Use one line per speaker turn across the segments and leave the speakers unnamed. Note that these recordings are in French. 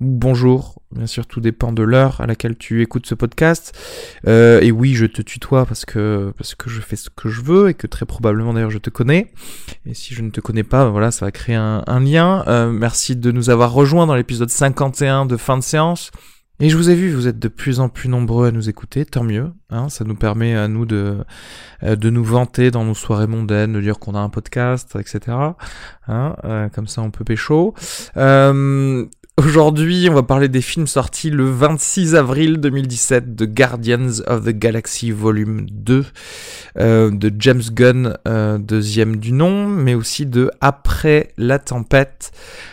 bonjour. Bien sûr, tout dépend de l'heure à laquelle tu écoutes ce podcast. Euh, et oui, je te tutoie parce que parce que je fais ce que je veux et que très probablement d'ailleurs je te connais. Et si je ne te connais pas, voilà, ça va créer un, lien. Euh, merci de nous avoir rejoints dans l'épisode 51 de fin de séance. Et je vous ai vu, vous êtes de plus en plus nombreux à nous écouter, tant mieux. Hein, ça nous permet à nous de euh, de nous vanter dans nos soirées mondaines, de dire qu'on a un podcast, etc. Hein, comme ça, on peut pécho. Euh, Aujourd'hui, on va parler des films sortis le 26 avril 2017 de Guardians of the Galaxy Volume 2 euh, de James Gunn, euh, deuxième du nom, mais aussi de Après la tempête,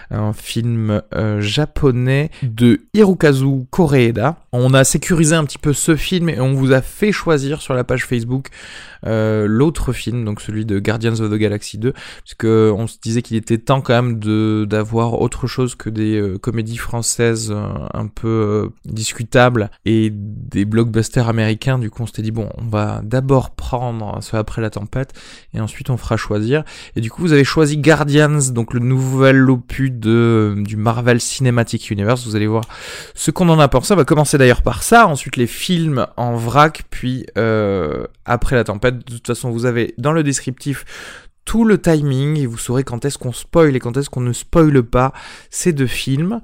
un film euh, japonais de Hirokazu Koreeda. On a sécurisé un petit peu ce film et on vous a fait choisir sur la page Facebook l'autre film, donc celui de Guardians of the Galaxy 2, puisque on se disait qu'il était temps quand même d'avoir autre chose que des comédies françaises un peu discutables et des blockbusters américains. Du coup, on s'était dit bon, on va d'abord prendre ce après la tempête et ensuite on fera choisir. Et du coup, vous avez choisi Guardians, donc le nouvel opus de, du Marvel Cinematic Universe. Vous allez voir ce qu'on en a pensé. On va commencer d'ailleurs par ça, ensuite les films en vrac, puis euh, après la tempête. De toute façon, vous avez dans le descriptif tout le timing et vous saurez quand est-ce qu'on spoil et quand est-ce qu'on ne spoile pas ces deux films.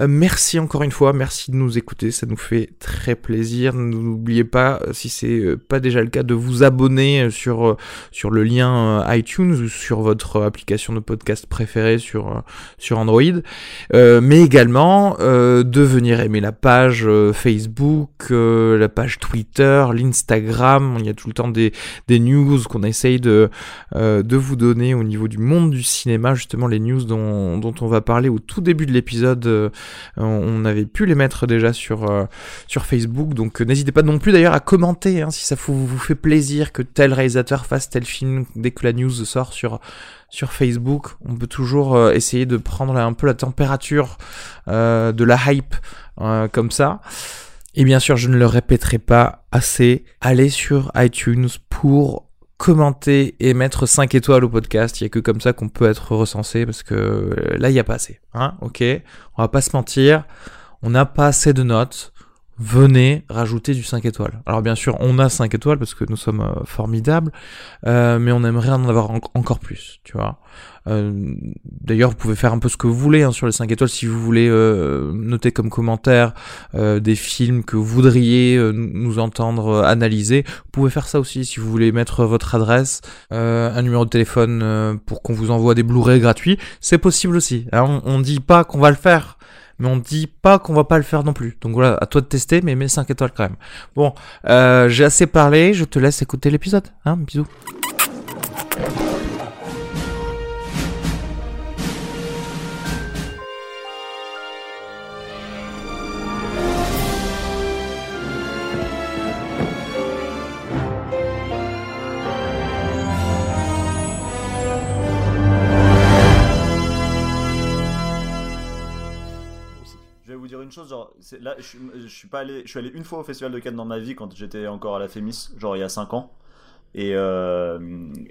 Euh, merci encore une fois, merci de nous écouter, ça nous fait très plaisir. N'oubliez pas, euh, si c'est euh, pas déjà le cas, de vous abonner sur, sur le lien iTunes ou sur votre application de podcast préférée sur, sur Android, mais également de venir aimer la page Facebook, la page Twitter, l'Instagram. Il y a tout le temps des, des news qu'on essaye de, de vous donner au niveau du monde du cinéma, justement les news dont, dont on va parler au tout début de l'épisode. Euh, on avait pu les mettre déjà sur, euh, sur Facebook, donc euh, n'hésitez pas non plus d'ailleurs à commenter hein, si ça vous, vous fait plaisir que tel réalisateur fasse tel film dès que la news sort sur sur Facebook. On peut toujours essayer de prendre un peu la température de la hype comme ça. Et bien sûr, je ne le répéterai pas assez. Allez sur iTunes pour commenter et mettre 5 étoiles au podcast. Il y a que comme ça qu'on peut être recensé parce que euh, là, il n'y a pas assez. Hein ok? On va pas se mentir. On n'a pas assez de notes. Venez rajouter du 5 étoiles. Alors bien sûr, on a 5 étoiles parce que nous sommes euh, formidables, euh, mais on aimerait en avoir encore plus, tu vois. Euh, d'ailleurs, vous pouvez faire un peu ce que vous voulez hein, sur les 5 étoiles. Si vous voulez euh, noter comme commentaire euh, des films que vous voudriez nous entendre analyser, vous pouvez faire ça aussi. Si vous voulez mettre votre adresse, un numéro de téléphone pour qu'on vous envoie des Blu-ray gratuits, c'est possible aussi. on, on dit pas qu'on va le faire mais on dit pas qu'on va pas le faire non plus. Donc voilà, à toi de tester, mais mets 5 étoiles quand même. Bon, j'ai assez parlé, je te laisse écouter l'épisode. Hein, bisous.
Là, je, suis pas allé, je suis allé une fois au Festival de Cannes dans ma vie quand j'étais encore à la Fémis, genre il y a 5 ans. Et, euh,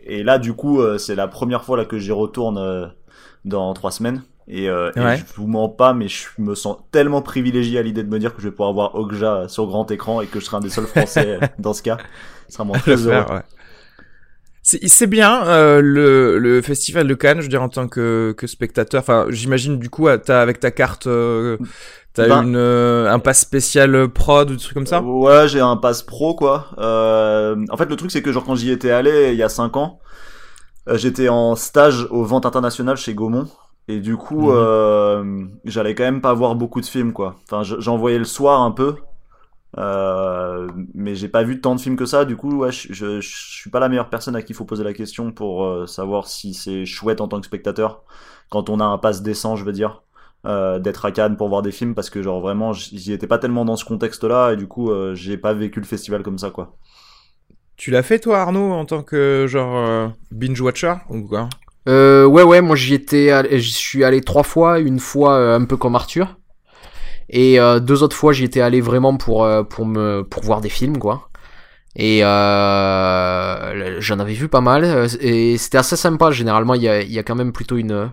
et là, du coup, euh, c'est la première fois là que j'y retourne euh, dans 3 semaines. Et, euh, je vous mens pas, mais je me sens tellement privilégié à l'idée de me dire que je vais pouvoir voir Okja sur grand écran et que je serai un des seuls Français dans ce cas. Ce sera mon très heureux.
C'est bien le, le festival de Cannes, je veux dire en tant que, que spectateur. Enfin, j'imagine du coup, as, avec ta carte T'as ben, une euh, un pass spécial prod ou des trucs comme ça?
Ouais, j'ai un pass pro quoi. Euh, en fait, le truc c'est que genre quand j'y étais allé il y a 5 ans, euh, j'étais en stage aux ventes internationales chez Gaumont Et du coup,
Mhm.
euh, j'allais quand même pas voir beaucoup de films, quoi. Enfin, je- j'en voyais le soir un peu, euh, mais j'ai pas vu tant de films que ça. Du coup, ouais, je, je, je suis pas la meilleure personne à qui il faut poser la question pour euh, savoir si c'est chouette en tant que spectateur, quand on a un pass décent, je veux dire, euh, d'être à Cannes pour voir des films, parce que genre vraiment, j'y étais pas tellement dans ce contexte-là, et du coup, euh, j'ai pas vécu le festival comme ça, quoi.
Tu l'as fait toi Arnaud en tant que genre euh, binge watcher ou quoi?
Euh, ouais, ouais, moi j'y étais, allé- j'y suis allé trois fois, une fois euh, un peu comme Arthur, et euh, deux autres fois j'y étais allé vraiment pour euh, pour me pour voir des films quoi. Et euh, j'en avais vu pas mal, et c'était assez sympa. Généralement, il y a il y a quand même plutôt une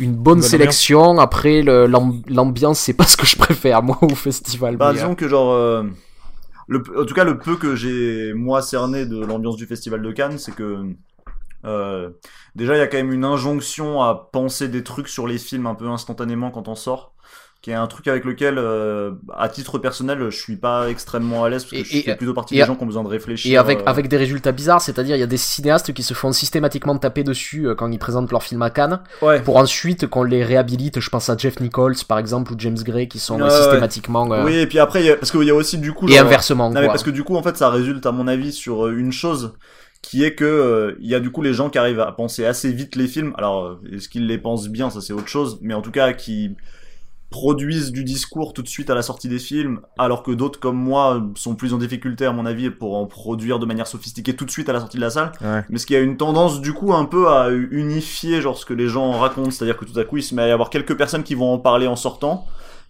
une bonne
Bonne
sélection. Après, l'ambiance c'est pas ce que je préfère moi au festival.
Bah,
mais, euh,
disons que genre, euh, le, en tout cas, le peu que j'ai moi cerné de l'ambiance du festival de Cannes, c'est que euh, déjà il y a quand même une injonction à penser des trucs sur les films un peu instantanément quand on sort, qui est un truc avec lequel, euh, à titre personnel, je suis pas extrêmement à l'aise parce que
Et-
je fais plutôt partie des gens qui ont besoin de réfléchir.
Et avec,
euh,
avec des résultats bizarres, c'est-à-dire il y a des cinéastes qui se font systématiquement taper dessus euh, quand ils présentent leur film à Cannes,
ouais.
pour ensuite qu'on les réhabilite. Je pense à Jeff Nichols par exemple ou James Gray qui sont euh,
Ouais, ouais.
systématiquement euh,
Oui, et puis après, y a- parce qu'il y a aussi du coup.
et inversement.
Non, mais parce que du coup, en fait, ça résulte, à mon avis, sur une chose qui est que euh, il y a du coup les gens qui arrivent à penser assez vite les films. Alors, est-ce qu'ils les pensent bien, ça c'est autre chose, mais en tout cas qui produisent du discours tout de suite à la sortie des films, alors que d'autres comme moi sont plus en difficulté à mon avis pour en produire de manière sophistiquée tout de suite à la sortie de la salle.
Ouais.
Mais ce qui a une tendance du coup un peu à unifier genre ce que les gens racontent, c'est-à-dire que tout à coup il se met à y avoir quelques personnes qui vont en parler en sortant.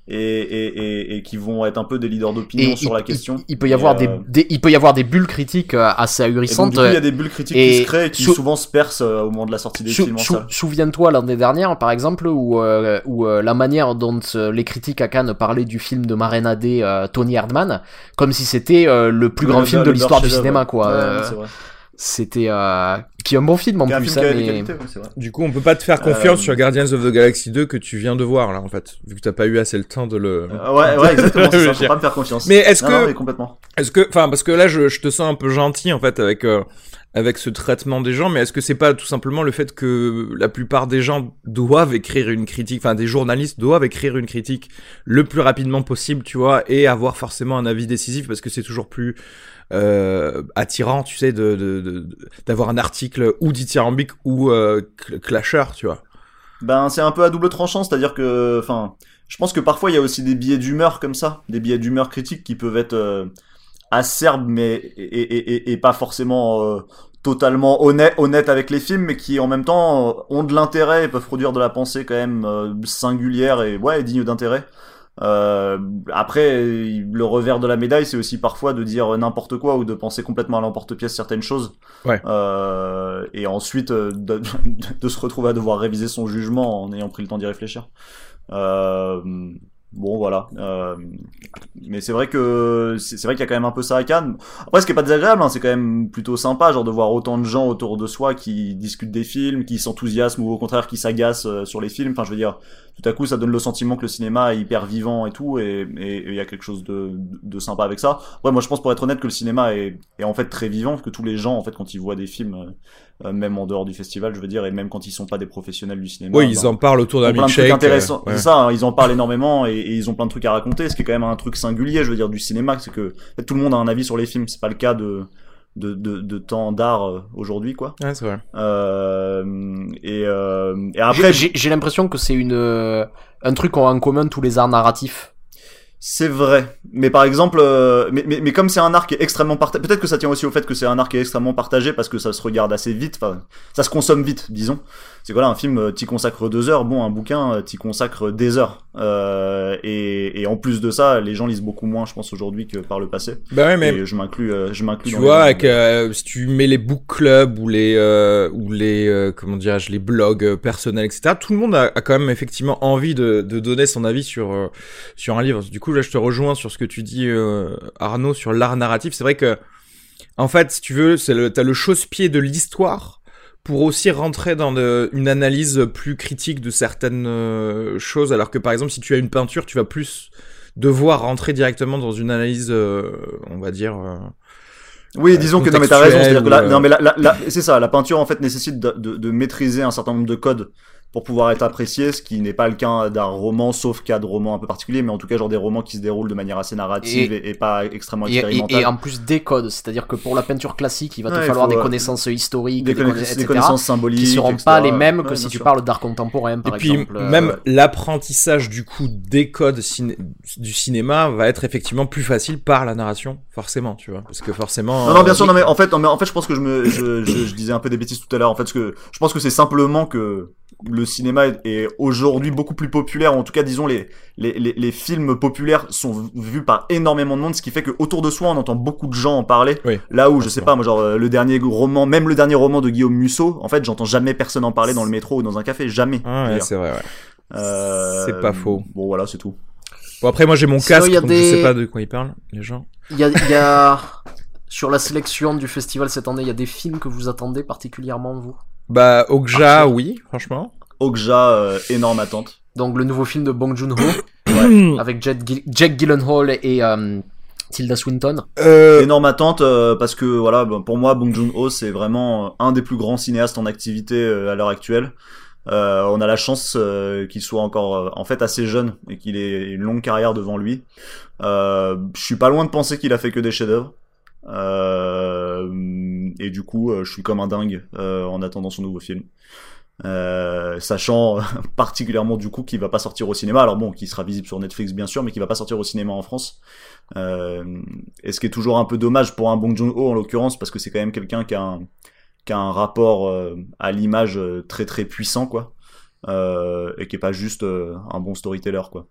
Et, et, et, et qui vont être un peu des leaders d'opinion
Et
sur
il,
la question.
il peut y
Et,
avoir
euh,
des, des- il peut y avoir des bulles critiques euh, assez
Et donc,
ahurissantes.
du coup, il y a des bulles critiques
et
qui se créent et qui
sou-
souvent se percent euh, au moment de la sortie des
Sou-
films
sou-. Souviens-toi l'année dernière, par exemple, où, euh, où euh, la manière dont euh, les critiques à Cannes parlaient du film de Marina Day, euh, Tony Erdman, comme si c'était euh, le plus grand film de l'histoire du cinéma, quoi.
Ouais,
Euh, c'était euh, qui est un bon film en plus,
film
hein,
a des
mais-
qualités, ouais, c'est vrai.
Du coup, on peut pas te faire confiance
Euh,
sur Guardians of the Galaxy 2 que tu viens de voir là en fait, vu que t'as pas eu assez le temps de le.
Euh, ouais, ouais, exactement,
Je
ça,
veux
faut
dire.
pas me faire confiance.
Mais est-ce que
non, mais complètement.
Est-ce que, enfin, parce que là, je, je te sens un peu gentil en fait avec euh, avec ce traitement des gens, mais est-ce que c'est pas tout simplement le fait que la plupart des gens doivent écrire une critique, enfin, des journalistes doivent écrire une critique le plus rapidement possible, tu vois, et avoir forcément un avis décisif parce que c'est toujours plus euh, attirant, tu sais, de de- de- d'avoir un article ou dithyrambique ou euh, tu vois.
Ben, c'est un peu à double tranchant, c'est-à-dire que, enfin, je pense que parfois il y a aussi des billets d'humeur comme ça, des billets d'humeur critiques qui peuvent être euh, acerbes, mais et, et, et, et pas forcément euh, totalement honnêtes honnêtes avec les films, mais qui en même temps euh, ont de l'intérêt et peuvent produire de la pensée quand même euh, singulière et ouais digne d'intérêt. Euh, après, le revers de la médaille, c'est aussi parfois de dire n'importe quoi ou de penser complètement à l'emporte-pièce certaines choses.
Ouais.
Euh, et ensuite euh, de, de se retrouver à devoir réviser son jugement en ayant pris le temps d'y réfléchir. Euh, bon, voilà. Euh, mais c'est vrai que c'est c'est vrai qu'il y a quand même un peu ça à Cannes. Après, ce qui est pas désagréable, hein, c'est quand même plutôt sympa, genre de voir autant de gens autour de soi qui discutent des films, qui s'enthousiasment ou au contraire qui s'agacent euh, sur les films. Enfin, je veux dire, tout à coup, ça donne le sentiment que le cinéma est hyper vivant et tout, et et- et il y a quelque chose de, de sympa avec ça. Ouais, moi, je pense pour être honnête que le cinéma est, est en fait très vivant, que tous les gens, en fait, quand ils voient des films, euh, euh, même en dehors du festival, je veux dire, et même quand ils sont pas des professionnels du cinéma.
Oui,
ben,
ils en parlent autour d'un milkshake.
intéressants.
euh, ouais.
Ça, hein, ils en parlent énormément et, et ils ont plein de trucs à raconter, ce qui est quand même un truc singulier, je veux dire, du cinéma, c'est que en fait, tout le monde a un avis sur les films, c'est pas le cas de de, de, de temps d'art euh, aujourd'hui, quoi.
Ouais, c'est vrai.
Euh, et, euh, et après,
J'ai- j'ai j'ai l'impression que c'est une euh, un truc qu'ont en commun tous les arts narratifs.
C'est vrai, mais par exemple, euh, mais, mais, mais comme c'est un art qui est extrêmement partagé, peut-être que ça tient aussi au fait que c'est un art qui est extrêmement partagé parce que ça se regarde assez vite, enfin, ça se consomme vite, disons. C'est quoi là, un film, euh, t'y consacres deux heures, bon, un bouquin, euh, t'y consacres des heures. Euh, et, et en plus de ça, les gens lisent beaucoup moins, je pense, aujourd'hui que par le passé.
Bah ouais, mais
Et je m'inclus, euh, je m'inclus.
Tu vois, euh, si tu mets les book clubs ou les euh, ou les euh, comment dirais-je les blogs personnels, etc. Tout le monde a, a quand même effectivement envie de, de donner son avis sur euh, sur un livre. Du coup, là, je te rejoins sur ce que tu dis, euh, Arnaud, sur l'art narratif. C'est vrai que en fait, si tu veux, c'est le t'as le chausse-pied de l'histoire pour aussi rentrer dans une analyse plus critique de certaines euh, choses, alors que par exemple, si tu as une peinture, tu vas plus devoir rentrer directement dans une analyse, euh, on va dire. euh,
Oui, disons que non mais t'as raison, c'est-à-dire que là, non mais là, là- là- c'est ça, la peinture en fait nécessite de, de, de maîtriser un certain nombre de codes pour pouvoir être apprécié, ce qui n'est pas le cas d'un roman, sauf cas de romans un peu particuliers, mais en tout cas genre des romans qui se déroulent de manière assez narrative et, et, pas extrêmement
Et, et,
expérimentale.
et en plus des codes, c'est-à-dire que pour la peinture classique, il va te
il
falloir
faut,
des
euh,
connaissances historiques,
des,
des,
conna-
conna-
des
etc.,
connaissances symboliques,
qui seront
etc.
pas les mêmes que
Ouais,
si tu
sûr.
parles d'art contemporain, par
Et puis
euh,
même l'apprentissage du coup des codes ciné- du cinéma va être effectivement plus facile par la narration, forcément, tu vois, parce que forcément.
Non, non, bien
euh,
sûr, non, mais en fait, non, mais en fait, je pense que je me, je, je, je disais un peu des bêtises tout à l'heure. En fait, parce que je pense que c'est simplement que le cinéma est- est aujourd'hui beaucoup plus populaire. En tout cas, disons les, les, les, les films populaires sont vus par énormément de monde, ce qui fait que autour de soi, on entend beaucoup de gens en parler.
Oui.
Là où, je sais pas, moi, genre euh, le dernier roman, même le dernier roman de Guillaume Musso, en fait, j'entends jamais personne en parler dans le métro ou dans un café, jamais.
Ah ouais, c'est vrai. Ouais.
Euh,
c'est pas faux.
Bon, voilà, c'est tout.
Bon après moi j'ai mon casque, donc
des-
je sais pas de quoi ils parlent les gens.
Il y a, il y a sur la sélection du festival cette année, il y a des films que vous attendez particulièrement vous?
Bah Okja, oui, franchement.
Okja, euh, énorme attente.
Donc le nouveau film de Bong Joon-ho avec Jet Gil- Jack Gyllenhaal et euh, Tilda Swinton.
Euh,
énorme attente euh, parce que voilà pour moi Bong Joon-ho c'est vraiment un des plus grands cinéastes en activité euh, à l'heure actuelle. Euh, on a la chance euh, qu'il soit encore euh, en fait assez jeune et qu'il ait une longue carrière devant lui. Euh, je suis pas loin de penser qu'il a fait que des chefs-d'œuvre. Euh, et du coup euh, je suis comme un dingue euh, en attendant son nouveau film euh, sachant particulièrement du coup qu'il va pas sortir au cinéma. Alors bon qui sera visible sur Netflix bien sûr mais qui va pas sortir au cinéma en France. Euh, et ce qui est toujours un peu dommage pour un Bong Joon-ho en l'occurrence parce que c'est quand même quelqu'un qui a un qui a un rapport euh, à l'image euh, très très puissant quoi. Euh, et qui est pas juste un bon storyteller quoi.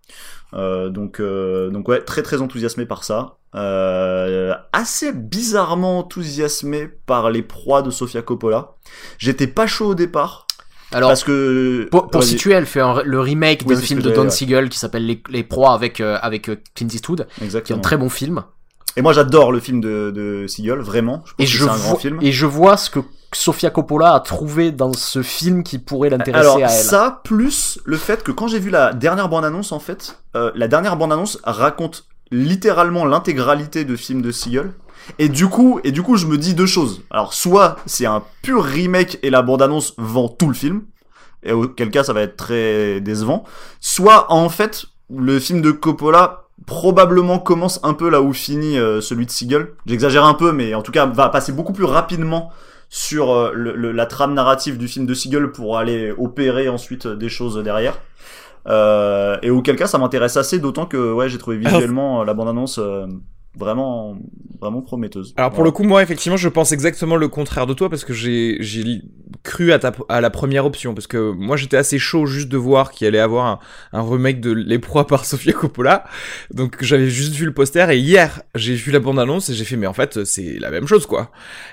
Donc donc ouais très très enthousiasmé par ça. Euh, assez bizarrement enthousiasmé par les proies de Sofia Coppola. J'étais pas chaud au départ
Alors
parce que
pour, situer, elle fait un- le remake
Oui,
d'un film de Don. Siegel qui s'appelle Les, Les Proies avec euh, avec euh, Clint Eastwood, qui est
exactement
un très bon film.
et moi j'adore le film de, de Seagull vraiment je pense
Et
que
je
c'est un grand
vois
film
et je vois ce que Sofia Coppola a trouvé dans ce film qui pourrait l'intéresser à elle.
ça, plus le fait que quand j'ai vu la dernière bande-annonce, en fait, euh, la dernière bande-annonce raconte littéralement l'intégralité de film de Seagull. Et du coup, et du coup, je me dis deux choses. Alors, soit c'est un pur remake et la bande-annonce vend tout le film, et auquel cas ça va être très décevant. Soit en fait, le film de Coppola probablement commence un peu là où finit euh, celui de Seagull. J'exagère un peu, mais en tout cas va passer beaucoup plus rapidement sur euh, le- le- la trame narrative du film de Seagull pour aller opérer ensuite des choses derrière. Euh, et auquel cas ça m'intéresse assez, d'autant que ouais j'ai trouvé visuellement euh, la bande-annonce euh, vraiment vraiment prometteuse.
Alors pour le coup, moi, effectivement, je pense exactement le contraire de toi parce que j'ai j'ai cru à, ta, à la première option parce que moi j'étais assez chaud juste de voir qu'il allait avoir un, un remake de Les Proies par Sofia Coppola. Donc j'avais juste vu le poster et hier j'ai vu la bande annonce et j'ai fait mais en fait c'est la même chose quoi.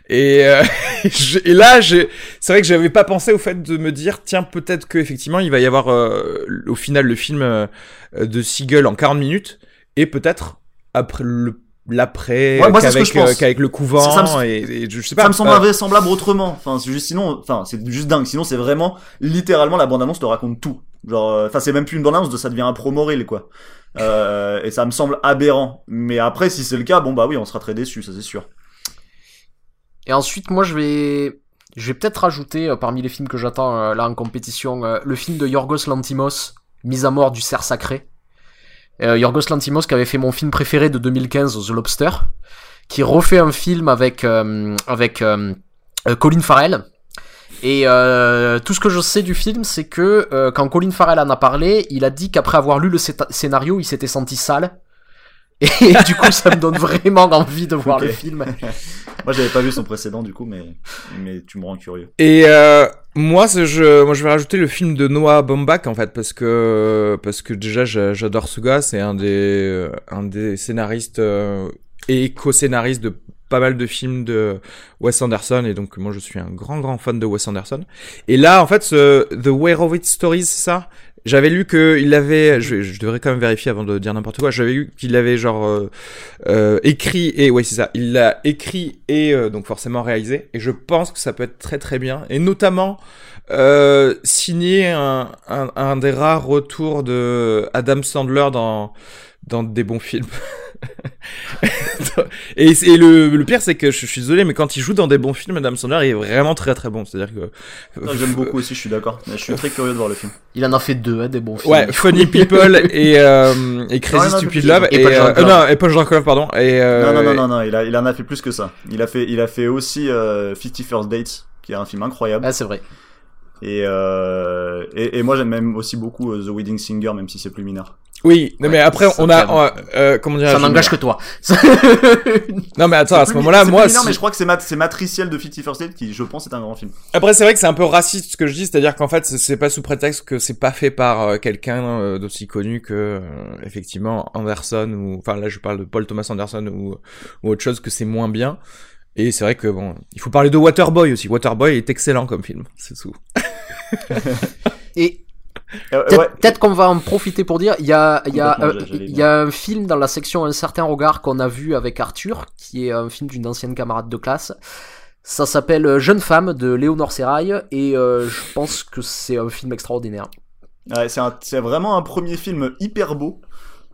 Et, euh, et là j'ai c'est vrai que j'avais pas pensé au fait de me dire tiens peut-être que effectivement il va y avoir euh, au final le film euh, de Seagull en 40 minutes et peut-être après le l'après
Ouais,
qu'avec euh, le couvent
Ça- ça me-
et, et je sais pas
ça me semble
euh,
invraisemblable autrement. Enfin, c'est juste sinon, enfin, c'est juste dingue. Sinon, c'est vraiment littéralement la bande-annonce te raconte tout. Genre, euh, enfin, c'est même plus une bande-annonce, ça devient un promo reel, quoi. Euh, et ça me semble aberrant. Mais après, si c'est le cas, bon bah oui, on sera très déçus, ça c'est sûr.
Et ensuite, moi, je vais, je vais peut-être rajouter euh, parmi les films que j'attends euh, là en compétition euh, le film de Yorgos Lantimos, Mise à mort du cerf sacré. Euh, Yorgos Lantimos qui avait fait mon film préféré de 2015, The Lobster, qui refait un film avec avec avec euh, euh, Colin Farrell. Et euh, tout ce que je sais du film, c'est que euh, quand Colin Farrell en a parlé, il a dit qu'après avoir lu le scénario, il s'était senti sale. Et du coup, ça me donne vraiment envie de voir le film.
Moi, j'avais pas vu son précédent, du coup, mais mais tu me rends curieux.
Et euh, moi, je, moi, je vais rajouter le film de Noah Baumbach en fait parce que parce que déjà j'a- j'adore ce gars, c'est un des euh, un des scénaristes euh, et co-scénariste de pas mal de films de Wes Anderson. Et donc moi je suis un grand grand fan de Wes Anderson. Et là, en fait, ce The Way of It Stories, c'est ça? J'avais lu que il avait, je, je devrais quand même vérifier avant de dire n'importe quoi. J'avais lu qu'il avait genre euh, euh, écrit et ouais c'est ça, il l'a écrit et euh, donc forcément réalisé. Et je pense que ça peut être très très bien et notamment euh, signer un, un, un des rares retours de Adam Sandler dans dans des bons films. et, et le, le pire, c'est que je, je suis désolé, mais quand il joue dans des bons films, Adam Sandler il est vraiment très très bon. C'est-à-dire que
J'aime beaucoup aussi, je suis d'accord. Je suis très curieux de voir le film.
Il en a fait deux, hein, des bons films.
Ouais, Funny People et, euh, et Crazy
Non,
Stupid Love et,
Et Punch
euh,
Drunk Love.
non et Drunk Love pardon et euh,
Non, non, non, non, non, il, a, il en a fait plus que ça. Il a fait, il a fait aussi euh, 50 First Dates, qui est un film incroyable.
Ah, c'est vrai.
Et, euh, et, et moi j'aime même aussi beaucoup euh, The Wedding Singer, même si c'est plus mineur.
Oui non, mais après on a euh, euh, comment dire
Ça n'engage que toi.
non mais attends à ce moment-là
c'est
moi si-
mais je crois que c'est mat c'est Matriciel de 50 First qui, je pense, est un grand film.
après c'est vrai que c'est un peu raciste ce que je dis c'est-à-dire qu'en fait c'est- pas sous prétexte que c'est pas fait par euh, quelqu'un euh, d'aussi connu que euh, effectivement Anderson ou enfin là je parle de Paul Thomas Anderson ou ou autre chose que c'est moins bien et c'est vrai que bon il faut parler de Waterboy aussi Waterboy est excellent comme film c'est tout
Et peut-être
ouais.
peut-être qu'on va en profiter pour dire, il y a, il y a,
Complètement,
euh,
j'allais
il y a un film dans la section Un certain regard qu'on a vu avec Arthur, qui est un film d'une ancienne camarade de classe. Ça s'appelle euh, Jeune femme de Léonore Serrail et euh, je pense que c'est un film extraordinaire.
Ouais, c'est vraiment un premier film hyper beau.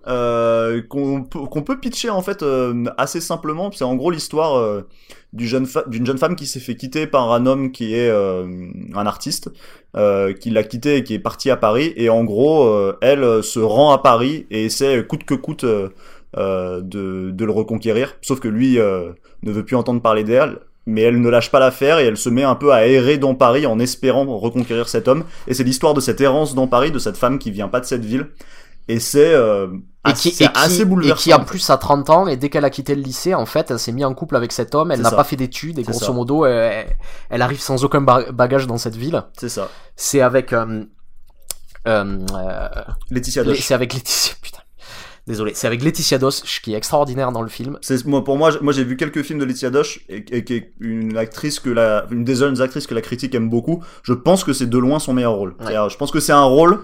Euh, qu'on peut, pitcher en fait euh, assez simplement. C'est en gros l'histoire euh, d'une jeune femme qui s'est fait quitter par un homme qui est euh, un artiste, qui l'a quitté et qui est parti à Paris. Et en gros, elle se rend à Paris et essaie coûte que coûte de, de le reconquérir. Sauf que lui ne veut plus entendre parler d'elle. Mais elle ne lâche pas l'affaire et elle se met un peu à errer dans Paris en espérant reconquérir cet homme. Et c'est l'histoire de cette errance dans Paris, de cette femme qui vient pas de cette ville. Et c'est euh,
Et
assez,
qui,
c'est
et, qui,
assez
et
bouleversant.
qui en plus a 30 ans et dès qu'elle a quitté le lycée, en fait, elle s'est mise en couple avec cet homme, elle n'a pas fait d'études et grosso
ça.
modo, elle, elle arrive sans aucun ba- bagage dans cette ville.
C'est ça.
C'est avec... Euh, euh,
Laetitia Doche.
C'est avec Laetitia. Putain. Désolé. C'est avec Laetitia Dos qui est extraordinaire dans le film.
C'est moi pour moi, moi j'ai vu quelques films de Laetitia Doche et, et qui est une actrice que la, une des jeunes actrices que la critique aime beaucoup. Je pense que c'est de loin son meilleur rôle.
Ouais.
Je pense que c'est un rôle.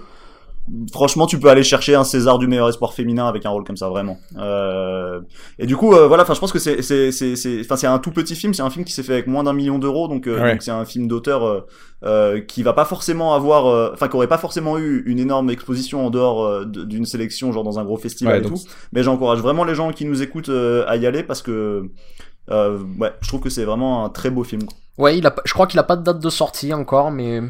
Franchement, tu peux aller chercher un César du meilleur espoir féminin avec un rôle comme ça, vraiment. Euh, et du coup, euh, voilà. Enfin, je pense que c'est, c'est, c'est, c'est, enfin, c'est un tout petit film. C'est un film qui s'est fait avec moins d'un million d'euros, donc, euh,
Ouais.
donc c'est un film d'auteur euh, euh, qui va pas forcément avoir, euh, enfin, qui aurait pas forcément eu une énorme exposition en dehors euh, de- d'une sélection, genre dans un gros festival
Ouais,
et
donc-
tout. Mais j'encourage vraiment les gens qui nous écoutent euh, à y aller parce que euh, ouais, je trouve que c'est vraiment un très beau film.
Ouais, il a, pas- je crois qu'il a pas de date de sortie encore, mais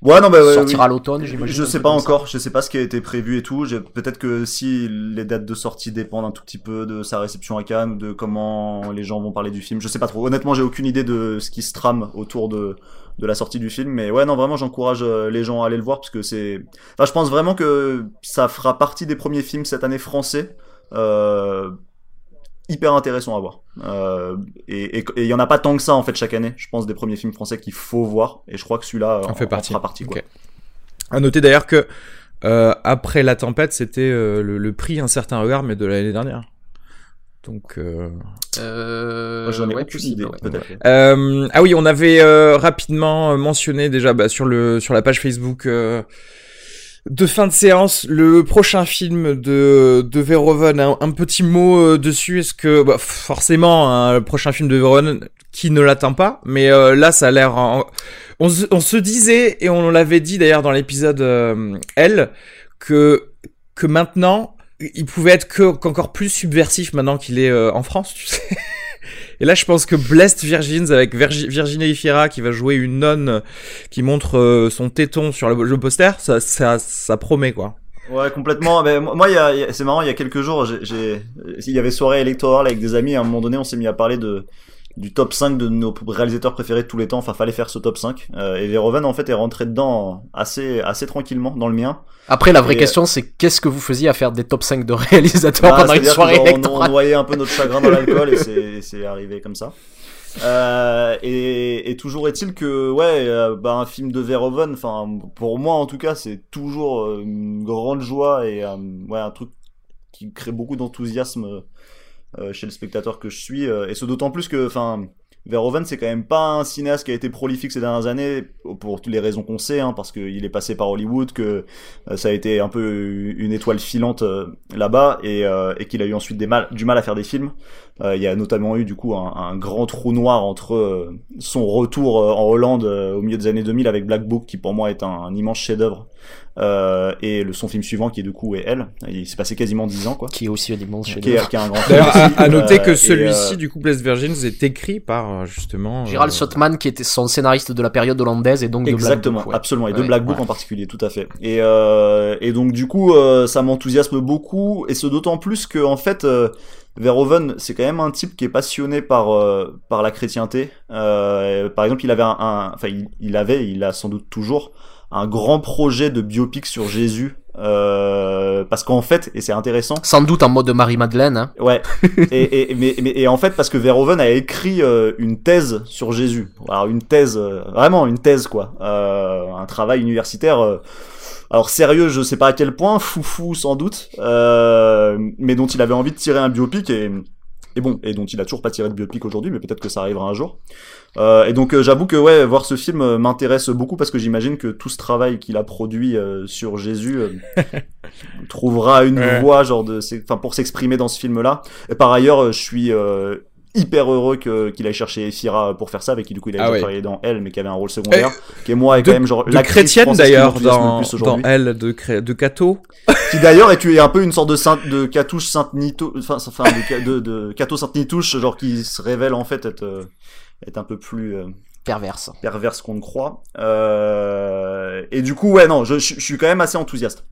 Ouais, non, bah,
sortira
oui.
l'automne, j'imagine.
Je sais pas
ça.
encore, je sais pas ce qui a été prévu et tout. Peut-être que si les dates de sortie dépendent un tout petit peu de sa réception à Cannes ou de comment les gens vont parler du film, je sais pas trop. Honnêtement, j'ai aucune idée de ce qui se trame autour de de la sortie du film, mais ouais, non, vraiment, j'encourage euh, les gens à aller le voir parce que c'est. Enfin, je pense vraiment que ça fera partie des premiers films cette année français. Euh, hyper intéressant à voir. Euh, et il y en a pas tant que ça en fait chaque année. Je pense des premiers films français qu'il faut voir et je crois que celui-là
En fait partie.
fera partie. Quoi.
À noter d'ailleurs que euh, après la tempête, c'était euh, le, le prix un certain regard, mais de l'année dernière. Donc euh...
Euh,
J'en ai
ouais,
aucune idée,
ouais.
Euh, ah oui, on avait euh, rapidement mentionné déjà bah, sur le sur la page Facebook euh, de fin de séance le prochain film de de Verhoeven. Un, petit mot euh, dessus. Est-ce que bah, forcément hein, le prochain film de Verhoeven qui ne l'atteint pas, mais euh, là ça a l'air. On, se- on se disait et on l'avait dit d'ailleurs dans l'épisode euh, L que que maintenant il pouvait être que qu'encore plus subversif maintenant qu'il est euh, en France, tu sais. Et là, je pense que Blessed Virgins avec Virgi- Virginie Efira qui va jouer une nonne euh, qui montre euh, son téton sur le, poster, ça, ça, ça promet quoi.
Ouais, complètement. Mais moi, moi, il y a, il y a- c'est marrant. Il y a quelques jours, j'ai- il y avait soirée électorale avec des amis. À un moment donné, on s'est mis à parler de du top 5 de nos réalisateurs préférés de tous les temps. Enfin, fallait faire ce top 5. Euh, et Verhoeven, en fait, est rentré dedans assez assez tranquillement dans le mien.
Après, la vraie
Et,
question, c'est qu'est-ce que vous faisiez à faire des top 5 de réalisateurs
Bah,
pendant une soirée
bah, on- on, noyait un peu notre chagrin dans l'alcool et c'est, arrivé comme ça. Euh, et, et toujours est-il que ouais, euh, bah, un film de Verhoeven, enfin pour moi en tout cas, c'est toujours euh, une grande joie et ouais un truc qui crée beaucoup d'enthousiasme chez le spectateur que je suis. euh, et ce d'autant plus que enfin Verhoeven c'est quand même pas un cinéaste qui a été prolifique ces dernières années pour toutes les raisons qu'on sait, hein, parce qu'il est passé par Hollywood, que euh, ça a été un peu une étoile filante euh, là-bas et, euh, qu'il a eu ensuite du mal à faire des films. Euh, il y a notamment eu du coup un, un grand trou noir entre euh, son retour euh, en Hollande euh, au milieu des années 2000 avec Black Book qui pour moi est un, un immense chef-d'œuvre Euh, et le son film suivant qui est du coup est Elle. Il s'est passé quasiment 10 ans quoi.
Qui est aussi un immense chef
Qui est, un grand film
D'ailleurs, à, à noter que celui-ci,
euh,
du coup, Blessed Virgins, est écrit par, justement...
Gérald
euh,
Sotman, qui était son scénariste de la période hollandaise et donc de Black
Exactement,
Book, ouais.
absolument, et de
Ouais,
Black Book
ouais.
en particulier, tout à fait. Et, euh, et donc du coup, euh, ça m'enthousiasme beaucoup, et ce d'autant plus que en fait, euh, Verhoeven, c'est quand même un type qui est passionné par euh, par la chrétienté. Euh, par exemple, il avait un, enfin, il, il avait, il a sans doute toujours un grand projet de biopic sur Jésus, euh, parce qu'en fait, et c'est intéressant,
Sans doute en mode Marie-Madeleine, hein.
Ouais. et, et, mais, mais, et en fait, parce que Verhoeven a écrit euh, une thèse sur Jésus. Alors une thèse, euh, vraiment une thèse quoi. Euh, un travail universitaire. Alors sérieux, je sais pas à quel point, foufou sans doute, euh, mais dont il avait envie de tirer un biopic et, et bon, et dont il a toujours pas tiré de biopic aujourd'hui, mais peut-être que ça arrivera un jour. Euh, et donc euh, j'avoue que ouais, voir ce film euh, m'intéresse beaucoup parce que j'imagine que tout ce travail qu'il a produit euh, sur Jésus euh, trouvera une
Ouais.
voie genre de, enfin pour s'exprimer dans ce film-là. Et par ailleurs, je suis euh, hyper heureux que qu'il aille chercher Ephira pour faire ça, avec qui du coup il a
Ah ouais.
travaillé dans Elle, mais qui avait un rôle secondaire,
Euh,
qui est moi et
de-
quand même genre
de
l'actrice
chrétienne d'ailleurs dans, dans elle de, cré- de Cato.
qui d'ailleurs est, est un peu une sorte de sainte de Catouche Sainte Nito enfin enfin de, de, de Cato Sainte Nitouche genre qui se révèle en fait être euh, être un peu plus euh,
Perverse.
perverse qu'on ne croit euh, et du coup ouais non je, je, je suis quand même assez enthousiaste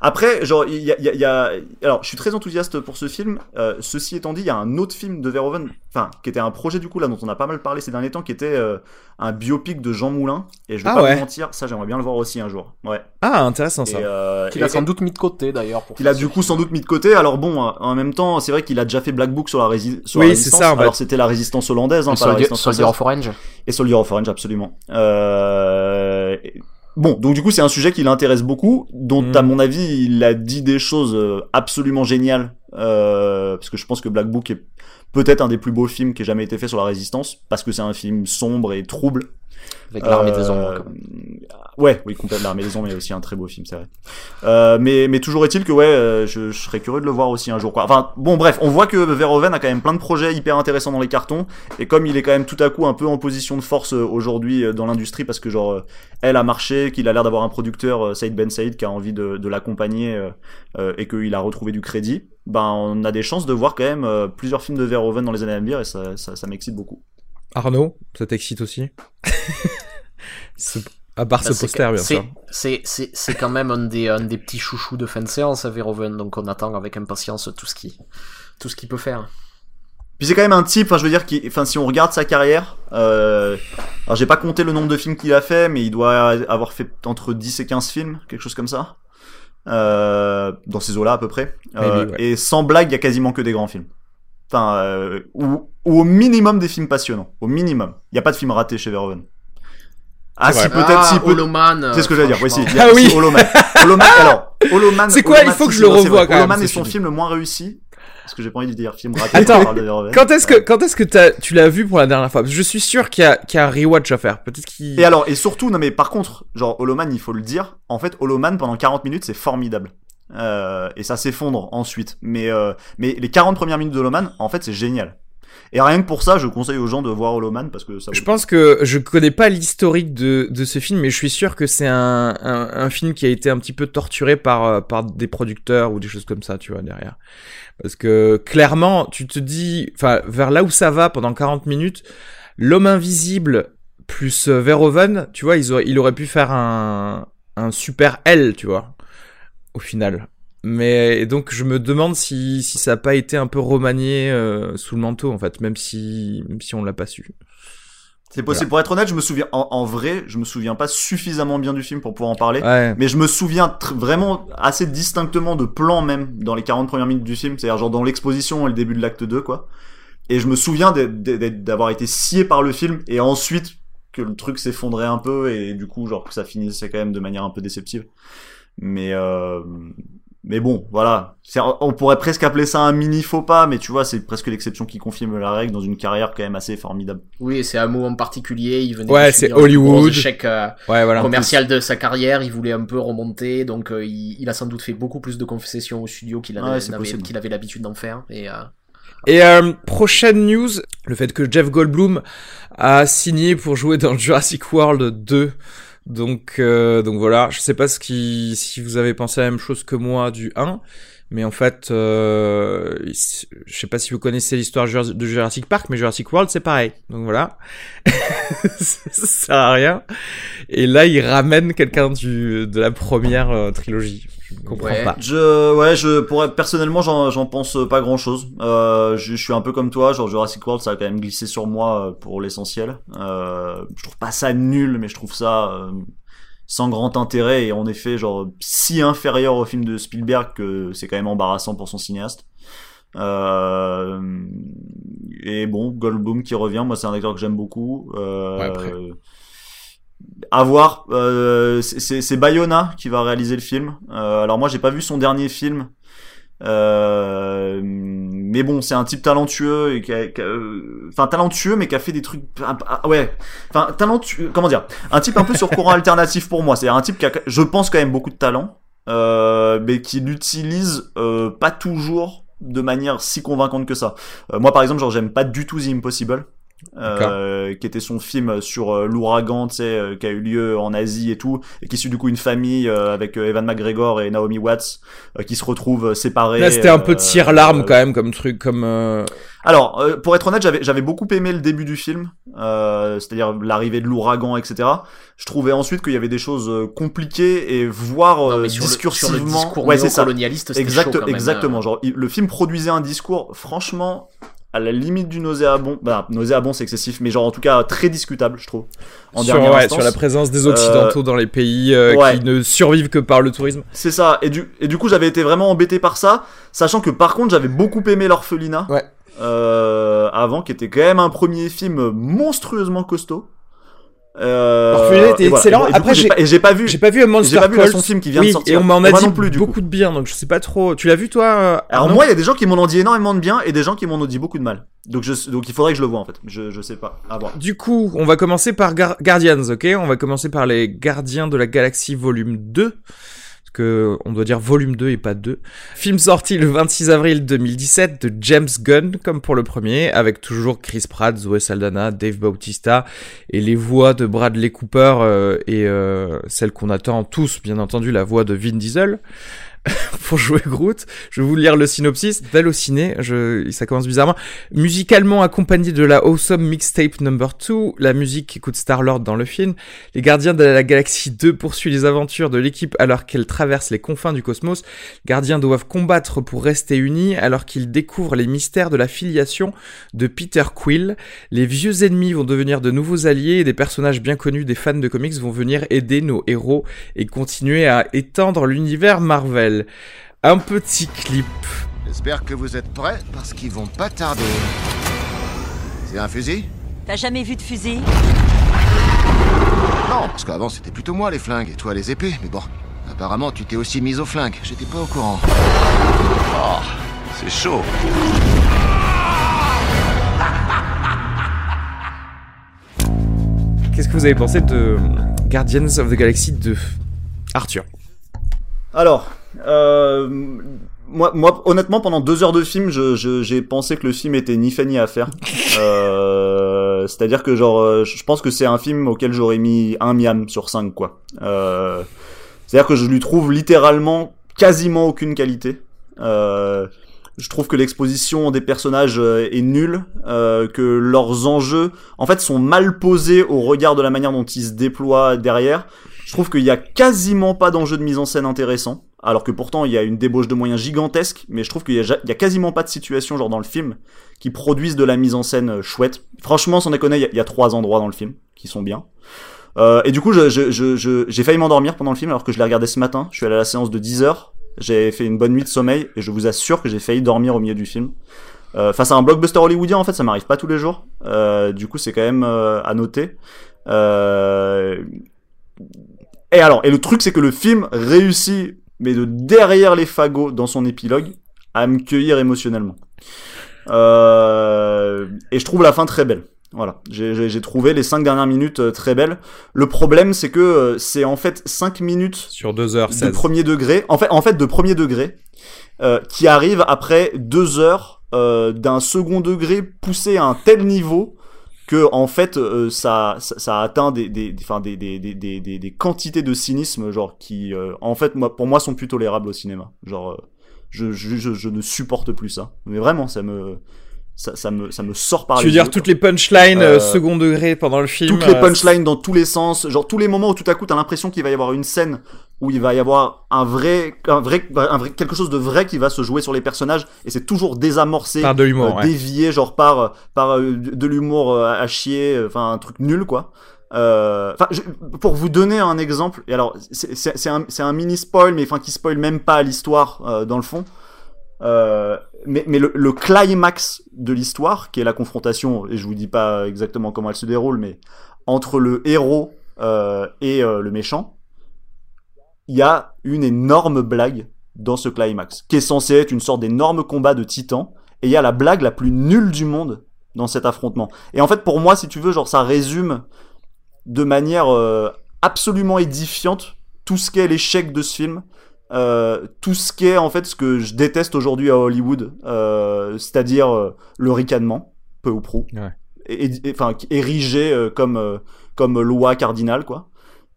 après genre il y a, il y, a, il y a alors je suis très enthousiaste pour ce film euh, ceci étant dit il y a un autre film de Verhoeven enfin qui était un projet du coup là dont on a pas mal parlé ces derniers temps qui était euh, un biopic de Jean Moulin et je vais
Ah
pas
ouais.
vous mentir ça j'aimerais bien le voir aussi un jour ouais
Ah, intéressant ça.
euh,
Qu'il a sans doute mis de côté d'ailleurs.
qu'il a du coup sans doute mis de côté. Alors bon, euh, en même temps, c'est vrai qu'il a déjà fait Black Book sur la, rési sur
Oui,
la
c'est
résistance.
ça, en fait.
Alors c'était la résistance hollandaise, hein,
Et
pas la
Soldier,
résistance
Soldier of Orange.
Et Soldier of Orange, absolument. Bon, donc du coup c'est un sujet qui l'intéresse beaucoup, dont à mon avis il a dit des choses euh, absolument géniales, euh, parce que je pense que Black Book est peut-être un des plus beaux films qui ait jamais été fait sur la résistance, parce que c'est un film sombre et trouble.
Avec l'armée des
Euh,
ombres. même.
Ouais, oui, complètement l'armée des ombres, mais aussi un très beau film, c'est vrai. Euh, mais, mais toujours est-il que ouais, euh, je, je serais curieux de le voir aussi un jour. Quoi. Enfin, bon, bref, on voit que Verhoeven a quand même plein de projets hyper intéressants dans les cartons, et comme il est quand même tout à coup un peu en position de force euh, aujourd'hui euh, dans l'industrie, parce que genre euh, elle a marché, qu'il a l'air d'avoir un producteur, euh, Saïd Ben Saïd, qui a envie de, de l'accompagner euh, euh, et qu'il a retrouvé du crédit, ben on a des chances de voir quand même euh, plusieurs films de Verhoeven dans les années à venir, et ça, ça, ça m'excite beaucoup.
Arnaud, ça t'excite aussi? À part
Bah,
ce
c'est
poster, bien sûr.
C'est, c'est, c'est quand même un des, un des petits chouchous de fin de séance à Verhoeven, donc on attend avec impatience tout ce qui, tout ce qu'il peut faire.
Puis c'est quand même un type, enfin je veux dire, qui, enfin si on regarde sa carrière, euh, alors j'ai pas compté le nombre de films qu'il a fait, mais il doit avoir fait entre 10 et 15 films, quelque chose comme ça, euh, dans ces eaux-là à peu près. Euh,
Maybe, ouais.
Et sans blague, il y a quasiment que des grands films. Enfin, euh, ou, ou au minimum des films passionnants, au minimum. Il y a pas de film raté chez Verhoeven. Ah si peut-être
ah,
si peut
Holoman.
c'est ce que j'allais dire. Oui, si. y a
Ah oui.
Holoman. Holoman. Alors, Holoman.
C'est quoi?
Holoman,
Il faut que
si,
je le revoie quand même,
Holoman est son
film.
le moins réussi. Parce que j'ai pas envie de dire film raté.
Attends. Quand est-ce que, quand est-ce que t'as- tu l'as vu pour la dernière fois? Parce que je suis sûr qu'il y a, qu'il y a un rewatch à faire. Peut-être qu'il.
Et alors, et surtout, non mais par contre, genre Holoman, il faut le dire, en fait, Holoman pendant 40 minutes, c'est formidable. Euh, et ça s'effondre ensuite. Mais, euh, mais les 40 premières minutes de Holoman, en fait, c'est génial. Et rien que pour ça, je conseille aux gens de voir Holoman parce que ça
Je pense que je connais pas l'historique de, de ce film, mais je suis sûr que c'est un, un, un film qui a été un petit peu torturé par, euh, par des producteurs ou des choses comme ça, tu vois, derrière. Parce que clairement, tu te dis, enfin, vers là où ça va pendant 40 minutes, l'homme invisible plus Verhoeven, tu vois, ils auraient, il aurait pu faire un, un super L, tu vois, au final. Mais et donc je me demande si, si ça n'a pas été un peu remanié euh, sous le manteau en fait, même si même si on l'a pas su.
C'est possible. Pour être honnête, je me souviens, en, en vrai, je me souviens pas suffisamment bien du film pour pouvoir en parler.
Ouais.
Mais je me souviens vraiment assez distinctement de plans même dans les 40 premières minutes du film, c'est-à-dire genre dans l'exposition et le début de l'acte 2 quoi. Et je me souviens d'avoir été scié par le film et ensuite que le truc s'effondrait un peu et du coup genre que ça finissait quand même de manière un peu déceptive. Mais euh, mais bon, voilà. On pourrait presque appeler ça un mini faux pas, mais tu vois, c'est presque l'exception qui confirme la règle dans une carrière quand même assez formidable.
Oui, et c'est un mot en particulier. Il venait
Ouais,
de
c'est Hollywood.
échec euh,
Ouais, voilà.
commercial de sa carrière. Il voulait un peu remonter, donc euh, il, il a sans doute fait beaucoup plus de concessions au studio qu'il avait, qu'il l'habitude d'en faire. Et euh,
Et euh, prochaine news, le fait que Jeff Goldblum a signé pour jouer dans Jurassic World 2. Donc, euh, donc voilà, je sais pas ce qui, si vous avez pensé la même chose que moi du 1, mais en fait, euh, je sais pas si vous connaissez l'histoire de Jurassic Park, mais Jurassic World c'est pareil. Donc voilà, ça sert à rien. Et là, il ramène quelqu'un du de la première euh, trilogie. Je comprends
Ouais.
pas.
Je, ouais, je pourrais personnellement, j'en, j'en pense pas grand chose. Euh, je, je suis un peu comme toi, genre Jurassic World, ça a quand même glissé sur moi euh, pour l'essentiel. Euh, je trouve pas ça nul, mais je trouve ça euh, sans grand intérêt et en effet, genre si inférieur au film de Spielberg que c'est quand même embarrassant pour son cinéaste. Euh, et bon, Goldblum qui revient, moi c'est un acteur que j'aime beaucoup. Euh,
Ouais, après.
À voir. Euh, c'est- Bayona qui va réaliser le film. Euh, alors moi j'ai pas vu son dernier film. Euh, mais bon, c'est un type talentueux enfin talentueux mais qui a fait des trucs, ah, ouais, enfin talentueux, comment dire, un type un peu sur courant alternatif pour moi. C'est un type qui a, je pense quand même beaucoup de talent, mais qui l'utilise pas toujours de manière si convaincante que ça. Moi par exemple, genre j'aime pas du tout The Impossible. Euh, qui était son film sur euh, l'ouragan, tu sais, euh, qui a eu lieu en Asie et tout, et qui suit du coup une famille euh, avec euh, Evan McGregor et Naomi Watts euh, qui se retrouvent euh, séparés.
Là, c'était un peu
euh,
tire-larme quand même comme truc, comme. euh,
alors, euh, pour être honnête, j'avais j'avais beaucoup aimé le début du film, euh, c'est-à-dire l'arrivée de l'ouragan, etc. Je trouvais ensuite qu'il y avait des choses euh, compliquées et voire
Non,
euh,
sur le, sur
discursivement.
le discours
ouais, c'est ça.
néocolonialiste, c'était
Exact,
chaud quand même,
exactement. Genre, il- le film produisait un discours, franchement, à la limite du nauséabond. Bah, nauséabond, c'est excessif, mais genre en tout cas très discutable, je trouve. En
sur, ouais, sur la présence des Occidentaux dans les pays euh,
ouais.
qui ne survivent que par le tourisme.
C'est ça. Et du, et du coup, j'avais été vraiment embêté par ça, sachant que par contre, j'avais beaucoup aimé l'orphelinat.
Ouais.
Euh, avant, qui était quand même un premier film monstrueusement costaud. Euh,
était
voilà.
excellent.
Et
Après,
j'ai pas, j'ai pas vu.
J'ai pas vu Monster
J'ai pas vu
Calls.
son film qui vient
oui,
de sortir.
Et on m'en a dit
non plus, du coup.
beaucoup de bien, donc je sais pas trop. Tu l'as vu toi euh,
Alors moi, il y a des gens qui m'en ont dit énormément de bien et des gens qui m'en ont dit beaucoup de mal. Donc, je, donc il faudrait que je le vois en fait. Je, je sais pas. À voir.
Du coup, on va commencer par Gar- Guardians, ok? On va commencer par les Gardiens de la Galaxie volume 2. Que on doit dire volume 2 et pas 2. Film sorti le 26 avril 2017 de James Gunn, comme pour le premier, avec toujours Chris Pratt, Zoe Saldana, Dave Bautista et les voix de Bradley Cooper euh, et euh, celle qu'on attend tous, bien entendu, la voix de Vin Diesel. pour jouer Groot. Je vais vous lire le synopsis. Vallociné, je, ça commence bizarrement. Musicalement accompagné de la Awesome Mixtape Number 2, la musique qu'écoute Star-Lord dans le film, les Gardiens de la Galaxie 2 poursuivent les aventures de l'équipe alors qu'elle traverse les confins du cosmos. Les Gardiens doivent combattre pour rester unis alors qu'ils découvrent les mystères de la filiation de Peter Quill. Les vieux ennemis vont devenir de nouveaux alliés et des personnages bien connus des fans de comics vont venir aider nos héros et continuer à étendre l'univers Marvel. Un petit clip.
J'espère que vous êtes prêts parce qu'ils vont pas tarder. C'est un fusil?
T'as jamais vu de fusil?
Non, parce qu'avant c'était plutôt moi les flingues et toi les épées, mais bon. Apparemment tu t'es aussi mise aux flingues, j'étais pas au courant. Oh, c'est chaud.
Qu'est-ce que vous avez pensé de Guardians of the Galaxy 2 Arthur.
Alors, euh, moi, moi, honnêtement, pendant deux heures de film, je, je- j'ai pensé que le film était ni fait ni à faire. Euh, c'est-à-dire que genre, euh, je pense que c'est un film auquel j'aurais mis un miam sur cinq, quoi. Euh, c'est-à-dire que je lui trouve littéralement quasiment aucune qualité. Euh, je trouve que l'exposition des personnages euh, est nulle, euh, que leurs enjeux, en fait, sont mal posés au regard de la manière dont ils se déploient derrière. Je trouve qu'il y a quasiment pas d'enjeu de mise en scène intéressant, alors que pourtant il y a une débauche de moyens gigantesque, mais je trouve qu'il y, a quasiment pas de situation genre dans le film qui produisent de la mise en scène euh, chouette. Franchement, sans déconner, il y, a- trois endroits dans le film qui sont bien. Euh, et du coup, je- je- je- j'ai failli m'endormir pendant le film alors que je l'ai regardé ce matin. Je suis allé à la séance de 10 heures. J'ai fait une bonne nuit de sommeil et je vous assure que j'ai failli dormir au milieu du film. Euh, face à un blockbuster hollywoodien, en fait, ça m'arrive pas tous les jours. Euh, du coup, c'est quand même euh, à noter. Et alors, et le truc, c'est que le film réussit, mais de derrière les fagots dans son épilogue, à me cueillir émotionnellement. Euh, et je trouve la fin très belle. Voilà, j'ai- trouvé les cinq dernières minutes euh, très belles. Le problème, c'est que euh, c'est en fait cinq minutes
Sur 2 h
de
16
premier degré, en fait, en fait de premier degré, euh, qui arrive après deux heures euh, d'un second degré poussé à un tel niveau que en fait euh, ça, ça atteint des des enfin des des, des des des quantités de cynisme genre qui euh, en fait moi pour moi sont plus tolérables au cinéma genre euh, je, je, je, je ne supporte plus ça mais vraiment ça me ça, ça me ça me sort par
Tu
les
veux dire toutes
quoi.
les punchlines second degré pendant le film
toutes les punchlines dans tous les sens, genre tous les moments où tout à coup t'as l'impression qu'il va y avoir une scène où il va y avoir un vrai, un vrai, un vrai, quelque chose de vrai qui va se jouer sur les personnages et c'est toujours désamorcé,
par de l'humour.
euh,
ouais.
dévié genre par par euh, de l'humour euh, à chier, enfin un truc nul quoi. Euh, je- pour vous donner un exemple, et alors c'est un, un mini spoil, mais enfin qui spoil même pas l'histoire euh, dans le fond. Euh, mais mais le, le climax de l'histoire, qui est la confrontation, et je vous dis pas exactement comment elle se déroule, mais entre le héros et le méchant, il y a une énorme blague dans ce climax, qui est censé être une sorte d'énorme combat de titans, et il y a la blague la plus nulle du monde dans cet affrontement. Et en fait, pour moi, si tu veux, genre ça résume de manière euh, absolument édifiante tout ce qu'est l'échec de ce film. Euh, tout ce qu'est en fait ce que je déteste aujourd'hui à Hollywood, euh, c'est-à-dire le ricanement, peu ou prou,
Ouais.
et, et- enfin érigé comme comme loi cardinale quoi.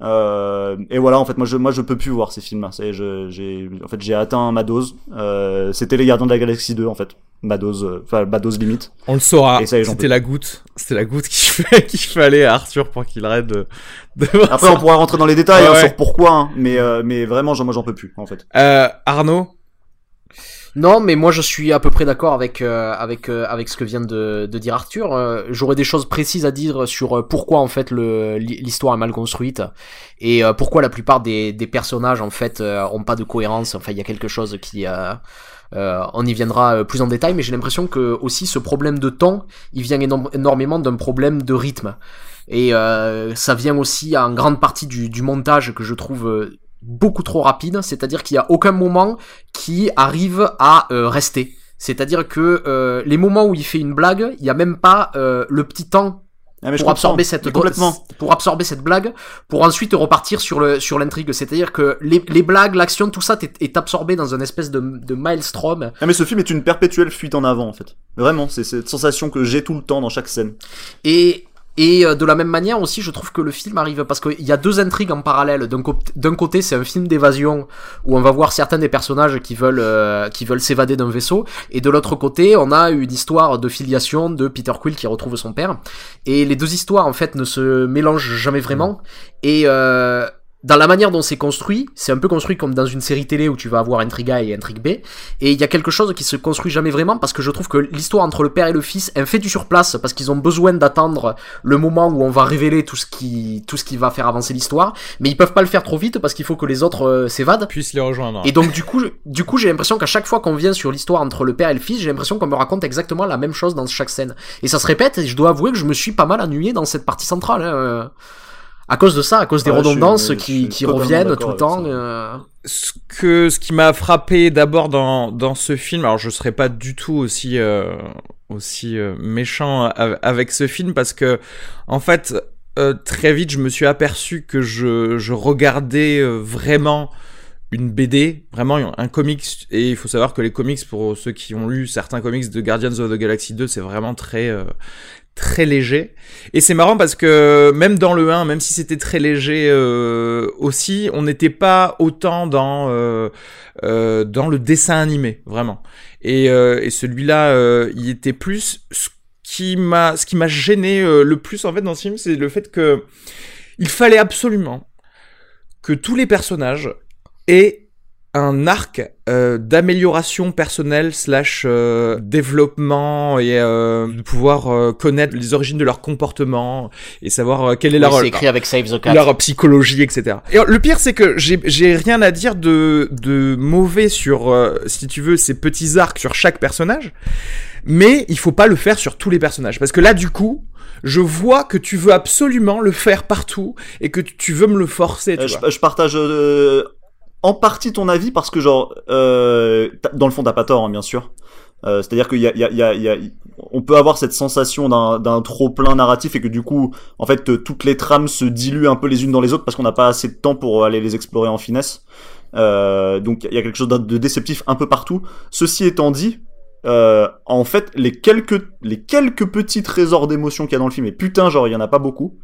Euh, et voilà, en fait, moi je moi je peux plus voir ces films-là. Je j'ai en fait j'ai atteint ma dose. Euh, C'était les Gardiens de la Galaxie 2 en fait, ma dose, euh, enfin ma dose limite.
On le saura. C'était la goutte. C'était la goutte qu'il fait- qu'il fallait à Arthur pour qu'il arrête de. de voir
Après,
ça.
on pourra rentrer dans les détails
Ouais,
hein,
ouais.
sur pourquoi, hein, mais euh, mais vraiment, moi j'en peux plus en fait.
Euh, Arnaud.
Non, mais moi je suis à peu près d'accord avec euh, avec euh, avec ce que vient de, dire Arthur. Euh, J'aurais des choses précises à dire sur euh, pourquoi en fait l'histoire est mal construite et pourquoi la plupart des, personnages en fait ont pas de cohérence. Enfin, il y a quelque chose qui euh, on y viendra plus en détail, mais j'ai l'impression que aussi ce problème de temps, il vient énormément d'un problème de rythme. Et euh, ça vient aussi en grande partie du, montage que je trouve beaucoup trop rapide, c'est-à-dire qu'il y a aucun moment qui arrive à euh, rester. C'est-à-dire que euh, les moments où il fait une blague, il y a même pas euh, le petit temps
Ah, mais
pour absorber cette
complètement.
pour absorber cette blague pour ensuite repartir sur le sur l'intrigue c'est-à-dire que les, les blagues l'action tout ça est, est absorbé dans une espèce de, de maelstrom
Ah, mais ce film est une perpétuelle fuite en avant en fait. Vraiment, c'est cette sensation que j'ai tout le temps dans chaque scène.
et et euh, de la même manière aussi, je trouve que le film arrive parce qu'il y a deux intrigues en parallèle. D'un côté, c'est un film d'évasion où on va voir certains des personnages qui veulent euh, qui veulent s'évader d'un vaisseau, et de l'autre côté, on a une histoire de filiation de Peter Quill qui retrouve son père. Et les deux histoires en fait ne se mélangent jamais vraiment. Et euh, dans la manière dont c'est construit, c'est un peu construit comme dans une série télé où tu vas avoir intrigue A et intrigue B. Et il y a quelque chose qui se construit jamais vraiment parce que je trouve que l'histoire entre le père et le fils est fait du surplace parce qu'ils ont besoin d'attendre le moment où on va révéler tout ce qui tout ce qui va faire avancer l'histoire, mais ils peuvent pas le faire trop vite parce qu'il faut que les autres euh, s'évadent.
Puisse les rejoindre.
Et donc du coup, je- du coup, j'ai l'impression qu'à chaque fois qu'on vient sur l'histoire entre le père et le fils, j'ai l'impression qu'on me raconte exactement la même chose dans chaque scène. Et ça se répète. Et je dois avouer que je me suis pas mal ennuyé dans cette partie centrale. hein, euh, à cause de ça, à cause des
suis-
redondances qui, reviennent tout le temps. euh.
ce que ce qui m'a frappé d'abord dans dans ce film alors je serais pas du tout aussi euh, aussi euh, méchant av- avec ce film parce que en fait euh, très vite je me suis aperçu que je je regardais vraiment une BD, vraiment un comics, et il faut savoir que les comics, pour ceux qui ont lu certains comics de Guardians of the Galaxy 2, c'est vraiment très, euh, très léger. Et c'est marrant parce que même dans le 1, même si c'était très léger euh, aussi, on n'était pas autant dans, euh, euh, dans le dessin animé, vraiment. Et, euh, et celui-là, euh, il était plus... Ce qui m'a, ce qui m'a gêné euh, le plus en fait dans ce film, c'est le fait que il fallait absolument que tous les personnages aient un arc euh, d'amélioration personnelle slash euh, développement et euh, de pouvoir euh, connaître les origines de leur comportement et savoir euh, quelle est
Oui,
leur
c'est écrit avec Save the Cat.
leur psychologie, etc. Et le pire, c'est que j'ai j'ai rien à dire de de mauvais sur, euh, si tu veux, ces petits arcs sur chaque personnage, mais il faut pas le faire sur tous les personnages, parce que là, du coup, je vois que tu veux absolument le faire partout et que tu veux me le forcer. Tu
Euh,
vois.
je, je partage euh, en partie ton avis parce que genre euh, dans le fond t'as pas tort hein, bien sûr. Euh, C'est-à-dire qu'il on peut avoir cette sensation d'un trop plein narratif et que du coup, en fait, euh, toutes les trames se diluent un peu les unes dans les autres parce qu'on n'a pas assez de temps pour aller les explorer en finesse. Donc il y a quelque chose de déceptif un peu partout. Ceci étant dit, en fait, les quelques, les quelques petits trésors d'émotion qu'il y a dans le film, et putain, genre, il y en a pas beaucoup,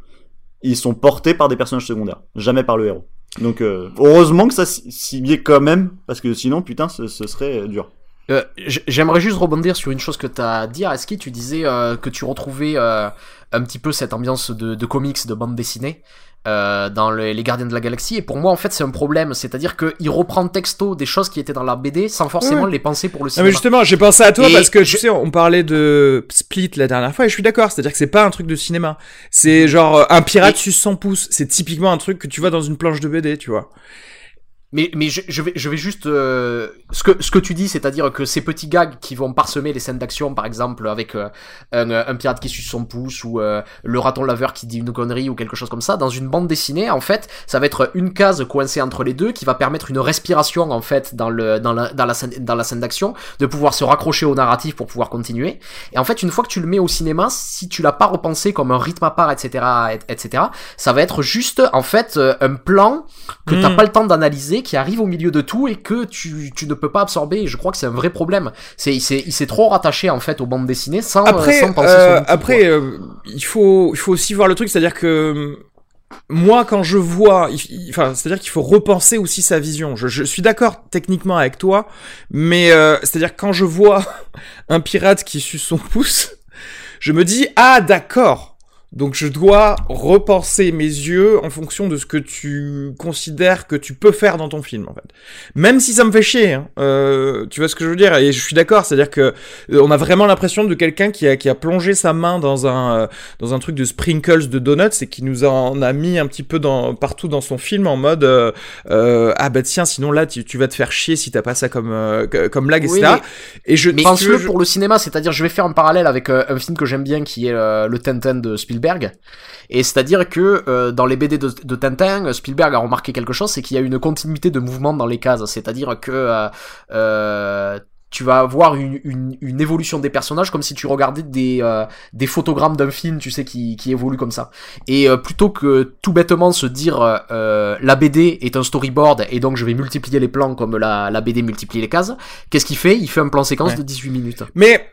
ils sont portés par des personnages secondaires, jamais par le héros. Donc, euh, heureusement que ça s'y est quand même, parce que sinon, putain, ce, ce serait dur.
Euh, J'aimerais juste rebondir sur une chose que tu as dit, Aski. Tu disais euh, que tu retrouvais euh, un petit peu cette ambiance de, de comics, de bande dessinée euh, dans le- les Gardiens de la Galaxie. Et pour moi, en fait, c'est un problème. C'est-à-dire qu'il reprend texto des choses qui étaient dans la BD sans forcément
Ouais.
les penser pour le
Ah
cinéma.
mais justement, j'ai pensé à toi
Et
parce que
je-
tu sais, on parlait de Split la dernière fois et je suis d'accord, c'est-à-dire que c'est pas un truc de cinéma. C'est genre euh, un pirate
Et-
suce 100 pouces, c'est typiquement un truc que tu vois dans une planche de BD, tu vois.
Mais, mais je, je vais, je vais juste euh, ce que ce que tu dis, c'est-à-dire que ces petits gags qui vont parsemer les scènes d'action, par exemple avec euh, un, un pirate qui suce son pouce ou euh, le raton laveur qui dit une connerie ou quelque chose comme ça, dans une bande dessinée, en fait, ça va être une case coincée entre les deux qui va permettre une respiration en fait dans le dans la dans la scène dans la scène d'action, de pouvoir se raccrocher au narratif pour pouvoir continuer. Et en fait, une fois que tu le mets au cinéma, si tu l'as pas repensé comme un rythme à part, etc., et- etc., ça va être juste en fait euh, un plan que t'as
Mm.
pas le temps d'analyser, qui arrive au milieu de tout et que tu, tu ne peux pas absorber. Je crois que c'est un vrai problème. C'est il s'est trop rattaché en fait aux bandes dessinées sans,
Après,
sans penser
euh,
outil,
après, euh, il faut, il faut aussi voir le truc, c'est-à-dire que euh, moi, quand je vois, enfin, c'est-à-dire qu'il faut repenser aussi sa vision. Je, je suis d'accord techniquement avec toi, mais euh, c'est-à-dire quand je vois un pirate qui suce son pouce, je me dis ah d'accord. Donc je dois repenser mes yeux en fonction de ce que tu considères que tu peux faire dans ton film en fait. Même si ça me fait chier, hein. Euh, tu vois ce que je veux dire Et je suis d'accord, c'est-à-dire que euh, on a vraiment l'impression de quelqu'un qui a, qui a plongé sa main dans un, euh, dans un truc de sprinkles de donuts et qui nous en a mis un petit peu dans, partout dans son film en mode euh, euh, ah bah tiens sinon là tu, tu vas te faire chier si t'as pas ça comme, euh, comme blague
Oui,
etc.
mais-
Et je
pense-le
je-
pour le cinéma, c'est-à-dire je vais faire un parallèle avec un film que j'aime bien qui est le Tintin de Spielberg. Et c'est-à-dire que euh, dans les BD de, de Tintin, Spielberg a remarqué quelque chose, c'est qu'il y a une continuité de mouvement dans les cases. C'est-à-dire que euh, euh, tu vas avoir une, une, une évolution des personnages comme si tu regardais des, euh, des photogrammes d'un film, tu sais, qui, qui évolue comme ça. Et euh, plutôt que tout bêtement se dire euh, euh, la BD est un storyboard et donc je vais multiplier les plans comme la, la BD multiplie les cases, qu'est-ce qu'il fait? Il fait un plan séquence
Ouais.
de 18 minutes.
Mais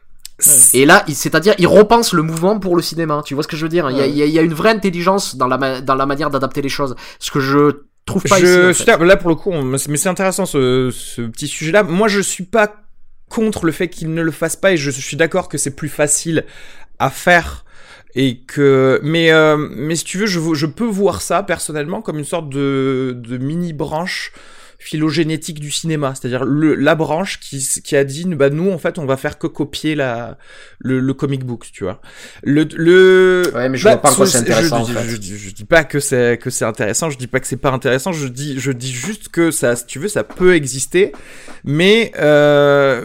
Et là, c'est-à-dire, il repense le mouvement pour le cinéma. Tu vois ce que je veux dire il y, a, il y a- une vraie intelligence dans la, ma- dans la manière d'adapter les choses. Ce que je trouve pas
je
ici. en
suis
fait.
d'accord. là pour le coup, on- mais c'est intéressant ce, ce petit sujet-là. Moi, je suis pas contre le fait qu'il ne le fasse pas et je suis d'accord que c'est plus facile à faire et que mais euh, mais si tu veux, je, je peux voir ça personnellement comme une sorte de de mini branche phylogénétique du cinéma, c'est-à-dire le, la branche qui, qui a dit bah nous en fait on va faire que copier la le, le comic book, tu vois. Le le
Ouais, mais je
bah,
vois pas quoi
ce-
c'est intéressant,
Je,
en fait.
je, je- je dis pas que c'est que c'est intéressant, je dis pas que c'est pas intéressant, je dis je dis juste que ça, si tu veux, ça peut exister, mais euh,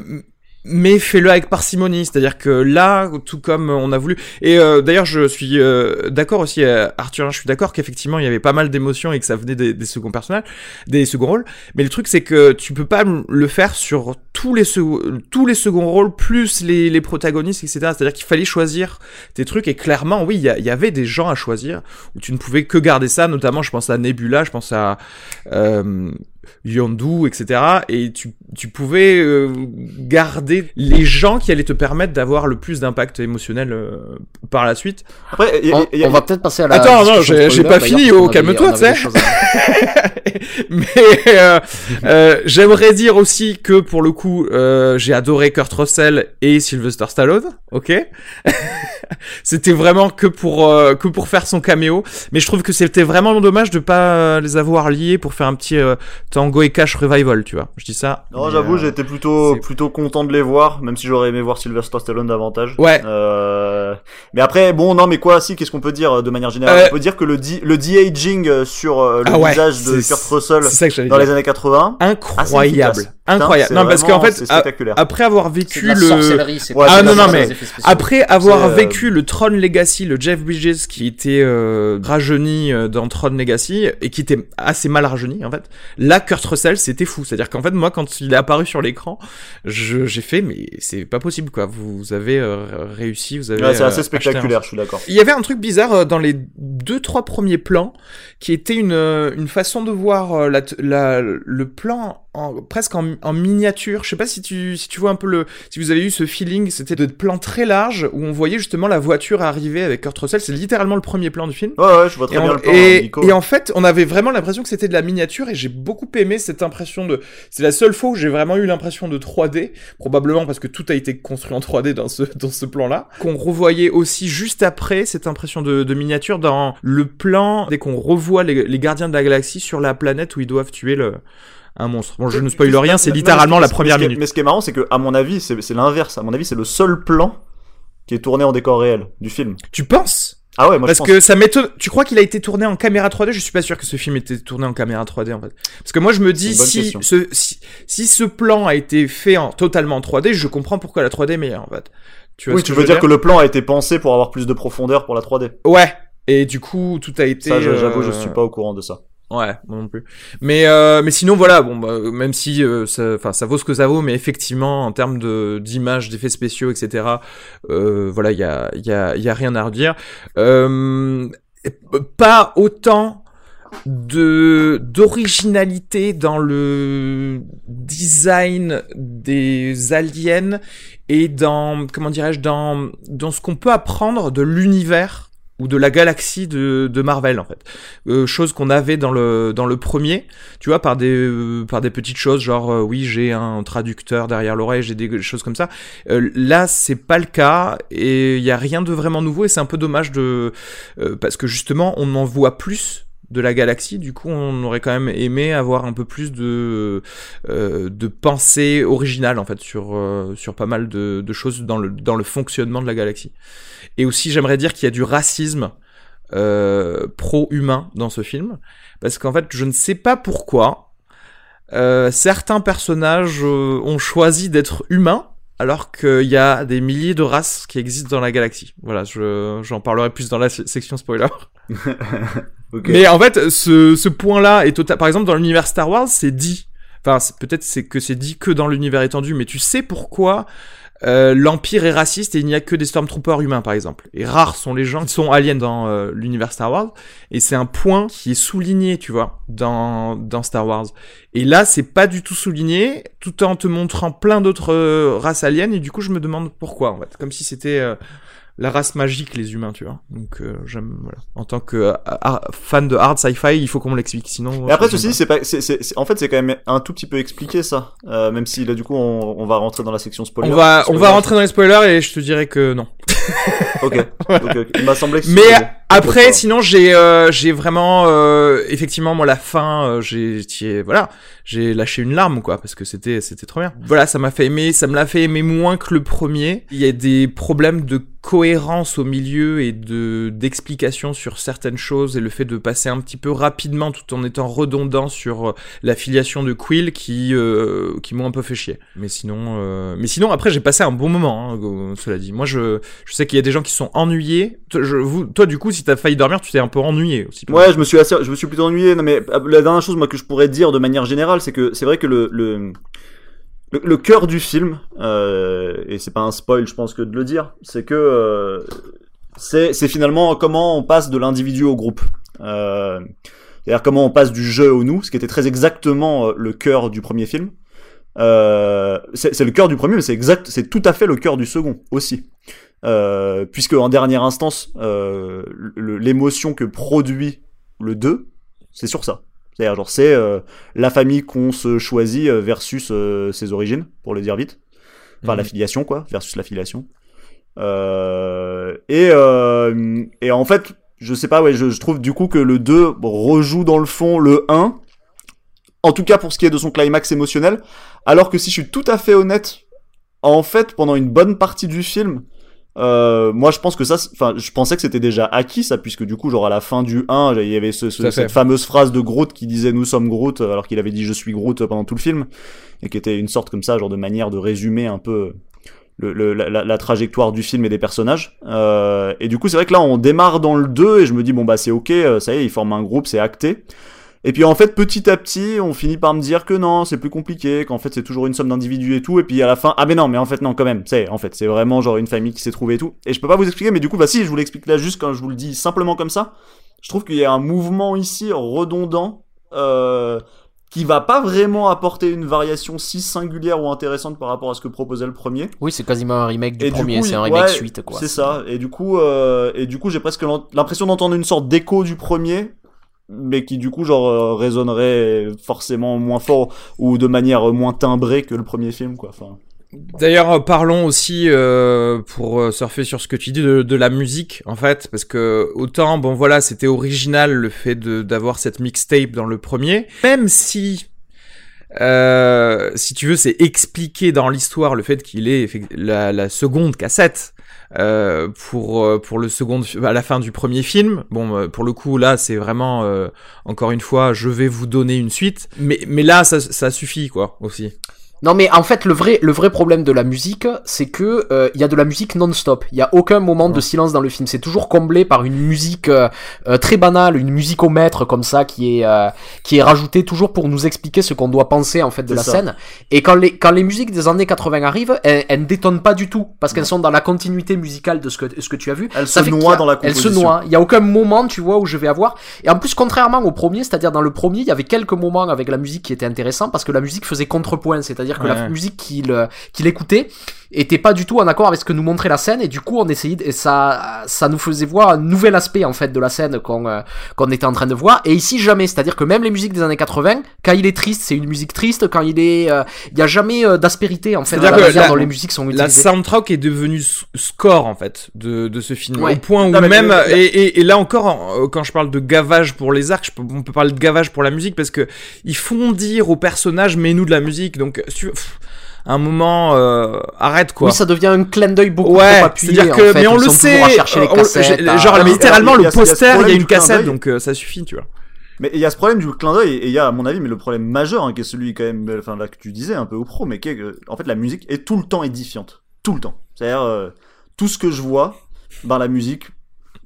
mais fais-le avec parcimonie, c'est-à-dire que là, tout comme on a voulu. Et euh, d'ailleurs, je suis euh, d'accord aussi, euh, Arthur, je suis d'accord qu'effectivement il y avait pas mal d'émotions et que ça venait des, seconds personnages, des seconds rôles. Mais le truc, c'est que tu peux pas le faire sur tous les tous les seconds rôles plus les, protagonistes, etc. C'est-à-dire qu'il fallait choisir tes trucs et clairement, oui, il y, y avait des gens à choisir où tu ne pouvais que garder ça. Notamment, je pense à Nebula, je pense à Yondu, etc. Et tu, tu pouvais euh, garder les gens qui allaient te permettre d'avoir le plus d'impact émotionnel euh, par la suite.
Après, il y a-
On,
il y a-
on va peut-être passer à la.
Attends, non, j'ai- pas fini, oh, calme-toi, tu sais. Mais euh, euh, j'aimerais dire aussi que pour le coup, euh, j'ai adoré Kurt Russell et Sylvester Stallone, ok? C'était vraiment que pour euh, que pour faire son caméo, mais je trouve que c'était vraiment dommage de pas les avoir liés pour faire un petit euh, Tango et Cash revival, tu vois. Je dis ça.
Non, j'avoue,
euh,
j'étais plutôt plutôt content de les voir, même si j'aurais aimé voir Sylvester Stallone davantage.
Ouais.
Euh... Mais après, bon, non, mais quoi, si, qu'est-ce qu'on peut dire euh, de manière générale?
Euh,
On peut dire que le de le de-aging sur le
Ah ouais,
visage de Kurt Russell dans
dire.
les années 80,
Incroyable. Incroyable. Non, parce qu'en fait,
c'est
a-
spectaculaire.
après avoir vécu le
Ouais, ah, non, non,
mais. Après avoir
euh,
vécu le Tron Legacy, le Jeff Bridges qui était euh, rajeuni euh, dans Tron Legacy et qui était assez mal rajeuni en fait. Là, Kurt Russell, c'était fou. C'est-à-dire qu'en fait, moi, quand il est apparu sur l'écran, je- j'ai fait, mais c'est pas possible quoi. Vous avez euh, réussi, vous avez.
Ouais, c'est assez
un-
spectaculaire, je suis d'accord.
il y avait un truc bizarre dans les deux trois premiers plans qui était une une façon de voir la, la- le plan en, presque en, en, miniature. Je sais pas si tu, si tu vois un peu le, si vous avez eu ce feeling, c'était de plans très larges où on voyait justement la voiture arriver avec Kurt Russell. C'est littéralement le premier plan du film.
Ouais, ouais, je vois très
et
bien
on,
le plan.
Et,
Nico.
et en fait, on avait vraiment l'impression que c'était de la miniature et j'ai beaucoup aimé cette impression de. C'est la seule fois où j'ai vraiment eu l'impression de 3D, probablement parce que tout a été construit en 3D dans ce dans ce plan-là. Qu'on revoyait aussi juste après cette impression de, de miniature dans le plan dès qu'on revoit les, les gardiens de la galaxie sur la planète où ils doivent tuer le un monstre. Bon, je ne spoil rien, c'est littéralement la première minute.
Mais ce qui est marrant, c'est que, à mon avis, c'est l'inverse. À mon avis, c'est le seul plan qui est tourné en décor réel du film.
Tu penses?
Ah ouais, moi
Parce
je pense.
que ça m'étonne. Tu crois qu'il a été tourné en caméra 3D Je suis pas sûr que ce film était tourné en caméra 3D en fait. Parce que moi je me dis si ce si, si ce plan a été fait en totalement en 3D, je comprends pourquoi la 3D est meilleure en fait. Tu vois
Oui, tu veux dire que le plan a été pensé pour avoir plus de profondeur pour la 3D.
Ouais. Et du coup tout a été.
Ça, j'avoue, je
euh,
suis pas au courant de ça.
Ouais, moi non plus. Mais euh, mais sinon voilà, bon bah, même si euh, ça, ça vaut ce que ça vaut, mais effectivement en termes de d'image, d'effets spéciaux, etc. Euh, voilà, il y a il y a il y a rien à redire. Euh, pas autant de d'originalité dans le design des aliens et dans comment dirais-je dans dans ce qu'on peut apprendre de l'univers ou de la galaxie de, de Marvel en fait. Euh, chose qu'on avait dans le dans le premier tu vois par des euh, par des petites choses genre euh, oui j'ai un traducteur derrière l'oreille j'ai des choses comme ça. Là c'est pas le cas et il y a rien de vraiment nouveau et c'est un peu dommage de parce que justement on en voit plus de la galaxie. Du coup on aurait quand même aimé avoir un peu plus de euh, de pensée originale en fait sur euh, sur pas mal de, de choses dans le dans le fonctionnement de la galaxie. Et aussi j'aimerais dire qu'il y a du racisme euh, pro-humain dans ce film. Parce qu'en fait je ne sais pas pourquoi euh, certains personnages euh, ont choisi d'être humains alors qu'il y a des milliers de races qui existent dans la galaxie. Voilà, je, j'en parlerai plus dans la se- section spoiler. Mais en fait, ce, ce point-là est total. Par exemple, dans l'univers Star Wars, c'est dit. Enfin, peut-être c'est que c'est dit que dans l'univers étendu, mais tu sais pourquoi euh, l'Empire est raciste et il n'y a que des Stormtroopers humains, par exemple. Et rares sont les gens qui sont aliens dans euh, l'univers Star Wars. Et c'est un point qui est souligné, tu vois, dans, dans Star Wars. Et là, c'est pas du tout souligné, tout en te montrant plein d'autres euh, races aliens. Et du coup, je me demande pourquoi, en fait. Comme si c'était la race magique, les humains, tu vois. Donc, euh, j'aime, voilà. En tant que euh, fan de hard sci-fi, il faut qu'on me l'explique. Sinon.
Et après, ceci, c'est pas, c'est, c'est, c'est- en fait, c'est quand même un tout petit peu expliqué ça. Euh, même si là, du coup, on, on va rentrer dans la section spoiler.
on va, on va rentrer dans les spoilers et je te dirais que non.
Ok. ok, ok. Il m'a semblé que
Mais après, sinon j'ai euh, j'ai vraiment euh, effectivement moi la fin j'ai j'ai- voilà j'ai lâché une larme quoi parce que c'était c'était trop bien. Voilà ça m'a fait aimer ça me l'a fait aimer moins que le premier. Il y a des problèmes de cohérence au milieu et de d'explication sur certaines choses et le fait de passer un petit peu rapidement tout en étant redondant sur euh, la filiation de Quill qui euh, qui m'ont un peu fait chier. Mais sinon euh, mais sinon après j'ai passé un bon moment hein, cela dit. Moi je je sais qu'il y a des gens qui sont ennuyés. Toi, je, vous, toi du coup si t'as failli dormir tu t'es un peu ennuyé aussi.
Ouais, je me suis assez, je me suis plutôt ennuyé. Non, mais euh, la dernière chose, moi, que je pourrais dire de manière générale, c'est que c'est vrai que le, le, le, cœur du film, euh, et c'est pas un spoil, je pense que de le dire, c'est que euh, c'est, finalement comment on passe de l'individu au groupe. Euh, c'est-à-dire comment on passe du jeu au nous, ce qui était très exactement le cœur du premier film. C'est, le cœur du premier, mais c'est c'est tout à fait le cœur du second aussi. Puisque en dernière instance, l'émotion que produit le 2, c'est sur ça. C'est-à-dire, genre, c'est euh, la famille qu'on se choisit euh, versus euh, ses origines, pour le dire vite. Enfin,
Mhm.
la filiation, quoi, versus la filiation. Euh, et, et en fait, je sais pas, ouais, je, je trouve du coup que le 2 rejoue dans le fond le 1, en tout cas pour ce qui est de son climax émotionnel, alors que si je suis tout à fait honnête, en fait, pendant une bonne partie du film, euh, moi je pense que ça, enfin, je pensais que c'était déjà acquis ça, puisque du coup, genre à la fin du 1, il y avait ce, ce- cette fameuse phrase de Groot qui disait nous sommes Groot, alors qu'il avait dit je suis Groot pendant tout le film, et qui était une sorte comme ça, genre de manière de résumer un peu le, le- la, la- la trajectoire du film et des personnages. Euh, et du coup, c'est vrai que là, on démarre dans le 2 et je me dis, bon, bah, c'est ok, euh, ça y est, ils forment un groupe, c'est acté. Et puis en fait, petit à petit, on finit par me dire que non, c'est plus compliqué, qu'en fait c'est toujours une somme d'individus et tout, et puis à la fin, ah mais non, mais en fait non, quand même, c'est en fait c'est vraiment genre une famille qui s'est trouvée et tout. Et je peux pas vous expliquer, mais du coup, bah si, je vous l'explique là juste quand je vous le dis simplement comme ça. Je trouve qu'il y a un mouvement ici redondant, euh, qui va pas vraiment apporter une variation si singulière ou intéressante par rapport à ce que proposait le premier.
Oui, c'est quasiment un remake du
Et
premier, c'est un
ouais,
remake suite quoi.
C'est ça. Et du coup, euh, et du coup, j'ai presque l'impression d'entendre une sorte d'écho du premier, mais qui du coup genre euh, résonnerait forcément moins fort ou de manière moins timbrée que le premier film, quoi. Enfin,
D'ailleurs, euh, parlons aussi euh, pour surfer sur ce que tu dis de, la musique, en fait, parce que autant, bon voilà, c'était original le fait d'avoir cette mixtape dans le premier, même si, si tu veux, c'est expliqué dans l'histoire le fait qu'il ait la, la seconde cassette. Euh, pour euh, pour le second à la fin du premier film bon euh, pour le coup là c'est vraiment euh, encore une fois je vais vous donner une suite. Mais mais là ça ça suffit quoi aussi
Non mais en fait le vrai le vrai problème de la musique c'est que euh, il y a de la musique non-stop. Il y a aucun moment de silence dans le film. C'est toujours comblé par une musique euh, euh, très banale, une musique au maître comme ça qui est euh, qui est rajoutée toujours pour nous expliquer ce qu'on doit penser en fait de la
ça.
scène. Et quand les quand les musiques des années 80 arrivent, elles, elles ne détonnent pas du tout parce qu'elles sont dans la continuité musicale de ce que ce que tu as vu.
elle
Ça
se
fait qu'il y
noie
a-
dans la
Elle se
composition.
noie. Il y a aucun moment, tu vois, où je vais avoir. Et en plus, contrairement au premier, c'est-à-dire dans le premier, il y avait quelques moments avec la musique qui étaient intéressants parce que la musique faisait contrepoint, c'est-à-dire que la musique qu'il euh, qu'il écoutait était pas du tout en accord avec ce que nous montrait la scène et du coup on essayait et ça ça nous faisait voir un nouvel aspect en fait de la scène qu'on euh, qu'on était en train de voir et ici jamais c'est-à-dire que même les musiques des années 80 quand il est triste c'est une musique triste quand il est euh, il y a jamais euh, d'aspérité en fait dans la manière
la-
dont les musiques sont
La
utilisées
soundtrack est devenue score en fait de, de ce film.
Ouais.
Au point où
Non,
même et, et, et là encore euh, quand je parle de gavage pour les arcs, je peux- on peut parler de gavage pour la musique parce que ils font dire aux personnages mais nous de la musique. Donc tu pff, un moment euh, arrête quoi.
oui ça devient un clin d'œil beaucoup
ouais,
trop appuyé
c'est-à-dire
en
que
fait,
mais on le sait. on-
cassettes, à-
genre
Ah, mais
littéralement
il y a- il y
le poster, il y a une cassette donc euh, ça suffit, tu vois.
Mais il y a ce problème du clin d'œil et il y a à mon avis mais le problème majeur hein, qui est celui quand même enfin là que tu disais un peu au pro mais qui est que en fait la musique est tout le temps édifiante tout le temps c'est-à-dire euh, tout ce que je vois dans la musique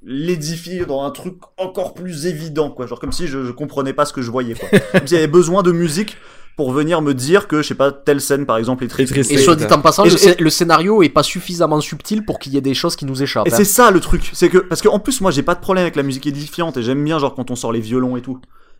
l'édifie dans un truc encore plus évident quoi genre comme si je, je comprenais pas ce que je voyais quoi comme s'il y avait besoin de musique pour venir me dire que je sais pas telle scène par exemple est triste.
Et soit dit en passant,
Et
le, scénario est pas suffisamment subtil pour qu'il y ait des choses qui nous échappent.
Et
hein.
c'est ça le truc, c'est que parce que en plus moi j'ai pas de problème avec la musique édifiante et j'aime bien genre quand on sort les violons et tout.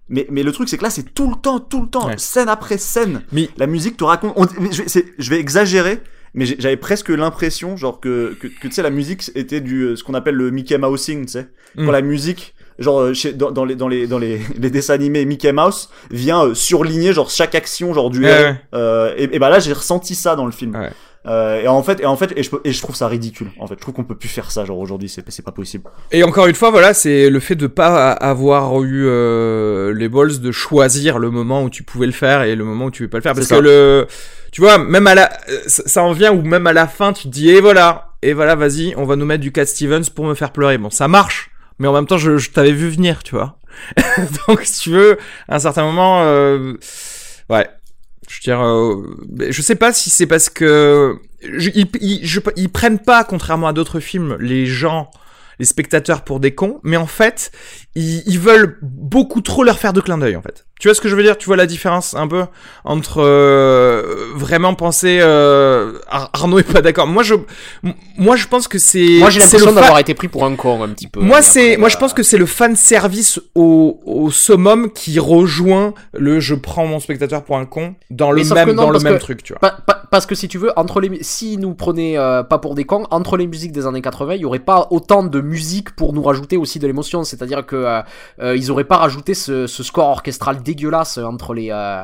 Mais mais le truc c'est que là c'est tout le temps, tout le temps,
Ouais.
scène après scène.
Mais-
la musique te raconte. on- je, vais, c'est- je vais exagérer, mais j'avais presque l'impression genre que que, que tu sais la musique était du euh, ce qu'on appelle le Mickey Mousing, tu sais,
Mm.
quand la musique genre euh, chez, dans, dans les dans les dans les, les dessins animés Mickey Mouse vient euh, surligner genre chaque action genre du
Ouais,
héros.
ouais.
Euh, et, et bah là j'ai ressenti ça dans le film.
Ouais.
Euh, et en fait et en fait et je et je trouve ça ridicule. En fait, je trouve qu'on peut plus faire ça genre aujourd'hui, c'est c'est pas possible.
Et encore une fois, voilà, c'est le fait de pas avoir eu euh, les balls de choisir le moment où tu pouvais le faire et le moment où tu pouvais pas le faire. Parce que le, tu vois, même à la, ça ça en vient où même à la fin, tu te dis, et voilà, et voilà, vas-y, on va nous mettre du Cat Stevens pour me faire pleurer. Bon, ça marche, mais en même temps, je, je t'avais vu venir, tu vois. Donc, si tu veux, à un certain moment, euh, ouais. Je veux dire, euh, je sais pas si c'est parce que je- ils, ils- ils prennent pas, contrairement à d'autres films, les gens, les spectateurs pour des cons, mais en fait, ils, ils veulent beaucoup trop leur faire de clin d'œil, en fait. Tu vois ce que je veux dire? Tu vois la différence un peu entre euh, vraiment penser euh, Ar- Arnaud est pas d'accord. Moi je, moi je pense que c'est.
Moi j'ai l'impression d'avoir été pris pour un con un petit peu.
moi c'est, moi je
euh,
pense que c'est le fan service au, au summum qui rejoint le je prends mon spectateur pour un con dans le
Mais
même
non,
dans le même
que-
truc, tu vois.
Pa- pa- parce que si tu veux, entre les, si nous prenaient euh, pas pour des cons, entre les musiques des années 80, il y aurait pas autant de musique pour nous rajouter aussi de l'émotion. C'est-à-dire que euh, ils auraient pas rajouté ce, ce score orchestral dégueulasse entre les, euh,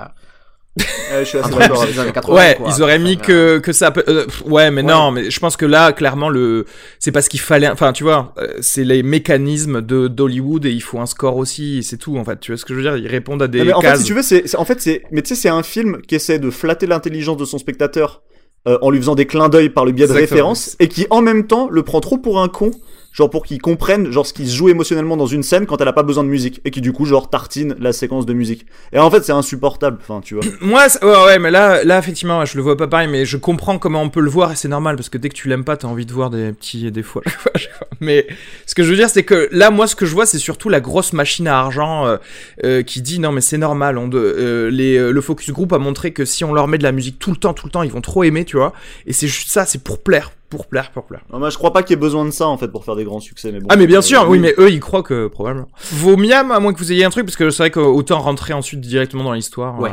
Ouais, je suis assez
les
d'accord avec
années 80.
Ouais,
quoi.
ils auraient mis
Enfin,
que que ça peut. euh, pff, ouais, mais
Ouais.
non, mais je pense que là, clairement, le c'est parce qu'il fallait. Enfin, tu vois, euh, c'est les mécanismes de d'Hollywood et il faut un score aussi. et C'est tout, en fait. Tu vois ce que je veux dire? Ils répondent à des
Non, mais en fait,
cases.
si tu veux, c'est, c'est- en fait, c'est, mais tu sais, c'est un film qui essaie de flatter l'intelligence de son spectateur euh, en lui faisant des clins d'œil par le biais de
Exactement.
références et qui en même temps le prend trop pour un con, genre pour qu'il comprenne genre ce qui se joue émotionnellement dans une scène quand elle a pas besoin de musique et qui du coup genre tartine la séquence de musique. Et en fait, c'est insupportable. Enfin, tu vois.
Moi, ouais, ouais, mais là, là, effectivement, je le vois pas pareil, mais je comprends comment on peut le voir et c'est normal parce que dès que tu l'aimes pas, t'as envie de voir des petits des fois. mais ce que je veux dire, c'est que là, moi, ce que je vois, c'est surtout la grosse machine à argent euh, euh, qui dit non, mais c'est normal. On de, euh, les, euh, le focus group a montré que si on leur met de la musique tout le temps, tout le temps, ils vont trop aimer, tu vois. Et c'est juste ça, c'est pour plaire. Pour plaire, pour plaire.
Non, moi, je crois pas qu'il y ait besoin de ça en fait pour faire des grands succès. Mais bon,
Ah mais bien
Euh,
sûr, oui, mais eux ils croient que probablement. Vos miam, à moins que vous ayez un truc, parce que c'est vrai qu'autant rentrer ensuite directement dans l'histoire.
Ouais.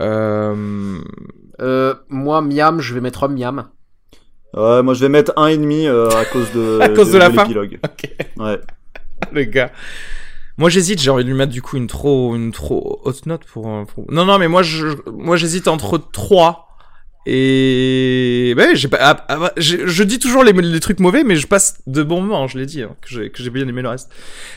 Euh... euh,
Euh, moi, Miam, je vais mettre un Miam.
Ouais, moi je vais mettre un et demi euh, à cause de
À cause de la fin
l'épilogue.
Ok.
Ouais.
le gars. Moi j'hésite, j'ai envie de lui mettre du coup une trop une trop haute note pour, pour- Non non mais moi je moi j'hésite entre 3 et ben j'ai pas ah, ah, je, je dis toujours les, trucs mauvais mais je passe de bons moments, je l'ai dit hein, que j'ai bien aimé le reste.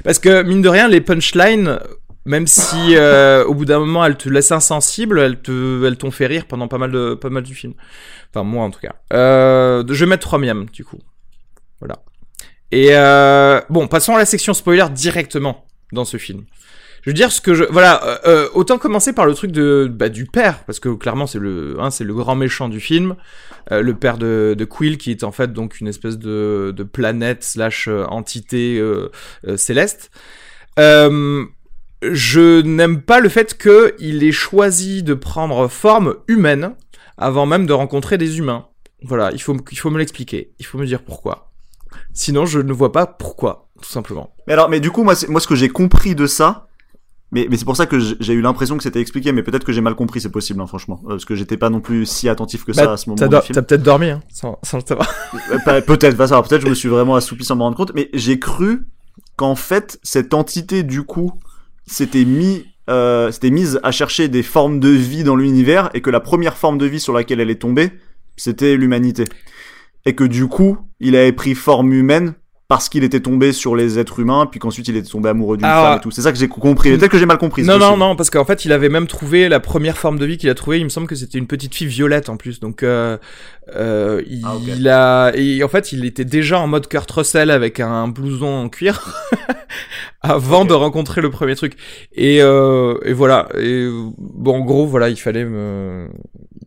Parce que mine de rien les punchlines même si euh, au bout d'un moment elles te laissent insensible, elles te elles t'ont fait rire pendant pas mal de pas mal du film. Enfin moi en tout cas. Euh, je vais mettre 3 miams du coup. Voilà. Et euh, bon, passons à la section spoiler directement dans ce film. Je veux dire ce que je voilà, euh, euh, autant commencer par le truc de bah, du père parce que clairement c'est le hein, c'est le grand méchant du film, euh, le père de, de Quill qui est en fait donc une espèce de, de planète slash euh, entité euh, euh, céleste. Je n'aime pas le fait que il ait choisi de prendre forme humaine avant même de rencontrer des humains. Voilà, il faut il faut me l'expliquer, il faut me dire pourquoi. Sinon, je ne vois pas pourquoi, tout simplement.
Mais alors, mais du coup, moi, moi, ce que j'ai compris de ça, mais, mais c'est pour ça que j'ai eu l'impression que c'était expliqué, mais peut-être que j'ai mal compris, c'est possible, hein, franchement, Euh, parce que j'étais pas non plus si attentif que ça
Bah,
à ce moment film.
t'as peut-être dormi, hein, sans, sans le savoir.
Euh, pas- Peut-être, va savoir. Peut-être je me suis vraiment assoupi sans me rendre compte, mais j'ai cru qu'en fait cette entité du coup s'était mis, euh, s'était mise à chercher des formes de vie dans l'univers et que la première forme de vie sur laquelle elle est tombée, c'était l'humanité, et que du coup il avait pris forme humaine parce qu'il était tombé sur les êtres humains, puis qu'ensuite il était tombé amoureux d'une
Ah.
femme et tout. C'est ça que j'ai compris. Peut-être que j'ai mal compris.
Non, non, non, parce qu'en fait, il avait même trouvé la première forme de vie qu'il a trouvée. Il me semble que c'était une petite fille violette en plus. Donc, euh, euh, il,
Ah, ok.
a, et en fait, il était déjà en mode Kurt Russell avec un blouson en cuir avant de rencontrer le premier truc. Et, euh, et voilà. Et bon, en gros, voilà, il fallait me,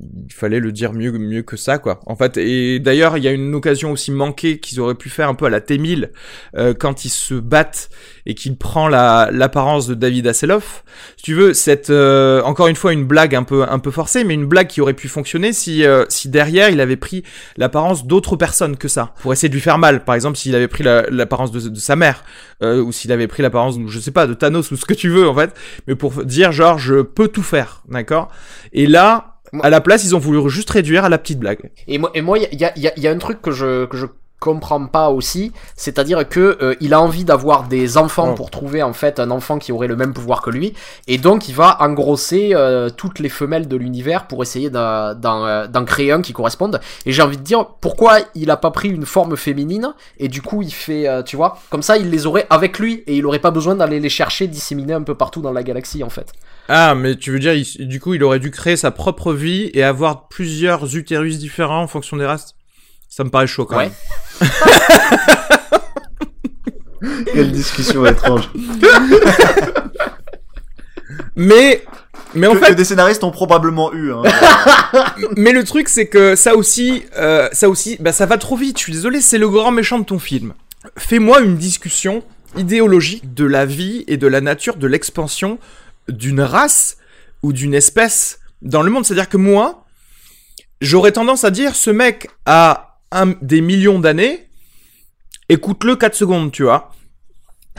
il fallait le dire mieux, mieux que ça, quoi. En fait, et d'ailleurs, il y a une occasion aussi manquée qu'ils auraient pu faire un peu à la T-1000 euh, quand ils se battent et qu'il prend la l'apparence de David Hasselhoff. Si tu veux, cette euh, encore une fois une blague un peu un peu forcée, mais une blague qui aurait pu fonctionner si euh, si derrière il avait pris l'apparence d'autres personnes que ça pour essayer de lui faire mal. Par exemple, s'il avait pris la- l'apparence de, de sa mère euh, ou s'il avait pris l'apparence, je sais pas, de Thanos ou ce que tu veux en fait, mais pour dire genre je peux tout faire, d'accord? Et là. À la place, ils ont voulu juste réduire à la petite blague.
Et moi, et moi, il y a, y a un truc que je, que je comprends pas aussi, c'est-à-dire que euh, il a envie d'avoir des enfants
Oh.
pour trouver en fait un enfant qui aurait le même pouvoir que lui, et donc il va engrosser euh, toutes les femelles de l'univers pour essayer d'en d'en, euh, d'en créer un qui corresponde. Et j'ai envie de dire pourquoi il a pas pris une forme féminine et du coup il fait, euh, tu vois, comme ça il les aurait avec lui et il aurait pas besoin d'aller les chercher disséminés un peu partout dans la galaxie en fait.
Ah, mais tu veux dire, il- du coup, il aurait dû créer sa propre vie et avoir plusieurs utérus différents en fonction des races? Ça me paraît chaud quand
Ouais.
même.
Quelle discussion étrange.
Mais, mais en
que,
fait,
que des scénaristes ont probablement eu. Hein.
mais le truc, c'est que ça aussi, euh, ça aussi, bah, ça va trop vite. Je suis désolé, c'est le grand méchant de ton film. Fais-moi une discussion idéologique de la vie et de la nature, de l'expansion d'une race ou d'une espèce dans le monde. C'est-à-dire que moi, j'aurais tendance à dire, ce mec a un, des millions d'années, écoute-le 4 secondes, tu vois.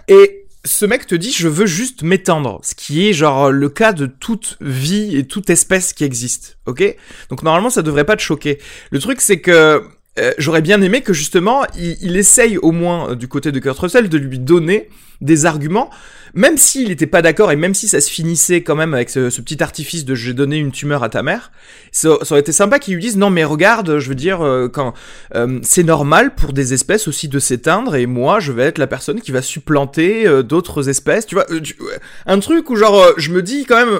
Et ce mec te dit, je veux juste m'étendre, ce qui est genre le cas de toute vie et toute espèce qui existe, ok? Donc normalement, ça devrait pas te choquer. Le truc, c'est que euh, j'aurais bien aimé que justement, il, il essaye au moins euh, du côté de Kurt Russell de lui donner des arguments, même s'il n'était pas d'accord et même si ça se finissait quand même avec ce, petit artifice de j'ai donné une tumeur à ta mère, ça, aurait été sympa qu'il lui dise non mais regarde, je veux dire euh, quand euh, c'est normal pour des espèces aussi de s'éteindre et moi je vais être la personne qui va supplanter euh, d'autres espèces, tu vois, un truc où genre je me dis quand même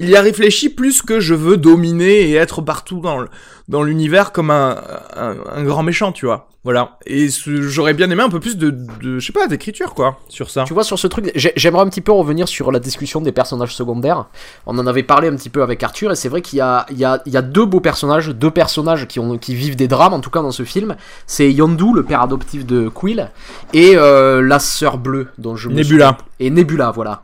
il y a réfléchi plus que je veux dominer et être partout dans le- dans l'univers comme un, un, un grand méchant, tu vois. Voilà. Et j'aurais bien aimé un peu plus de, de je sais pas, d'écriture, quoi, sur ça.
Tu vois, sur ce truc, j'ai- j'aimerais un petit peu revenir sur la discussion des personnages secondaires. On en avait parlé un petit peu avec Arthur, et c'est vrai qu'il y a, il y, a, il y a deux beaux personnages, deux personnages qui, ont, qui vivent des drames, en tout cas dans ce film. C'est Yondu, le père adoptif de Quill, et euh, la sœur bleue, dont je me
Nebula.
souviens- Et Nebula, voilà.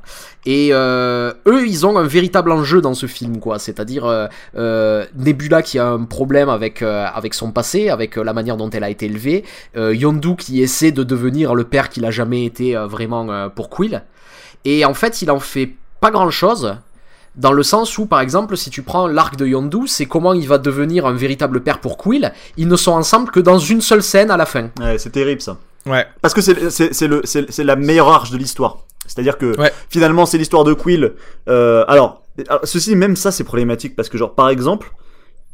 Et euh, eux, ils ont un véritable enjeu dans ce film, quoi. C'est-à-dire euh, euh, Nebula qui a un problème avec euh, avec son passé, avec euh, la manière dont elle a été élevée. Euh, Yondu qui essaie de devenir le père qu'il a jamais été euh, vraiment euh, pour Quill. Et en fait, il en fait pas grand chose. Dans le sens où, par exemple, si tu prends l'arc de Yondu, c'est comment il va devenir un véritable père pour Quill. Ils ne sont ensemble que dans une seule scène à la fin.
Ouais, c'est terrible ça.
Ouais.
Parce que c'est c'est c'est le c'est c'est la meilleure arche de l'histoire. C'est-à-dire que
Ouais.
finalement c'est l'histoire de Quill. Euh, alors, alors, ceci même ça c'est problématique parce que genre par exemple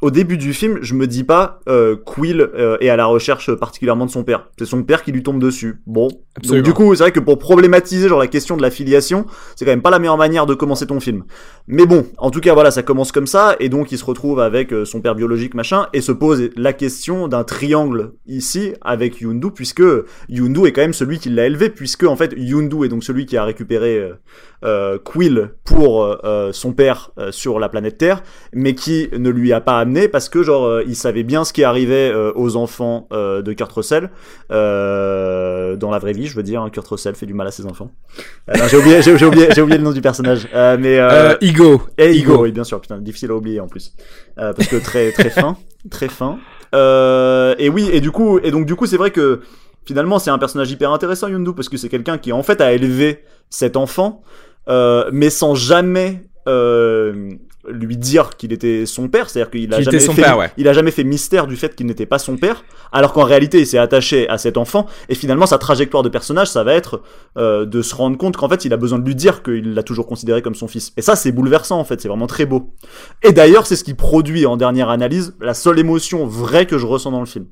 au début du film je me dis pas euh, Quill euh, est à la recherche particulièrement de son père. C'est son père qui lui tombe dessus. Bon.
Absolument.
Donc du coup c'est vrai que pour problématiser genre la question de la filiation c'est quand même pas la meilleure manière de commencer ton film. Mais bon en tout cas voilà ça commence comme ça et donc il se retrouve avec euh, son père biologique machin et se pose la question d'un triangle ici avec Yundu puisque Yundu est quand même celui qui l'a élevé, puisque en fait Yundu est donc celui qui a récupéré euh, euh, Quill pour euh, euh, son père euh, sur la planète Terre, mais qui ne lui a pas amené parce que genre euh, il savait bien ce qui arrivait euh, aux enfants euh, de Kurt Russell euh, dans la vraie vie, je veux dire. hein, Kurt Russell fait du mal à ses enfants. Euh, j'ai oublié, j'ai oublié, j'ai oublié le nom du personnage, euh, mais euh,
Euh, Igo.
et Igor,
Igor.
oui, bien sûr, putain, difficile à oublier en plus. Euh, parce que très très fin, très fin. Euh, et oui, et du coup, et donc du coup, c'est vrai que finalement, c'est un personnage hyper intéressant, Yundu, parce que c'est quelqu'un qui en fait a élevé cet enfant, euh, mais sans jamais euh, lui dire qu'il était son père, c'est-à-dire qu'il a jamais
son
fait,
père, ouais.
il a jamais fait mystère du fait qu'il n'était pas son père, alors qu'en réalité, il s'est attaché à cet enfant, et finalement, sa trajectoire de personnage, ça va être euh, de se rendre compte qu'en fait, il a besoin de lui dire qu'il l'a toujours considéré comme son fils. Et ça, c'est bouleversant, en fait, c'est vraiment très beau. Et d'ailleurs, c'est ce qui produit, en dernière analyse, la seule émotion vraie que je ressens dans le film.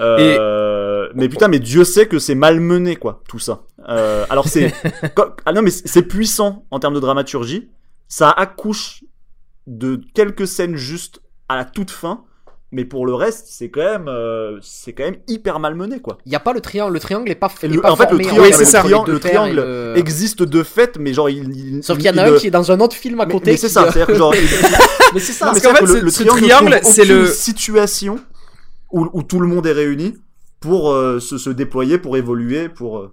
Euh, Mais putain, mais Dieu sait que c'est malmené, quoi, tout ça. Euh, alors c'est, ah non, mais c'est c'est puissant en termes de dramaturgie. Ça accouche de quelques scènes juste à la toute fin, mais pour le reste, c'est quand même, euh, c'est quand même hyper malmené, quoi.
Il y a pas le triangle, le triangle est pas,
Et
est
le-
pas
en fait, le
formé
triangle,
Oui,
entre
c'est
les
ça.
deux
triangle- le
et
triangle
le-
existe de fait, mais genre il. il-
Sauf qu'il y en a un qui est dans un autre film à
mais-
côté.
Mais c'est
qui-
ça, c'est-à-dire que genre.
Mais c'est ça.
Non, mais
Parce qu'en fait,
le, triangle,
c'est le-
situation où, tout le monde est réuni pour euh, se, se déployer, pour évoluer, pour.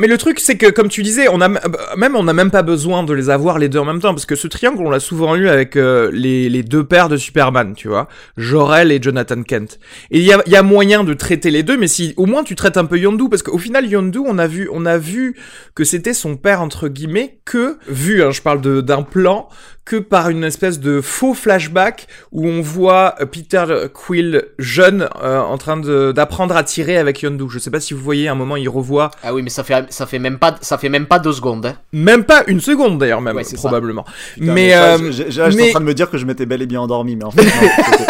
Mais le truc, c'est que, comme tu disais, on a même on n'a même pas besoin de les avoir les deux en même temps, parce que ce triangle, on l'a souvent eu avec euh, les, les deux pères de Superman, tu vois, Jor-El et Jonathan Kent. Et il y a, y a moyen de traiter les deux, mais si au moins tu traites un peu Yondu, parce qu'au final, Yondu, on a vu, on a vu que c'était son père entre guillemets que vu, hein, je parle d'un plan que par une espèce de faux flashback où on voit Peter Quill jeune euh, en train d'apprendre à tirer avec Yondu. Je sais pas si vous voyez, à un moment il revoit
Ah oui, mais ça fait ça fait même pas ça fait même pas deux secondes. hein.
Même pas une seconde d'ailleurs même
Ouais,
probablement.
putain,
mais
ça,
euh, mais-
en train de me dire que je m'étais bel et bien endormi, mais en fait. non,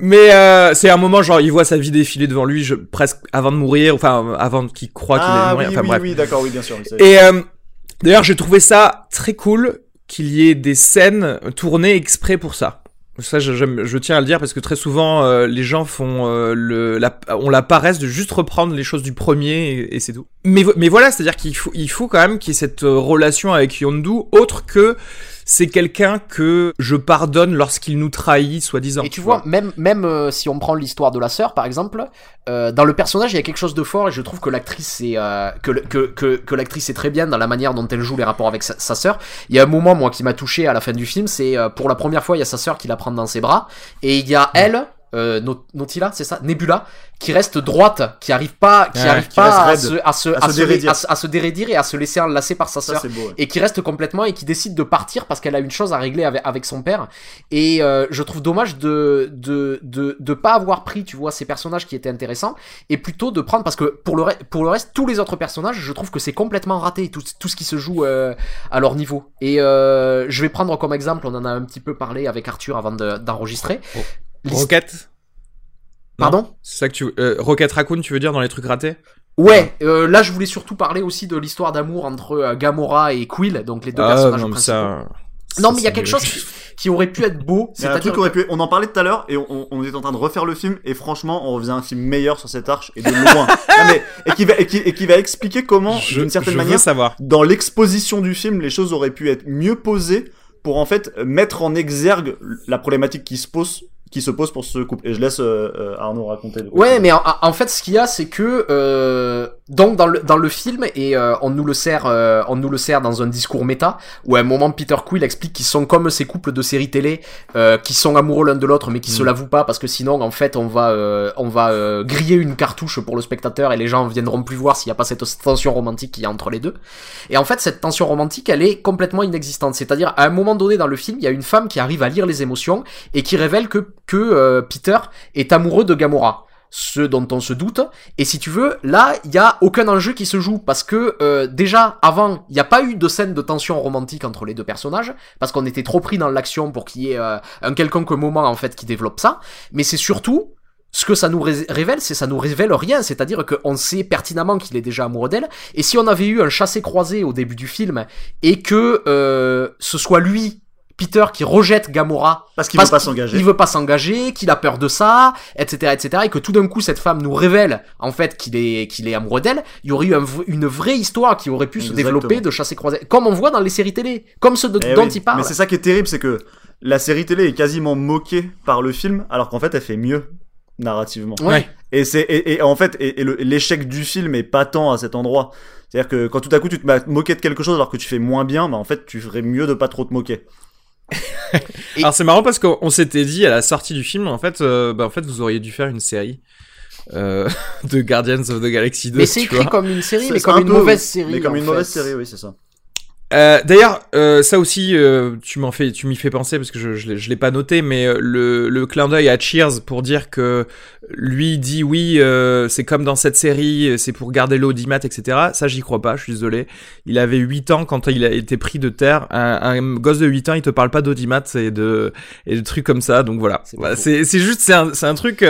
mais euh, c'est un moment genre il voit sa vie défiler devant lui je, presque avant de mourir enfin avant qu'il croit qu'il
ah oui,
mourir enfin
oui,
bref.
oui, d'accord, oui, bien sûr. oui,
Et euh, d'ailleurs j'ai trouvé ça très cool qu'il y ait des scènes tournées exprès pour ça. Ça, je, tiens à le dire parce que très souvent, euh, les gens font euh, la, on la paresse de juste reprendre les choses du premier et, c'est tout. Mais voilà, c'est-à-dire qu'il faut, il faut quand même qu'il y ait cette euh, relation avec Yondu, autre que c'est quelqu'un que je pardonne lorsqu'il nous trahit, soi-disant.
Et tu vois, même même euh, si on prend l'histoire de la sœur par exemple, euh, dans le personnage il y a quelque chose de fort et je trouve que l'actrice est euh, que, que que que l'actrice est très bien dans la manière dont elle joue les rapports avec sa, sa sœur. Il y a un moment moi qui m'a touché à la fin du film, c'est euh, pour la première fois il y a sa sœur qui la prend dans ses bras et il y a elle euh, Naut- Nautila, c'est ça, Nebula, qui reste droite, qui arrive pas, qui
Ouais,
arrive
qui
pas à se, à se,
à
à
se
se,
dérédire.
à se- à se dérédire et à se laisser enlacer par sa sœur
ouais.
et qui reste complètement et qui décide de partir parce qu'elle a une chose à régler avec, avec son père et euh, je trouve dommage de de de de pas avoir pris tu vois ces personnages qui étaient intéressants et plutôt de prendre parce que pour le pour le reste tous les autres personnages je trouve que c'est complètement raté tout tout ce qui se joue euh, à leur niveau et euh, je vais prendre comme exemple on en a un petit peu parlé avec Arthur avant de- d'enregistrer
Oh. Rocket
pardon?
C'est ça que tu... Euh, Rocket Raccoon, tu veux dire, dans les trucs ratés?
Ouais, euh, là je voulais surtout parler aussi de l'histoire d'amour entre euh, Gamora et Quill, donc les deux
Ah,
personnages
non, mais
principaux.
ça...
Non,
ça,
mais il y a
c'est
quelque chose qui, qui aurait pu être beau.
A un truc aurait pu. On en parlait tout à l'heure et on, on était en train de refaire le film et franchement on refaisait un film meilleur sur cette arche et de loin. Non, mais, et, qui va, et, qui, et qui va expliquer comment,
Je-
d'une certaine
je veux
manière,
savoir.
dans l'exposition du film, les choses auraient pu être mieux posées pour en fait mettre en exergue la problématique qui se pose, qui se pose pour ce couple. Et je laisse euh, euh, Arnaud raconter. le
Ouais, mais en, en fait, ce qu'il y a, c'est que euh, Donc dans le dans le film et euh, on nous le sert euh, on nous le sert dans un discours méta où à un moment Peter Quill explique qu'ils sont comme ces couples de séries télé euh, qui sont amoureux l'un de l'autre mais qui se
Mm.
l'avouent pas parce que sinon en fait on va euh, on va euh, griller une cartouche pour le spectateur et les gens viendront plus voir s'il y a pas cette tension romantique qu'il y a entre les deux. Et en fait cette tension romantique elle est complètement inexistante. C'est-à-dire à un moment donné dans le film il y a une femme qui arrive à lire les émotions et qui révèle que que euh, Peter est amoureux de Gamora ce dont on se doute. Et si tu veux, là, il y a aucun enjeu qui se joue parce que euh, déjà avant, il n'y a pas eu de scène de tension romantique entre les deux personnages parce qu'on était trop pris dans l'action pour qu'il y ait euh, un quelconque moment en fait qui développe ça. Mais c'est surtout ce que ça nous ré- révèle, c'est ça nous révèle rien, c'est-à-dire qu'on sait pertinemment qu'il est déjà amoureux d'elle. Et si on avait eu un chassé-croisé au début du film et que ce soit lui, Peter, qui rejette Gamora
Parce qu'il veut pas s'engager.
Il veut pas s'engager, qu'il a peur de ça, etc., etc., et que tout d'un coup cette femme nous révèle en fait qu'il est qu'il est amoureux d'elle. Il y aurait eu un une vraie histoire qui aurait pu se développer de chasser croisé, comme on voit dans les séries télé, comme ceux de-
Eh
dont
oui,
il parle.
Mais c'est ça qui est terrible, c'est que la série télé est quasiment moquée par le film, alors qu'en fait elle fait mieux narrativement.
Ouais.
Et c'est et, et en fait et, l'échec du film est pas tant à cet endroit. C'est-à-dire que quand tout à coup tu te te moquer de quelque chose alors que tu fais moins bien, bah en fait tu ferais mieux de pas trop te moquer.
Et-
Alors c'est marrant parce qu'on on s'était dit à la sortie du film, en fait, euh, bah, en fait, vous auriez dû faire une série euh, de Guardians of the Galaxy 2.
Mais c'est écrit
vois.
comme une série, mais comme
un
une
peu,
mauvaise série.
Mais comme une mauvaise série, oui, c'est ça.
Euh, D'ailleurs, euh, ça aussi, euh, tu m'en fais, tu m'y fais penser parce que je, je l'ai- je l'ai pas noté, mais euh, le, le clin d'œil à Cheers pour dire que lui dit oui, euh, c'est comme dans cette série, c'est pour garder l'audimat, etc. Ça, j'y crois pas. Je suis désolé. Il avait 8 ans quand il a été pris de terre. Un, un gosse de 8 ans, il te parle pas d'audimat et de et de trucs comme ça. Donc voilà.
C'est
c'est juste, c'est un, c'est un truc.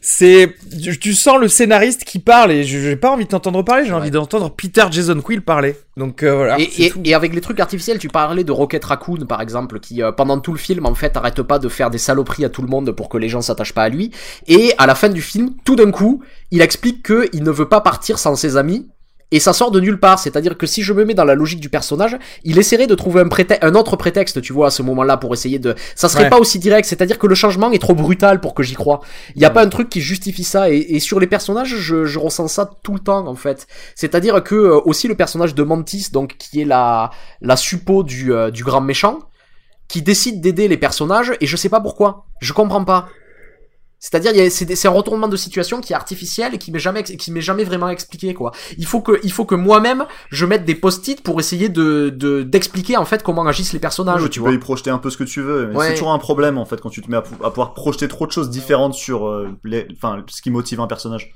C'est tu, sens le scénariste qui parle et je- j'ai pas envie de t'entendre parler, j'ai
Ouais.
envie d'entendre Peter Jason Quill parler. Donc euh, voilà.
Et, et- et avec les trucs artificiels, tu parlais de Rocket Raccoon par exemple, qui euh, pendant tout le film en fait arrête pas de faire des saloperies à tout le monde pour que les gens s'attachent pas à lui. Et à la fin du film, tout d'un coup, il explique que il ne veut pas partir sans ses amis. Et ça sort de nulle part, c'est-à-dire que si je me mets dans la logique du personnage, il essaierait de trouver un, prétexte, un autre prétexte, tu vois, à ce moment-là, pour essayer de... Ça serait
Ouais.
pas aussi direct, c'est-à-dire que le changement est trop brutal pour que j'y croie. Il y a pas un truc qui justifie ça, et, et sur les personnages, je, je ressens ça tout le temps, en fait. C'est-à-dire que euh, aussi le personnage de Mantis, donc qui est la la suppo du euh, du grand méchant, qui décide d'aider les personnages et je sais pas pourquoi. Je comprends pas. C'est-à-dire, il y a- c'est un retournement de situation qui est artificiel et qui m'est jamais, qui m'est jamais vraiment expliqué, quoi. Il faut que, il faut que moi-même, je mette des post-it pour essayer de, de, d'expliquer, en fait, comment agissent les personnages,
Oui,
tu
tu
vois.
peux y projeter un peu ce que tu veux,
Ouais.
c'est toujours un problème en fait quand tu te mets à, à pouvoir projeter trop de choses différentes sur euh, les, enfin, ce qui motive un personnage.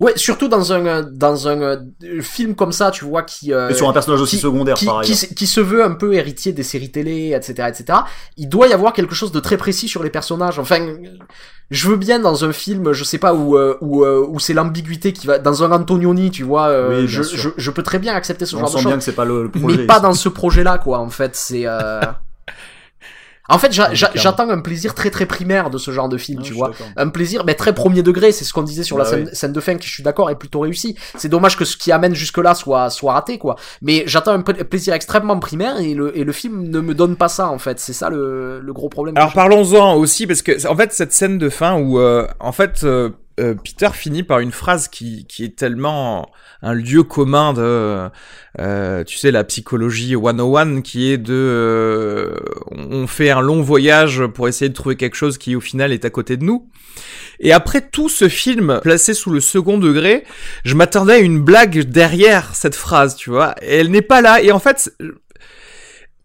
Ouais, surtout dans un, euh, dans un euh, film comme ça, tu vois, qui, euh,
Et sur un personnage aussi
qui-
secondaire
qui,
par
qui, qui se veut un peu héritier des séries télé, etc., etc. Il doit y avoir quelque chose de très précis sur les personnages. Enfin, je veux bien dans un film, je sais pas où euh, où, où c'est l'ambiguïté qui va dans un Antonioni, tu vois. euh,
Oui,
je, je, je peux très bien accepter ce
On
genre de
sent
choses,
bien que c'est pas le, le projet.
mais pas dans ce projet-là, quoi. En fait, c'est. euh, En fait,
clairement.
j'attends un plaisir très très primaire de ce genre de film,
Ah,
tu vois. un plaisir mais très premier degré c'est ce qu'on disait sur la
Bah
scène,
oui.
scène de fin qui je suis d'accord est plutôt réussi c'est dommage que ce qui amène jusque là soit soit raté quoi. Mais j'attends un pla- plaisir extrêmement primaire et le et le film ne me donne pas ça en fait. C'est ça le, le gros problème.
Alors parlons-en aussi parce que en fait cette scène de fin où euh, en fait euh, euh, Peter finit par une phrase qui qui est tellement un lieu commun de euh, tu sais la psychologie 101 qui est de euh, on fait un long voyage pour essayer de trouver quelque chose qui au final est à côté de nous. Et après tout ce film placé sous le second degré, je m'attendais à une blague derrière cette phrase, tu vois. Et elle n'est pas là. Et en fait,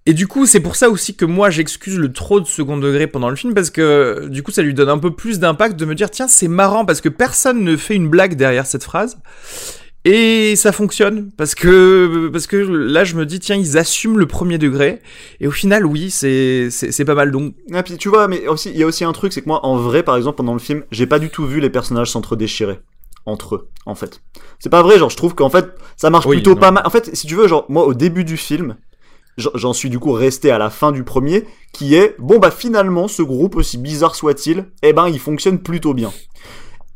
et du coup, c'est pour ça aussi que moi j'excuse le trop de second degré pendant le film parce que du coup, ça lui donne un peu plus d'impact de me dire tiens, c'est marrant parce que personne ne fait une blague derrière cette phrase. Et ça fonctionne parce que parce que là je me dis tiens ils assument le premier degré et au final oui c'est pas mal donc
Ah, puis tu vois, mais aussi il y a aussi un truc, c'est que moi en vrai, par exemple, pendant le film, j'ai pas du tout vu les personnages s'entre-déchirer entre eux, en fait. C'est pas vrai, genre je trouve qu'en fait ça marche
Oui,
plutôt
non.
pas mal. En fait, si tu veux, genre moi au début du film, j'en- suis du coup resté à la fin du premier, qui est bon bah finalement ce groupe aussi bizarre soit-il, eh ben il fonctionne plutôt bien.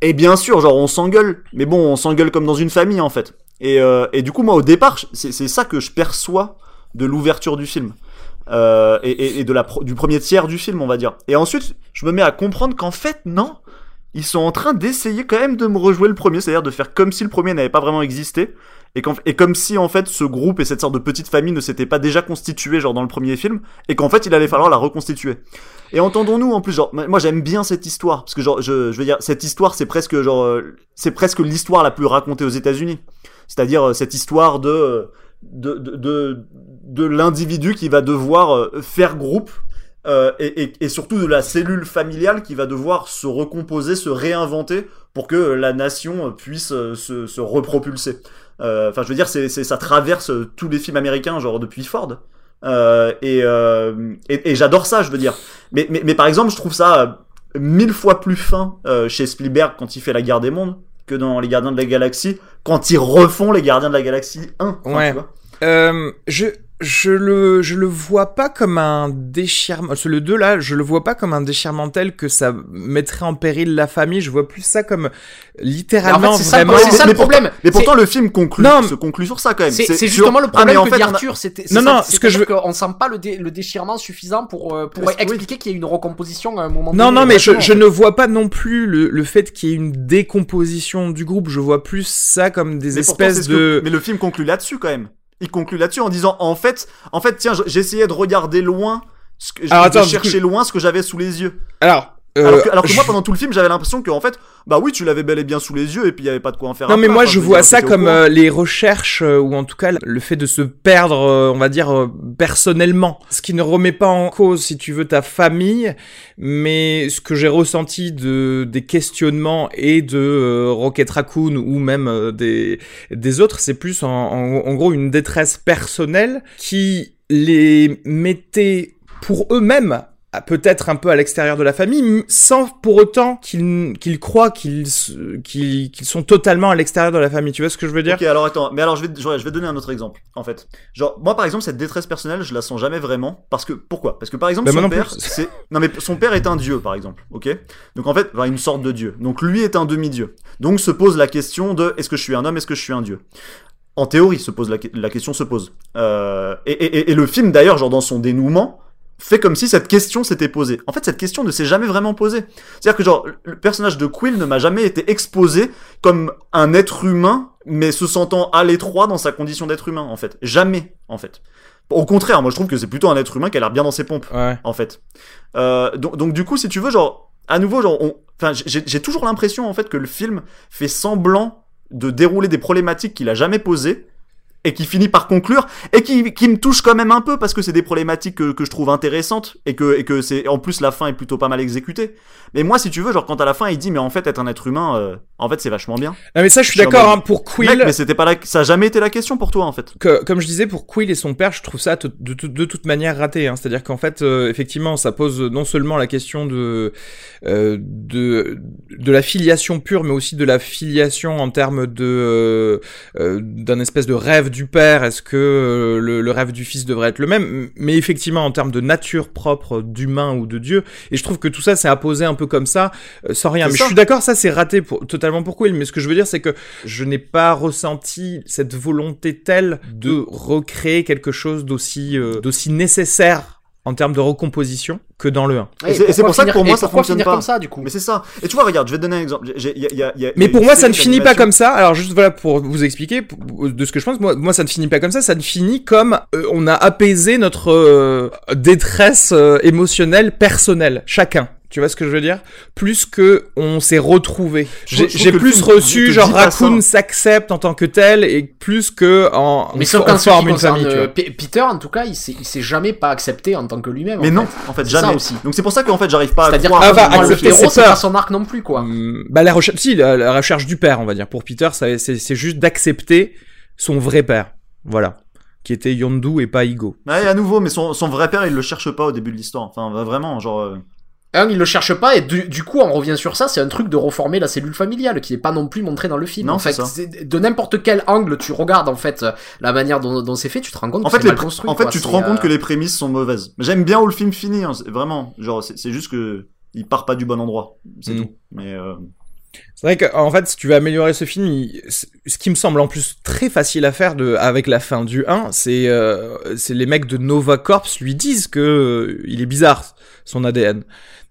Et bien sûr, genre on s'engueule, mais bon on s'engueule comme dans une famille en fait. Et, euh, et du coup moi au départ, c'est ça que je perçois de l'ouverture du film. Euh, et, et- de la du premier tiers du film, on va dire. Et ensuite, je me mets à comprendre qu'en fait, non, ils sont en train d'essayer quand même de me rejouer le premier, c'est-à-dire de faire comme si le premier n'avait pas vraiment existé, et, comme si en fait ce groupe et cette sorte de petite famille ne s'étaient pas déjà constitués genre dans le premier film, et qu'en fait il allait falloir la reconstituer. Et entendons-nous en plus, genre, moi j'aime bien cette histoire, parce que genre, je, je veux dire, cette histoire c'est presque genre, euh, c'est presque l'histoire la plus racontée aux États-Unis. C'est-à-dire euh, cette histoire de, euh, de, de, de, de l'individu qui va devoir faire groupe euh, et, et, et surtout de la cellule familiale qui va devoir se recomposer, se réinventer pour que la nation puisse euh, se, se repropulser. Euh, Enfin, je veux dire, c'est, ça traverse tous les films américains, genre depuis Ford. Euh, et, euh, et, et j'adore ça, je veux dire. Mais, mais, mais par exemple, je trouve ça mille fois plus fin euh, chez Spielberg quand il fait La Guerre des Mondes que dans Les Gardiens de la Galaxie quand ils refont Les Gardiens de la Galaxie 1. Enfin,
Ouais.
tu vois.
Je, je le, je le vois pas comme un déchirement. Ce- Le 2 là, je le vois pas comme un déchirement tel que ça mettrait en péril la famille. Je vois plus ça comme littéralement
en fait,
vraiment.
c'est ça le
mais
problème.
Mais pourtant, le film conclut,
Non,
se conclut sur ça quand même.
C'est
sur-
justement le
Ah,
problème
en
que
fait,
dit
on
Arthur. c'était- c'est
Non,
ça,
non, ce que je
c'est-à-dire qu'on sent pas le, dé- le déchirement suffisant pour, euh, pour
Oui.
expliquer qu'il y a une recomposition à un moment
Non,
donné.
non, mais je, je ne vois pas non plus le, le fait qu'il y ait une décomposition du groupe. Je vois plus ça comme des
Mais pourtant, c'est
espèces de.
Mais le film conclut là-dessus quand même. Il conclut là-dessus en disant en fait, en fait, tiens, j'essayais de regarder loin, ce que,
Alors,
de
attends,
chercher
coup-
loin ce que j'avais sous les yeux.
Alors. Euh,
Alors que, alors que moi,
je-
pendant tout le film, j'avais l'impression que en fait, bah oui, tu l'avais bel et bien sous les yeux et puis il y avait pas de quoi en faire.
Non mais moi je vois ça comme euh, les recherches euh, ou en tout cas le fait de se perdre on va dire personnellement ce qui ne remet pas en cause si tu veux ta famille mais ce que j'ai ressenti de des questionnements et de Rocket Raccoon ou même des des autres c'est plus en, en, en gros une détresse personnelle qui les mettait pour eux-mêmes peut-être un peu à l'extérieur de la famille, sans pour autant qu'ils qu'ils croient qu'ils sont totalement à l'extérieur de la famille. Tu vois ce que je veux dire?
Ok, alors attends, mais alors je vais, je vais donner un autre exemple, en fait. Genre, moi par exemple, cette détresse personnelle, je la sens jamais vraiment, parce que, pourquoi? Parce que par exemple,
Bah,
son père, c'est, non mais son père est un dieu, par exemple, ok? Donc en fait, enfin, une sorte de dieu. Donc lui est un demi-dieu. Donc se pose la question de, est-ce que je suis un homme, est-ce que je suis un dieu? En théorie, se pose la, la question se pose. Euh, et, et, et- et le film, d'ailleurs, genre dans son dénouement, fait comme si cette question s'était posée. En fait, cette question ne s'est jamais vraiment posée. C'est-à-dire que genre, le personnage de Quill ne m'a jamais été exposé comme un être humain, mais se sentant à l'étroit dans sa condition d'être humain, en fait. Jamais, en fait. Au contraire, moi je trouve que c'est plutôt un être humain qui a l'air bien dans ses pompes,
Ouais.
en fait. Euh, donc, donc du coup, si tu veux, genre, à nouveau, genre, on... enfin, j'ai j'ai toujours l'impression, en fait, que le film fait semblant de dérouler des problématiques qu'il a jamais posées, et qui finit par conclure et qui, qui me touche quand même un peu parce que c'est des problématiques que, que je trouve intéressantes et que, et que c'est en plus la fin est plutôt pas mal exécutée. Mais moi, si tu veux, genre quand à la fin il dit mais en fait être un être humain, euh, en fait c'est vachement bien.
Non mais ça je suis d'accord hein, pour Quill.
Mec, mais c'était pas la, ça a jamais été la question pour toi en fait.
que- comme je disais pour Quill et son père, je trouve ça de, de, de toute manière raté. Hein. C'est-à-dire qu'en fait, euh, effectivement, ça pose non seulement la question de, euh, de de la filiation pure, mais aussi de la filiation en termes de euh, euh, d'un espèce de rêve du père. Est-ce que euh, le, le rêve du fils devrait être le même? Mais effectivement, en termes de nature propre d'humain ou de Dieu. Et je trouve que tout ça c'est apposé un peu comme ça, euh, sans rien. Mais
ça.
je suis d'accord, ça c'est raté pour, totalement pour Quill. Mais ce que je veux dire, c'est que je n'ai pas ressenti cette volonté telle de recréer quelque chose d'aussi euh, d'aussi nécessaire en termes de recomposition que dans le 1.
Et c'est- et c'est
pourquoi
pour ça que pour moi, ça fonctionne pas.
comme ça du coup?
Mais c'est ça. Et tu vois, regarde, je vais te donner un exemple. Y a- y a- y
Mais
a
pour moi, ça ne finit pas comme ça. Alors juste voilà pour vous expliquer de ce que je pense. Moi, moi, ça ne finit pas comme ça. Ça ne finit comme euh, on a apaisé notre euh, détresse euh, émotionnelle personnelle, chacun. Tu vois ce que je veux dire? Plus que on s'est retrouvé. J'ai plus
film
reçu genre. Raccoon s'accepte en tant que tel et plus que en
Mais
on,
sauf
on forme une famille. Tu vois.
euh, Peter, en tout cas, il s'est s'est jamais pas accepté en tant que lui-même.
Mais
en
non,
fait.
en fait,
ça
jamais.
aussi.
Donc c'est pour ça qu'en fait, j'arrive pas à
C'est-à-dire que
Ah, bah, accepter
héros,
ses
c'est pas
peurs.
son arc non plus, quoi.
Hum, Bah la recherche, si la, la recherche du père, on va dire. Pour Peter, c'est c'est juste d'accepter son vrai père, voilà, qui était Yondu et pas Igo.
Ouais, à nouveau, mais son, son vrai père, il le cherche pas au début de l'histoire. Enfin, vraiment, genre.
Un, il le cherche pas, et du, du coup, on revient sur ça, c'est un truc de reformer la cellule familiale, qui est pas non plus montré dans le film.
Non,
en fait, de n'importe quel angle tu regardes, en fait, la manière dont, dont c'est fait, tu te rends compte
En
que
fait,
c'est mal construit.
en fait,
quoi.
tu te rends compte
euh,
que les prémices sont mauvaises. J'aime bien où le film finit, hein, vraiment. Genre, c'est juste que il part pas du bon endroit, c'est
Mm.
tout. Mais euh,
C'est vrai qu'en fait, si tu veux améliorer ce film, il- ce qui me semble en plus très facile à faire de, avec la fin du 1, c'est euh, c'est les mecs de Nova Corps lui disent que euh, il est bizarre son ADN.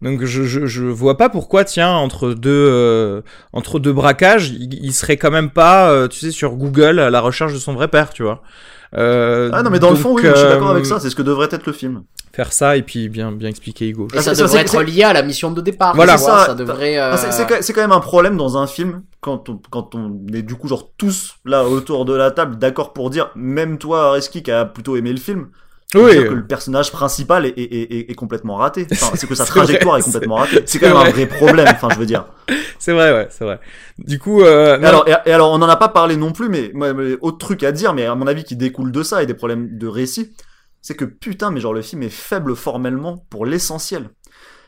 Donc je, je, je vois pas pourquoi, tiens, entre deux euh, entre deux braquages, il, il serait quand même pas, euh, tu sais, sur Google à la recherche de son vrai père, tu vois. Euh,
Ah non, mais dans le fond, oui, je suis d'accord
euh,
avec ça. C'est ce que devrait être le film.
Faire ça et puis bien bien expliquer Hugo.
Et ça devrait être lié à la mission de départ.
Voilà.
ça.
ça devrait. euh,
Ah, c'est- C'est quand- c'est quand même un problème dans un film quand on, quand on est du coup genre tous là autour de la table d'accord pour dire même toi Reski qui a plutôt aimé le film
Oui.
que le personnage principal est, est, est, est complètement raté enfin, c'est que sa
vrai,
trajectoire est complètement ratée
c'est
quand même
vrai.
un vrai problème enfin je veux dire
C'est vrai, ouais, c'est vrai. Du coup, euh,
et alors, et, et alors on n'en a pas parlé non plus mais, mais autre truc à dire mais à mon avis qui découle de ça et des problèmes de récit c'est que putain mais genre le film est faible formellement pour l'essentiel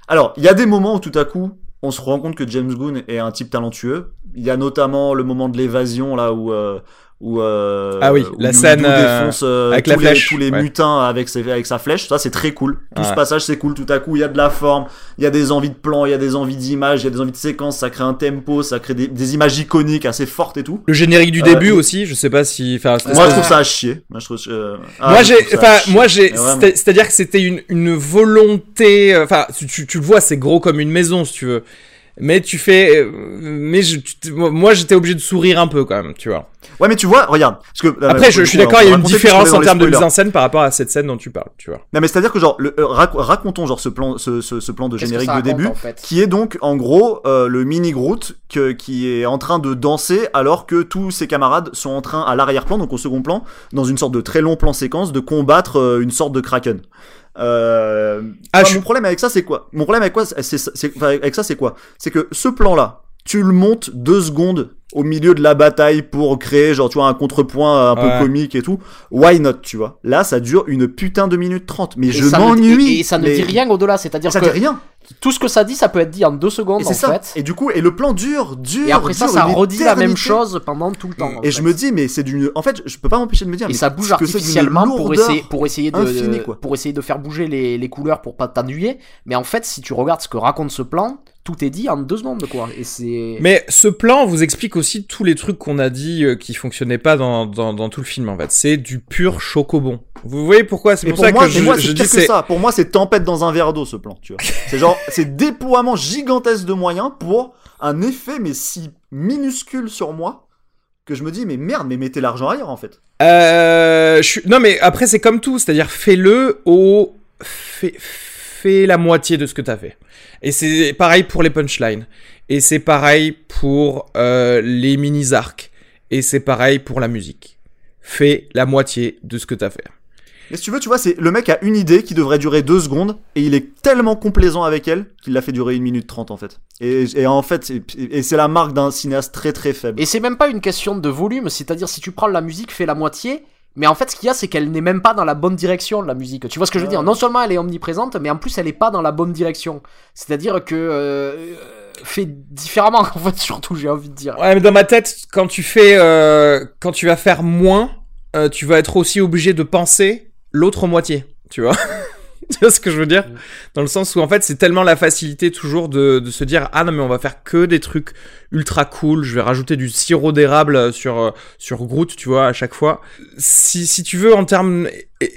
alors il y a des moments où tout à coup on se rend compte que James Gunn est un type talentueux. Il y a notamment le moment de l'évasion là où euh, où euh,
Ah oui,
où
la scène, euh,
défonce euh,
avec
tous
la
les,
flèche,
tous les
ouais.
mutins avec ses, avec sa flèche. Ça c'est très cool. Tout ce passage c'est cool. Tout à coup il y a de la forme, il y a des envies de plans, il y a des envies d'images, il y a des envies de séquences. Ça crée un tempo, ça crée des, des images iconiques assez fortes et tout.
le générique du
Euh,
début aussi, je sais pas si, enfin,
Moi je trouve ça à chier. Moi je trouve. euh, ah,
moi j'ai,
à
enfin,
chier.
moi j'ai,
Mais vraiment.
c'est- c'est-à-dire que c'était une, une volonté, enfin, tu, tu, tu le vois, c'est gros comme une maison, si tu veux. Mais tu fais, euh, mais je, tu- moi j'étais obligé de sourire un peu quand même, tu vois.
Ouais mais tu vois, regarde. Parce que,
Après, je, je suis d'accord, il y a une différence en termes de mise en scène par rapport à cette scène dont tu parles, tu vois.
Non mais c'est à dire que genre le, euh, rac- racontons genre ce plan ce, ce, ce plan de générique de
raconte,
début
en fait?
qui est donc en gros euh, le mini Groot que, qui est en train de danser alors que tous ses camarades sont en train à l'arrière-plan donc au second plan dans une sorte de très long plan séquence de combattre euh, une sorte de kraken. Euh,
Ah, je-
mon problème avec ça c'est quoi? Mon problème avec quoi c'est, enfin, avec ça c'est quoi? C'est que ce plan là tu le montes deux secondes au milieu de la bataille pour créer genre tu vois un contrepoint un
Ouais.
peu comique et tout why not tu vois? Là ça dure une putain de minute trente mais
Et
je m'ennuie
Et, et ça ne
mais-
dit rien au-delà, c'est-à-dire
ça
que
dit rien
tout ce que ça dit, ça peut être dit en deux secondes
et
en
ça
fait.
et du coup et le plan dure dure
Et après ça,
dure
ça redit la même chose pendant tout le temps.
et
fait.
je me dis mais c'est d'une en fait je peux pas m'empêcher de me dire
Et
mais
ça bouge artificiellement pour essayer, pour essayer de,
infinie, quoi.
pour essayer de faire bouger les, les couleurs pour pas t'ennuyer. Mais en fait, si tu regardes ce que raconte ce plan, tout est dit en deux secondes, quoi. Et c'est.
Mais ce plan vous explique aussi tous les trucs qu'on a dit euh, qui fonctionnaient pas dans, dans, dans tout le film en fait. C'est du pur chocobon. Vous voyez pourquoi? C'est pour,
pour
ça
moi,
que je,
moi,
je
c'est
dis
que
c'est.
ça. Pour moi, c'est tempête dans un verre d'eau, ce plan, tu vois. C'est genre, c'est déploiement gigantesque de moyens pour un effet, mais si minuscule sur moi, que je me dis, mais merde, mais mettez l'argent ailleurs, en fait.
Euh, je suis... Non mais après c'est comme tout, c'est-à-dire fais-le au... Fais, fais la moitié de ce que t'as fait. Et c'est pareil pour les punchlines. Et c'est pareil pour euh, les mini-arcs. Et c'est pareil pour la musique. Fais la moitié de ce que t'as fait.
Et si tu veux, tu vois, c'est le mec a une idée qui devrait durer deux secondes, et il est tellement complaisant avec elle qu'il l'a fait durer une minute trente, en fait. Et, et en fait, c'est- et c'est la marque d'un cinéaste très très faible.
Et c'est même pas une question de volume, c'est-à-dire si tu prends la musique, fais la moitié. Mais en fait, ce qu'il y a, c'est qu'elle n'est même pas dans la bonne direction, la musique. Tu vois ce que je veux dire? Non seulement elle est omniprésente, mais en plus, elle est pas dans la bonne direction. C'est-à-dire que. Euh, fait différemment, en fait, surtout, j'ai envie de dire.
Ouais mais dans ma tête, quand tu fais... euh, Quand tu vas faire moins, euh, tu vas être aussi obligé de penser l'autre moitié. Tu vois? Tu vois ce que je veux dire Dans le sens où en fait c'est tellement la facilité toujours de, de se dire ah non mais on va faire que des trucs ultra cool, je vais rajouter du sirop d'érable sur euh, sur Groot, tu vois à chaque fois. Si si tu veux en termes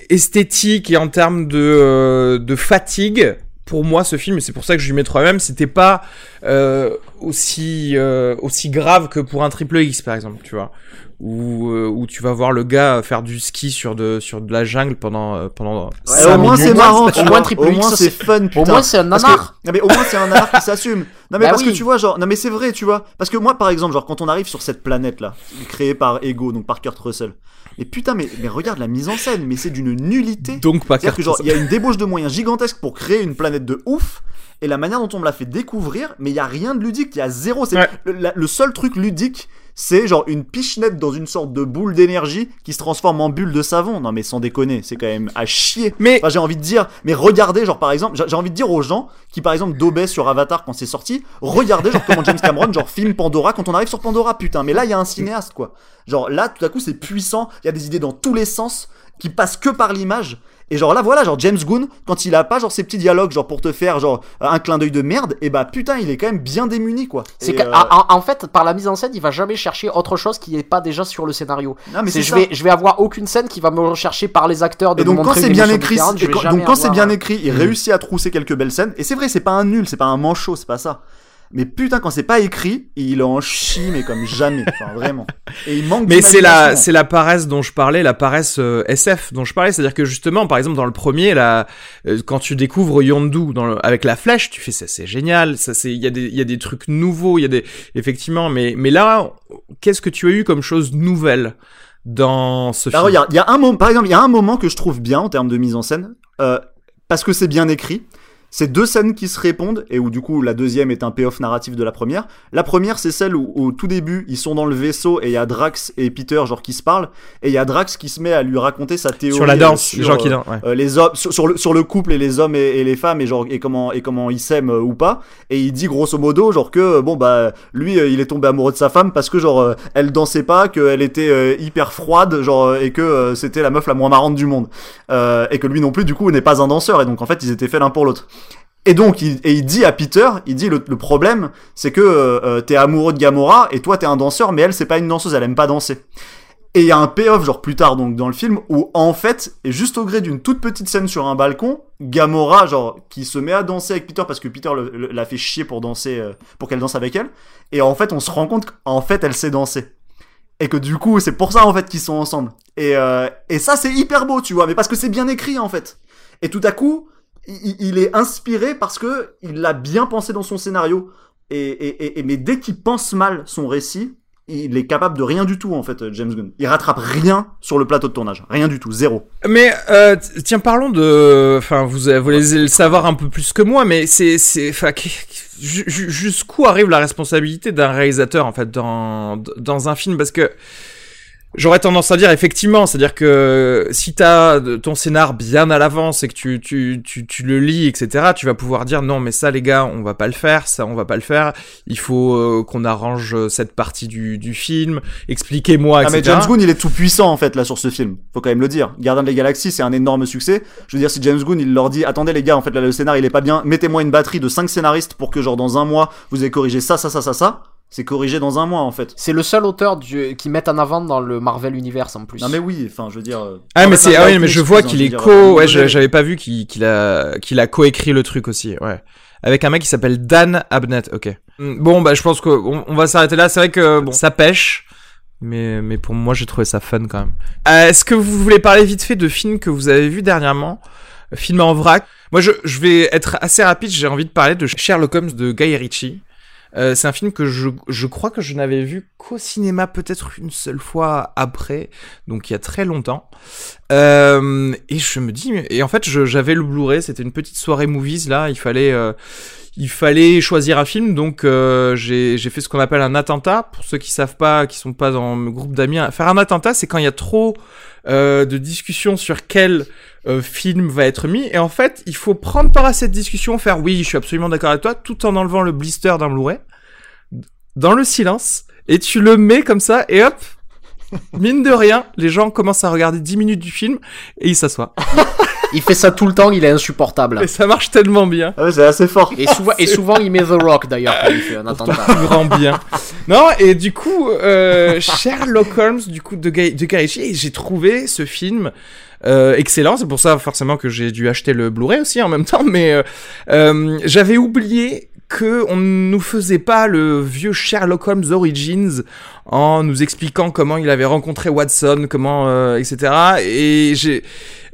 esthétiques et en termes de euh, de fatigue, pour moi ce film et c'est pour ça que je lui mets 3 même, c'était pas euh, aussi euh, aussi grave que pour un triple X par exemple, tu vois. Où, euh, où tu vas voir le gars faire du ski sur de sur de la jungle pendant euh, pendant
Ouais, au moins c'est marrant,
Au
tu
moins,
vois.
Triple
Au moins c'est fun, putain.
Au moins, c'est un
que-
nanar.
Non mais au moins c'est un nanar qui s'assume. Non mais
Bah
parce que tu vois genre non mais c'est vrai tu vois parce que moi par exemple genre quand on arrive sur cette planète là créée par Ego donc par Kurt Russell et putain mais mais regarde la mise en scène mais c'est d'une nullité.
Donc pas
C'est-à-dire que genre il y a une débauche de moyens gigantesques pour créer une planète de ouf et la manière dont on me l'a fait découvrir mais il y a rien de ludique, il y a zéro c'est
Ouais.
le, la- le seul truc ludique c'est genre une pichenette dans une sorte de boule d'énergie qui se transforme en bulle de savon. Non mais sans déconner, c'est quand même à chier.
Mais
Enfin, j'ai envie de dire, mais regardez, genre par exemple, j'ai envie de dire aux gens qui par exemple dobaient sur Avatar quand c'est sorti, regardez genre comment James Cameron genre filme Pandora quand on arrive sur Pandora, putain. Mais là, il y a un cinéaste quoi. Genre là, tout à coup, c'est puissant, il y a des idées dans tous les sens qui passe que par l'image. Et genre là, voilà, genre James Gunn, quand il a pas genre ces petits dialogues, genre pour te faire genre un clin d'œil de merde, et bah putain, il est quand même bien démuni quoi.
C'est
euh,
en, fait, par la mise en scène, il va jamais chercher autre chose qui est pas déjà sur le scénario.
non, mais
C'est
c'est
je
ça.
vais, je vais avoir aucune scène qui va me rechercher par les acteurs de
Et donc quand c'est bien écrit, quand- donc quand c'est bien écrit, il
Mhm.
réussit à trousser quelques belles scènes. Et c'est vrai, c'est pas un nul, c'est pas un manchot, c'est pas ça. Mais putain, quand c'est pas écrit, il en chie, mais comme jamais. Enfin, vraiment. Et il manque
Mais c'est la, c'est la paresse dont je parlais, la paresse euh, SF dont je parlais. C'est-à-dire que justement, par exemple, dans le premier, là, euh, quand tu découvres Yondu dans le- avec la flèche, tu fais ça, c'est génial. Ça, c'est, il y a des, il y a des trucs nouveaux, il y a des, effectivement. Mais, mais là, qu'est-ce que tu as eu comme chose nouvelle dans ce
Alors,
film
il y a, il y a un moment, par exemple, il y a un moment que je trouve bien en termes de mise en scène, euh, parce que c'est bien écrit. C'est deux scènes qui se répondent et où du coup la deuxième est un payoff narratif de la première. La première c'est celle où au tout début ils sont dans le vaisseau et il y a Drax et Peter genre qui se parlent et il y a Drax qui se met à lui raconter sa théorie
Sur la danse,
sur,
les gens qui dansent. ouais.
euh, les hommes sur, sur le sur le couple et les hommes et, et les femmes et genre et comment et comment ils s'aiment euh, ou pas et il dit grosso modo genre que euh, bon bah lui euh, il est tombé amoureux de sa femme parce que genre elle dansait pas qu'elle était hyper froide genre et que c'était la meuf la moins marrante du monde Euh, et que lui non plus du coup n'est pas un danseur et donc en fait ils étaient faits l'un pour l'autre et donc, il, et il dit à Peter, il dit le, le problème, c'est que euh, euh, t'es amoureux de Gamora et toi t'es un danseur, mais elle c'est pas une danseuse, elle aime pas danser. Et il y a un payoff genre plus tard donc dans le film où en fait, et juste au gré d'une toute petite scène sur un balcon, Gamora genre qui se met à danser avec Peter parce que Peter l'a fait chier pour danser, euh, pour qu'elle danse avec elle. Et en fait, on se rend compte qu'en fait elle sait danser. Et que du coup, c'est pour ça en fait qu'ils sont ensemble. Et, euh, et ça c'est hyper beau, tu vois, mais parce que c'est bien écrit en fait. Et tout à coup, il, est inspiré parce que il l'a bien pensé dans son scénario. Et, mais dès qu'il pense mal son récit, il est capable de rien du tout en fait, James Gunn. Il rattrape rien sur le plateau de tournage, rien du tout, zéro.
Mais euh, tiens, parlons de. Enfin, vous, allez le savoir un peu plus que moi, mais c'est, jusqu'où arrive la responsabilité d'un réalisateur en fait dans dans un film? Parce que j'aurais tendance à dire effectivement, c'est-à-dire que si t'as ton scénar bien à l'avance et que tu tu tu tu le lis, etc., tu vas pouvoir dire non, mais ça les gars, on va pas le faire, ça on va pas le faire. Il faut euh, qu'on arrange cette partie du du film. Expliquez-moi,
Ah
etc.
mais James Gunn il est tout puissant en fait là sur ce film. Faut quand même le dire. Gardien des Galaxies c'est un énorme succès. Je veux dire si James Gunn il leur dit attendez les gars en fait là le scénar il est pas bien, mettez-moi une batterie de 5 scénaristes pour que genre dans un mois vous ayez corrigé ça ça ça ça ça. C'est corrigé dans un mois en fait.
C'est le seul auteur du... qui met en avant dans le Marvel Universe en plus.
Non mais oui, enfin je veux dire. euh,
Ah mais c'est ah oui mais je vois qu'il est co
euh,
ouais j'avais pas vu qu'il qu'il a qu'il a coécrit le truc aussi ouais. Avec un mec qui s'appelle Dan Abnett ok. Mm, bon bah je pense qu'on on va s'arrêter là. C'est vrai que bon. Ça pêche mais mais pour moi j'ai trouvé ça fun quand même. Euh, est-ce que vous voulez parler vite fait de films que vous avez vus dernièrement? Film en vrac? Moi je je vais être assez rapide j'ai envie de parler de Sherlock Holmes de Guy Ritchie euh, c'est un film que je, je crois que je n'avais vu qu'au cinéma peut-être une seule fois après, donc il y a très longtemps. Euh, et je me dis, et en fait j'avais le Blu-ray, c'était une petite soirée movies là, il fallait, euh, il fallait choisir un film, donc euh, j'ai j'ai fait ce qu'on appelle un attentat. Pour ceux qui savent pas, qui sont pas dans le groupe d'amis, faire un attentat, c'est quand il y a trop euh, de discussions sur quel euh, film va être mis, et en fait il faut prendre part à cette discussion, faire oui, je suis absolument d'accord avec toi, tout en enlevant le blister d'un Blu-ray, dans le silence, et tu le mets comme ça, et hop, mine de rien, les gens commencent à regarder 10 minutes du film, et ils s'assoient.
Il fait ça tout le temps, il est insupportable.
Et ça marche tellement bien.
Ah ouais, c'est assez fort.
Et souvent, et souvent il met The Rock d'ailleurs quand il fait un attentat.
Grand bien. Non, et du coup, euh, Sherlock Holmes, du coup, de, Guy, de Guy j'ai trouvé ce film euh, excellent. C'est pour ça, forcément, que j'ai dû acheter le Blu-ray aussi en même temps. Mais euh, euh, j'avais oublié on nous faisait pas le vieux Sherlock Holmes Origins en nous expliquant comment il avait rencontré Watson, comment, euh, etc. Et j'ai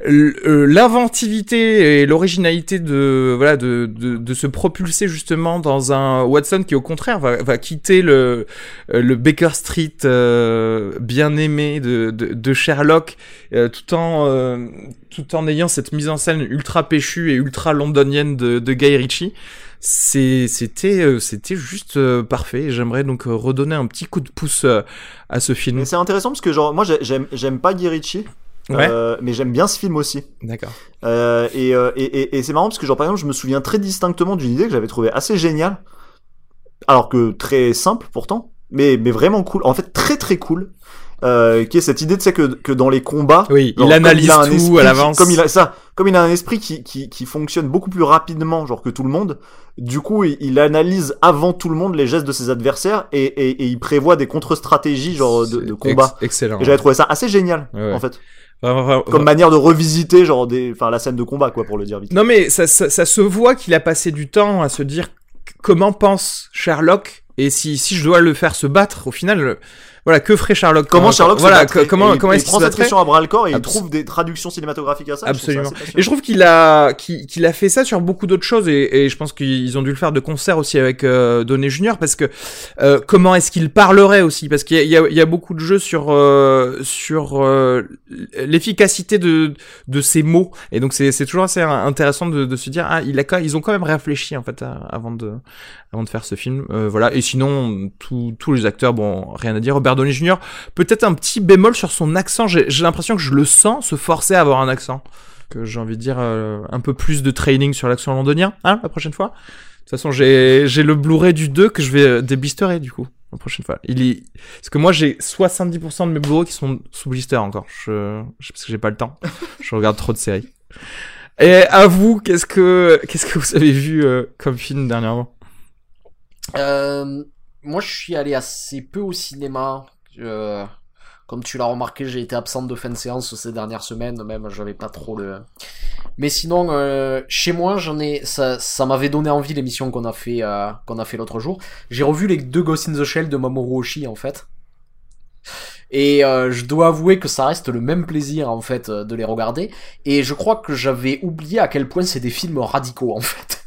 euh, l'inventivité et l'originalité de voilà de, de se propulser justement dans un Watson qui au contraire va, va quitter le euh, le Baker Street bien aimé de, de, Sherlock tout en tout en ayant cette mise en scène ultra péchue et ultra londonienne de, de Guy Ritchie c'était euh, c'était juste euh, parfait j'aimerais donc euh, redonner un petit coup de pouce à ce film
c'est intéressant parce que genre moi j'ai- j'aime j'aime pas Guy Ritchie,
ouais
euh, mais j'aime bien ce film aussi.
d'accord
Euh, et et, et, et c'est marrant parce que genre par exemple je me souviens très distinctement d'une idée que j'avais trouvée assez géniale, alors que très simple pourtant, mais mais vraiment cool. En fait très très cool. euh, qui est cette idée, tu sais, que, que dans les combats,
Oui,
genre,
il analyse
a un
tout
esprit
à l'avance.
Comme il a ça, comme il a un esprit qui, qui, qui fonctionne beaucoup plus rapidement, genre que tout le monde. Du coup, il, il analyse avant tout le monde les gestes de ses adversaires et, et, et il prévoit des contre-stratégies, genre de, combat.
ex- excellent.
J'avais trouvé ça assez génial,
Ouais, ouais.
en fait, comme manière de revisiter, genre des, enfin la scène de combat, quoi, pour le dire vite.
Non mais ça, ça, ça se voit qu'il a passé du temps à se dire comment pense Sherlock et si, si je dois le faire se battre au final voilà que ferait Sherlock
Comment Sherlock se
voilà
battrait
que- comment comment est-ce qu'il
prend
se
cette
battrait
question à bras le corps et il trouve des traductions cinématographiques à ça.
Absolument. Et je trouve qu'il a qu'il qu'il a fait ça sur beaucoup d'autres choses et, et je pense qu'ils ont dû le faire de concert aussi avec euh, Downey Junior parce que euh, comment est-ce qu'il parlerait aussi? Parce qu'il y a, il y, y a beaucoup de jeux sur euh, sur euh, l'efficacité de de ces mots et donc c'est c'est toujours assez intéressant de, de se dire ah il a ils ont quand même réfléchi en fait à- avant de avant de faire ce film Euh, voilà et sinon tous tous les acteurs bon rien à dire Robert Downey Jr peut-être un petit bémol sur son accent j'ai l'impression que je le sens se forcer à avoir un accent que j'ai envie de dire euh, un peu plus de training sur l'accent londonien, hein, la prochaine fois. De toute façon, j'ai le Blu-ray du 2 que je vais euh, déblisterer du coup la prochaine fois. Il est parce que moi j'ai 70% de mes Blu-ray qui sont sous blister encore. Je, parce que j'ai pas le temps. je regarde trop de séries. Et à vous, qu'est-ce que qu'est-ce que vous avez vu euh, comme film dernièrement?
Moi, je suis allé assez peu au cinéma. Euh, comme tu l'as remarqué, j'ai été absent de fin de séance ces dernières semaines, même j'avais pas trop le. Mais sinon, euh, chez moi, j'en ai, ça, ça m'avait donné envie l'émission qu'on a fait, euh, qu'on a fait l'autre jour. J'ai revu les deux Ghost in the Shell de Mamoru Oshii en fait. Et euh, je dois avouer que ça reste le même plaisir en fait euh, de les regarder. Et je crois que j'avais oublié à quel point c'est des films radicaux en fait.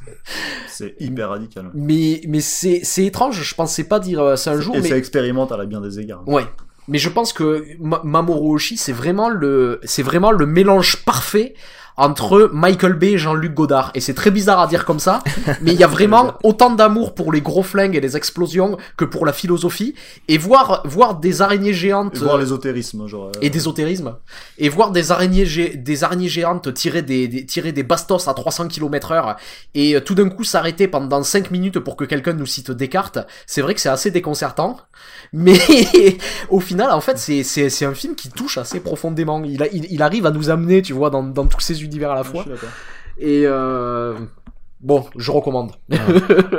C'est hyper radical.
Mais mais c'est c'est étrange. Je pensais pas dire euh, ça un jour.
Et
mais
ça expérimente à la bien des égards.
Ouais. Mais je pense que Ma- Mamoru Oshii, c'est vraiment le, c'est vraiment le mélange parfait entre Michael Bay et Jean-Luc Godard. Et c'est très bizarre à dire comme ça, mais il y a vraiment autant d'amour pour les gros flingues et les explosions que pour la philosophie. Et voir, voir des araignées géantes.
Et voir
euh,
l'ésotérisme, genre. euh,
et d'ésotérisme et voir des araignées gé- des araignées géantes tirer des, des tirer des bastos à 300 km heure et euh, tout d'un coup s'arrêter pendant 5 minutes pour que quelqu'un nous cite Descartes c'est vrai que c'est assez déconcertant mais au final en fait c'est c'est c'est un film qui touche assez profondément il, a- il il arrive à nous amener tu vois dans dans tous ces univers à la
je
fois.
suis
et euh, bon je recommande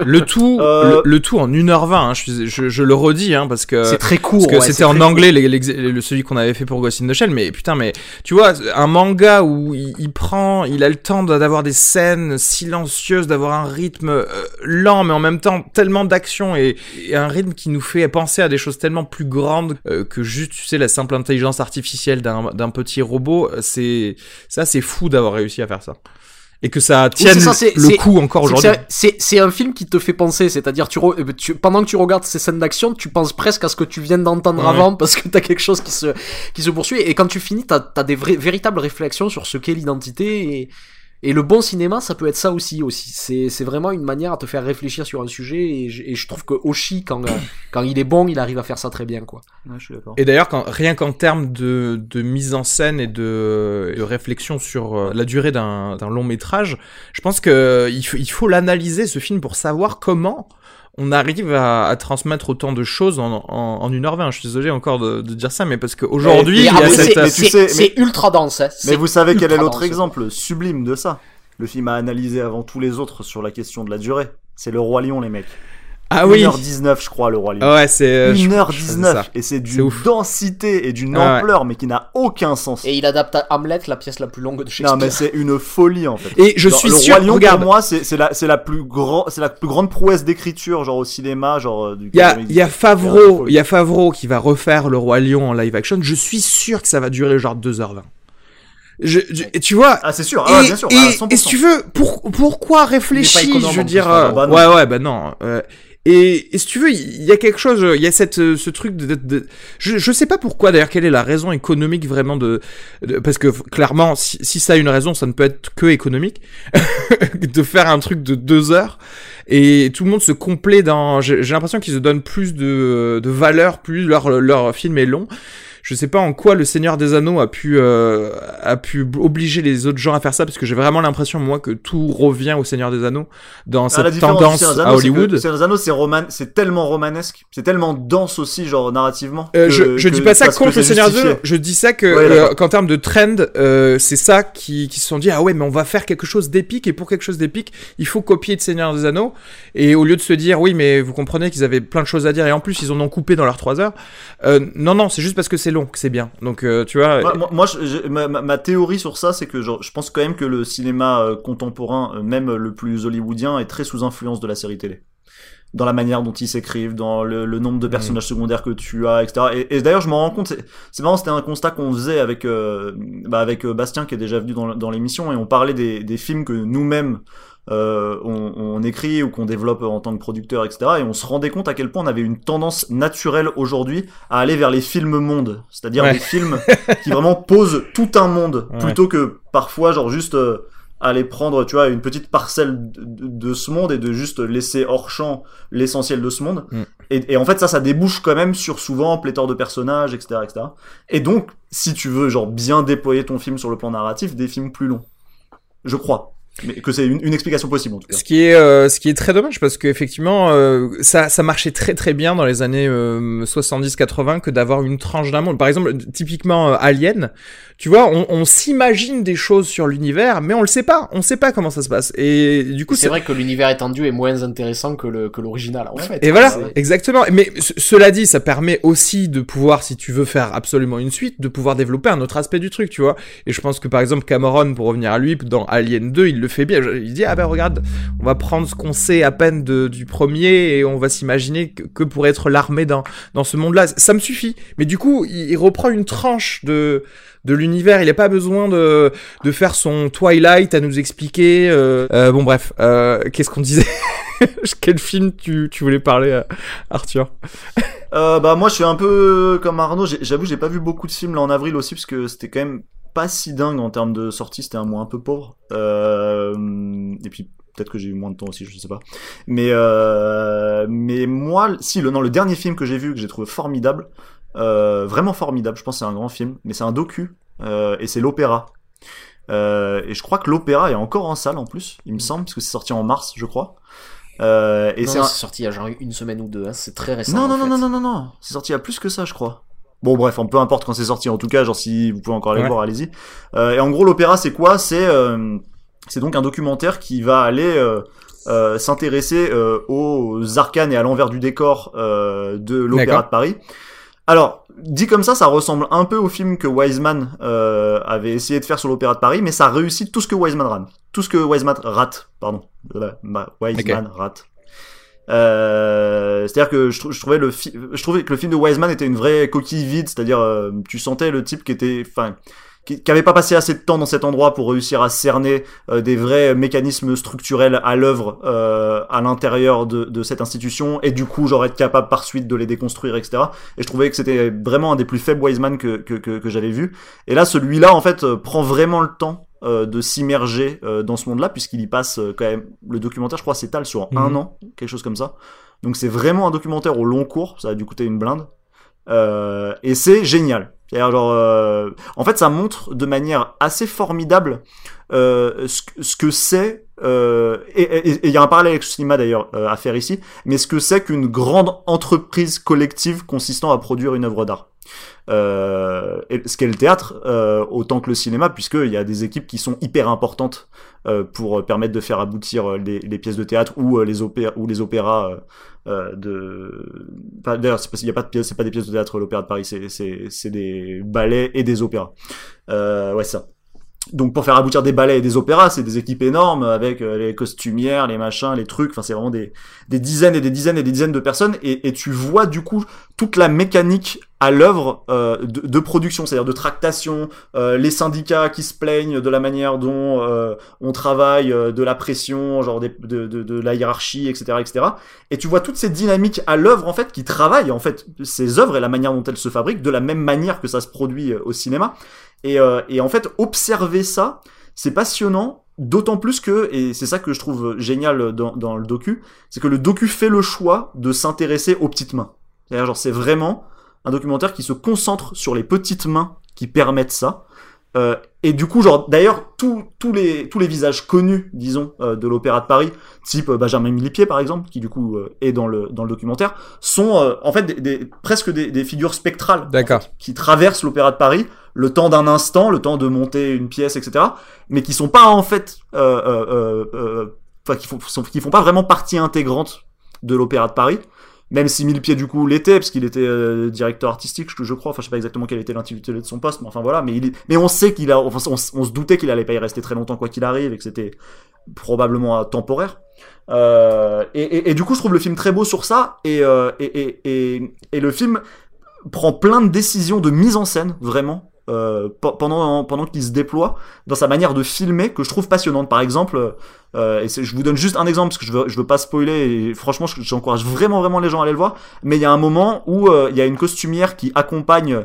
Le tout,
Euh,
le, le tout en 1h20. Hein, je, suis- je, je le redis hein, parce que
c'est très court
Parce que
ouais,
c'était en anglais, les- celui qu'on avait fait pour Ghost in the Shell, mais putain, mais tu vois, un manga où il, il prend, il a le temps d'avoir des scènes silencieuses, d'avoir un rythme euh, lent, mais en même temps tellement d'action et, et un rythme qui nous fait penser à des choses tellement plus grandes euh, que juste, tu sais, la simple intelligence artificielle d'un petit robot. C'est ça, c'est fou d'avoir réussi à faire ça. Et que ça tienne
ça, c'est-
le coup encore aujourd'hui.
c'est- un film qui te fait penser, c'est-à-dire tu, euh, tu- pendant que tu regardes ces scènes d'action, tu penses presque à ce que tu viens d'entendre
Ouais.
avant parce que t'as quelque chose qui se qui se poursuit et quand tu finis, t'as as des vrais, véritables réflexions sur ce qu'est l'identité et et le bon cinéma, ça peut être ça aussi aussi. C'est c'est vraiment une manière à te faire réfléchir sur un sujet et je, et je trouve que Oshi quand euh, quand il est bon, il arrive à faire ça très bien quoi.
Ouais, je suis d'accord.
Et d'ailleurs, rien qu'en termes de, de mise en scène et de, de réflexion sur euh, la durée d'un d'un long métrage, je pense que il faut, il faut l'analyser ce film pour savoir comment on arrive à, à transmettre autant de choses en, en, en 1h20. Je suis désolé encore de, de dire ça, mais parce qu'aujourd'hui,
Mais-
il y
Et
a
après,
cette...
c'est-
sais,
ultra dense. hein.
Mais vous savez quel est l'autre exemple sublime de ça? Le film a analysé avant tous les autres sur la question de la durée. C'est le Roi Lion, les mecs.
Ah oui
1h19, je crois, le Roi Lion.
Ah Ouais, c'est... euh, je- je faisais
1h19
ça.
et c'est d'une densité et d'une
Ah ouais.
ampleur mais qui n'a aucun sens.
Et il adapte à Hamlet, la pièce la plus longue de Shakespeare.
Non mais c'est une folie en fait.
Et je
Genre,
suis
le
sûr,
Roi Lion
regarde,
pour moi c'est c'est la c'est la plus grand c'est la plus grande prouesse d'écriture genre au cinéma genre euh, du
Il y a, y a Favreau, il y a Favreau qui va refaire le Roi Lion en live action. Je suis sûr que ça va durer genre 2h20. Je, je- et tu vois,
Ah c'est sûr, ah,
et,
bien sûr,
et-
ah, 100%.
et si tu veux, pour, pourquoi réfléchir Je veux dire, euh,
bah non.
ouais, ouais, bah non. euh, et, et si tu veux, il y a quelque chose, il y a cette, euh, ce truc de, de- je, je sais pas pourquoi d'ailleurs, quelle est la raison économique vraiment de, de- parce que clairement, si, si ça a une raison, ça ne peut être que économique, de faire un truc de deux heures et tout le monde se complaît dans. J'ai l'impression qu'ils se donnent plus de, de valeur, plus leur leur film est long. Je sais pas en quoi le Seigneur des Anneaux a pu euh, a pu obliger les autres gens à faire ça parce que j'ai vraiment l'impression moi que tout revient au Seigneur des Anneaux dans
Ah,
cette tendance à Hollywood.
le Seigneur des Anneaux, c'est roman, c'est tellement romanesque, c'est tellement dense aussi, genre narrativement.
Euh, je, je
que-
dis pas ça contre le Seigneur des. Anneaux, je dis ça que
Ouais,
euh, qu'en termes de trend, c'est ça qui, qui se sont dit ah ouais mais on va faire quelque chose d'épique et pour quelque chose d'épique il faut copier le Seigneur des Anneaux et au lieu de se dire oui mais vous comprenez qu'ils avaient plein de choses à dire et en plus ils en ont coupé dans leurs trois heures, non non c'est juste parce que c'est long que c'est bien donc euh, tu vois
Ouais, moi, moi, je- je- ma, théorie sur ça, c'est que genre, je pense quand même que le cinéma euh, contemporain, euh, même le plus hollywoodien, est très sous influence de la série télé. Dans la manière dont ils s'écrivent, dans le, le nombre de personnages secondaires que tu as, etc. Et, et d'ailleurs, je m'en rends compte, c'est- marrant, c'était un constat qu'on faisait avec, euh, bah, avec Bastien qui est déjà venu dans, dans l'émission, et on parlait des, des films que nous-mêmes euh, on, on écrit ou qu'on développe en tant que producteur, etc. Et on se rendait compte à quel point on avait une tendance naturelle aujourd'hui à aller vers les films mondes, c'est-à-dire
Ouais.
des films qui vraiment posent tout un monde
Ouais.
plutôt que parfois genre juste euh, aller prendre tu vois une petite parcelle de, de- de ce monde et de juste laisser hors champ l'essentiel de ce monde.
Mm.
Et, et en fait ça ça débouche quand même sur souvent pléthore de personnages, etc., etc. Et donc si tu veux genre bien déployer ton film sur le plan narratif, des films plus longs, je crois. Mais que c'est une, une explication possible en tout cas.
Ce qui est, euh, ce qui est très dommage parce qu'effectivement, euh, ça, ça marchait très très bien dans les années euh, 70-80 que d'avoir une tranche d'un monde. Par exemple, typiquement euh, Alien, tu vois, on, on s'imagine des choses sur l'univers, mais on le sait pas. On sait pas comment ça se passe. Et du coup,
C'est vrai que l'univers étendu est moins intéressant que le que l'original en fait.
Et voilà, exactement. Mais ce- cela dit, ça permet aussi de pouvoir, si tu veux faire absolument une suite, de pouvoir développer un autre aspect du truc, tu vois. Et je pense que par exemple Cameron, pour revenir à lui, dans Alien 2, il le fait bien. Il dit ah ben regarde, on va prendre ce qu'on sait à peine de, du premier et on va s'imaginer que, que pourrait être l'armée dans dans ce monde-là. Ça me suffit. Mais du coup, il, reprend une tranche de de l'univers. Il n'a pas besoin de de faire son Twilight à nous expliquer. euh, euh, bon bref, euh, qu'est-ce qu'on disait? Quel film tu, tu voulais parler, Arthur?
Bah moi je suis un peu comme Arnaud, j'avoue j'ai pas vu beaucoup de films là en avril aussi parce que c'était quand même pas si dingue en termes de sortie, c'était un mois un peu pauvre. Euh, et puis peut-être que j'ai eu moins de temps aussi, je sais pas. Mais euh, mais moi si le non le dernier film que j'ai vu que j'ai trouvé formidable, euh, vraiment formidable, je pense que c'est un grand film, mais c'est un docu et c'est l'opéra. Et je crois que l'opéra est encore en salle en plus, il me semble, parce que c'est sorti en mars, je crois. Et c'est un...
sorti il y a genre une semaine ou deux, hein, c'est très récent.
Non,
en
non, non, non, non, non, non, c'est sorti il y a plus que ça, je crois. Bon, bref, peu importe quand c'est sorti, en tout cas, genre si vous pouvez encore aller
Ouais.
voir, allez-y. Euh, et en gros, l'opéra, c'est quoi? C'est euh, c'est donc un documentaire qui va aller euh, euh, s'intéresser euh, aux arcanes et à l'envers du décor euh, de l'opéra de Paris. Alors, dit comme ça, ça ressemble un peu au film que Wiseman euh, avait essayé de faire sur l'opéra de Paris, mais ça réussit tout ce que Wiseman rate. Tout ce que Wiseman rate, pardon. Ma- Wiseman rate. Euh, c'est-à-dire que je, trou- je trouvais le je trouvais que le film de Wiseman était une vraie coquille vide, c'est-à-dire euh, tu sentais le type qui était, enfin, qui, qui avait pas passé assez de temps dans cet endroit pour réussir à cerner euh, des vrais mécanismes structurels à l'œuvre euh, à l'intérieur de, de cette institution et du coup genre être capable par suite de les déconstruire etc. Et je trouvais que c'était vraiment un des plus faibles Wiseman que que, que, que j'avais vu. Et là celui-là en fait prend vraiment le temps euh, de s'immerger euh, dans ce monde-là puisqu'il y passe euh, quand même le documentaire je crois s'étale sur un
Mhm.
an quelque chose comme ça. Donc c'est vraiment un documentaire au long cours, ça a dû coûter une blinde. Et c'est génial. Genre, en fait, ça montre de manière assez formidable ce, que- ce que c'est. et il y a un parallèle avec le cinéma d'ailleurs à faire ici, mais ce que c'est qu'une grande entreprise collective consistant à produire une œuvre d'art. Euh, et ce qu'est le théâtre, euh, autant que le cinéma, puisqu'il y a des équipes qui sont hyper importantes euh, pour permettre de faire aboutir euh, les, pièces de théâtre ou les ou les opéras de. D'ailleurs, c'est pas pas des pièces de théâtre l'opéra de Paris, c'est des ballets et des opéras. Ouais, ça. Donc pour faire aboutir des ballets et des opéras, c'est des équipes énormes avec les costumières, les machins, les trucs. Enfin, c'est vraiment des des dizaines et des dizaines et des dizaines de personnes et tu vois du coup toute la mécanique à l'œuvre euh, de, de production, c'est-à-dire de tractation, euh, les syndicats qui se plaignent de la manière dont euh, on travaille, euh, de la pression, genre de, de, de la hiérarchie, etc., etc. Et tu vois toutes ces dynamiques à l'œuvre en fait qui travaillent en fait ces œuvres et la manière dont elles se fabriquent de la même manière que ça se produit euh, au cinéma. Et, euh, et en fait observer ça, c'est passionnant. D'autant plus que, et c'est ça que je trouve génial dans, dans le docu, c'est que le docu fait le choix de s'intéresser aux petites mains. C'est-à-dire, genre, c'est vraiment un documentaire qui se concentre sur les petites mains qui permettent ça. Euh, et du coup, genre, d'ailleurs, tous tous les tous les visages connus, disons, euh, de l'Opéra de Paris, type euh, Benjamin Millipied par exemple, qui du coup euh, est dans le dans le documentaire, sont euh, en fait des, des- presque des, des figures spectrales,
D'accord.
en fait, qui traversent l'Opéra de Paris le temps d'un instant, le temps de monter une pièce, etc. Mais qui sont pas en fait, euh, euh, euh, euh, enfin, qui font sont- qui font pas vraiment partie intégrante de l'Opéra de Paris même si Millepied du coup l'était parce qu'il était euh, directeur artistique je, crois. Enfin je sais pas exactement quel était l'intitulé de son poste mais enfin voilà. Mais on sait qu'il a enfin, on, se doutait qu'il allait pas y rester très longtemps quoi qu'il arrive et que c'était probablement temporaire. Euh, et, du coup je trouve le film très beau sur ça et, euh, le film prend plein de décisions de mise en scène vraiment euh, pe- pendant pendant qu'il se déploie dans sa manière de filmer que je trouve passionnante. Par exemple euh, et je vous donne juste un exemple parce que je veux, je veux pas spoiler et franchement je- j'encourage vraiment vraiment les gens à aller le voir mais il y a un moment où euh, il y a une costumière qui accompagne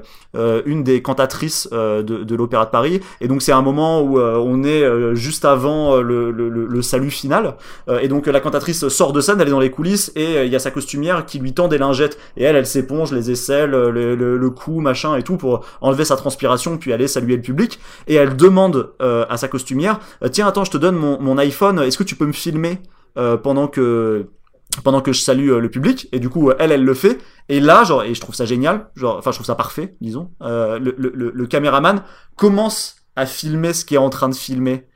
une des cantatrices de, de l'opéra de Paris et donc c'est un moment où on est juste avant le, le, salut final et donc la cantatrice sort de scène elle est dans les coulisses et il y a sa costumière qui lui tend des lingettes et elle elle s'éponge les aisselles le, le, le cou machin et tout pour enlever sa transpiration puis aller saluer le public et elle demande euh, à sa costumière euh, tiens attends je te donne mon, iPhone est-ce que tu peux me filmer euh, pendant que pendant que je salue le public? Et du coup elle elle le fait et là genre et je trouve ça génial genre enfin je trouve ça parfait disons le, caméraman commence à filmer ce qui est en train de filmer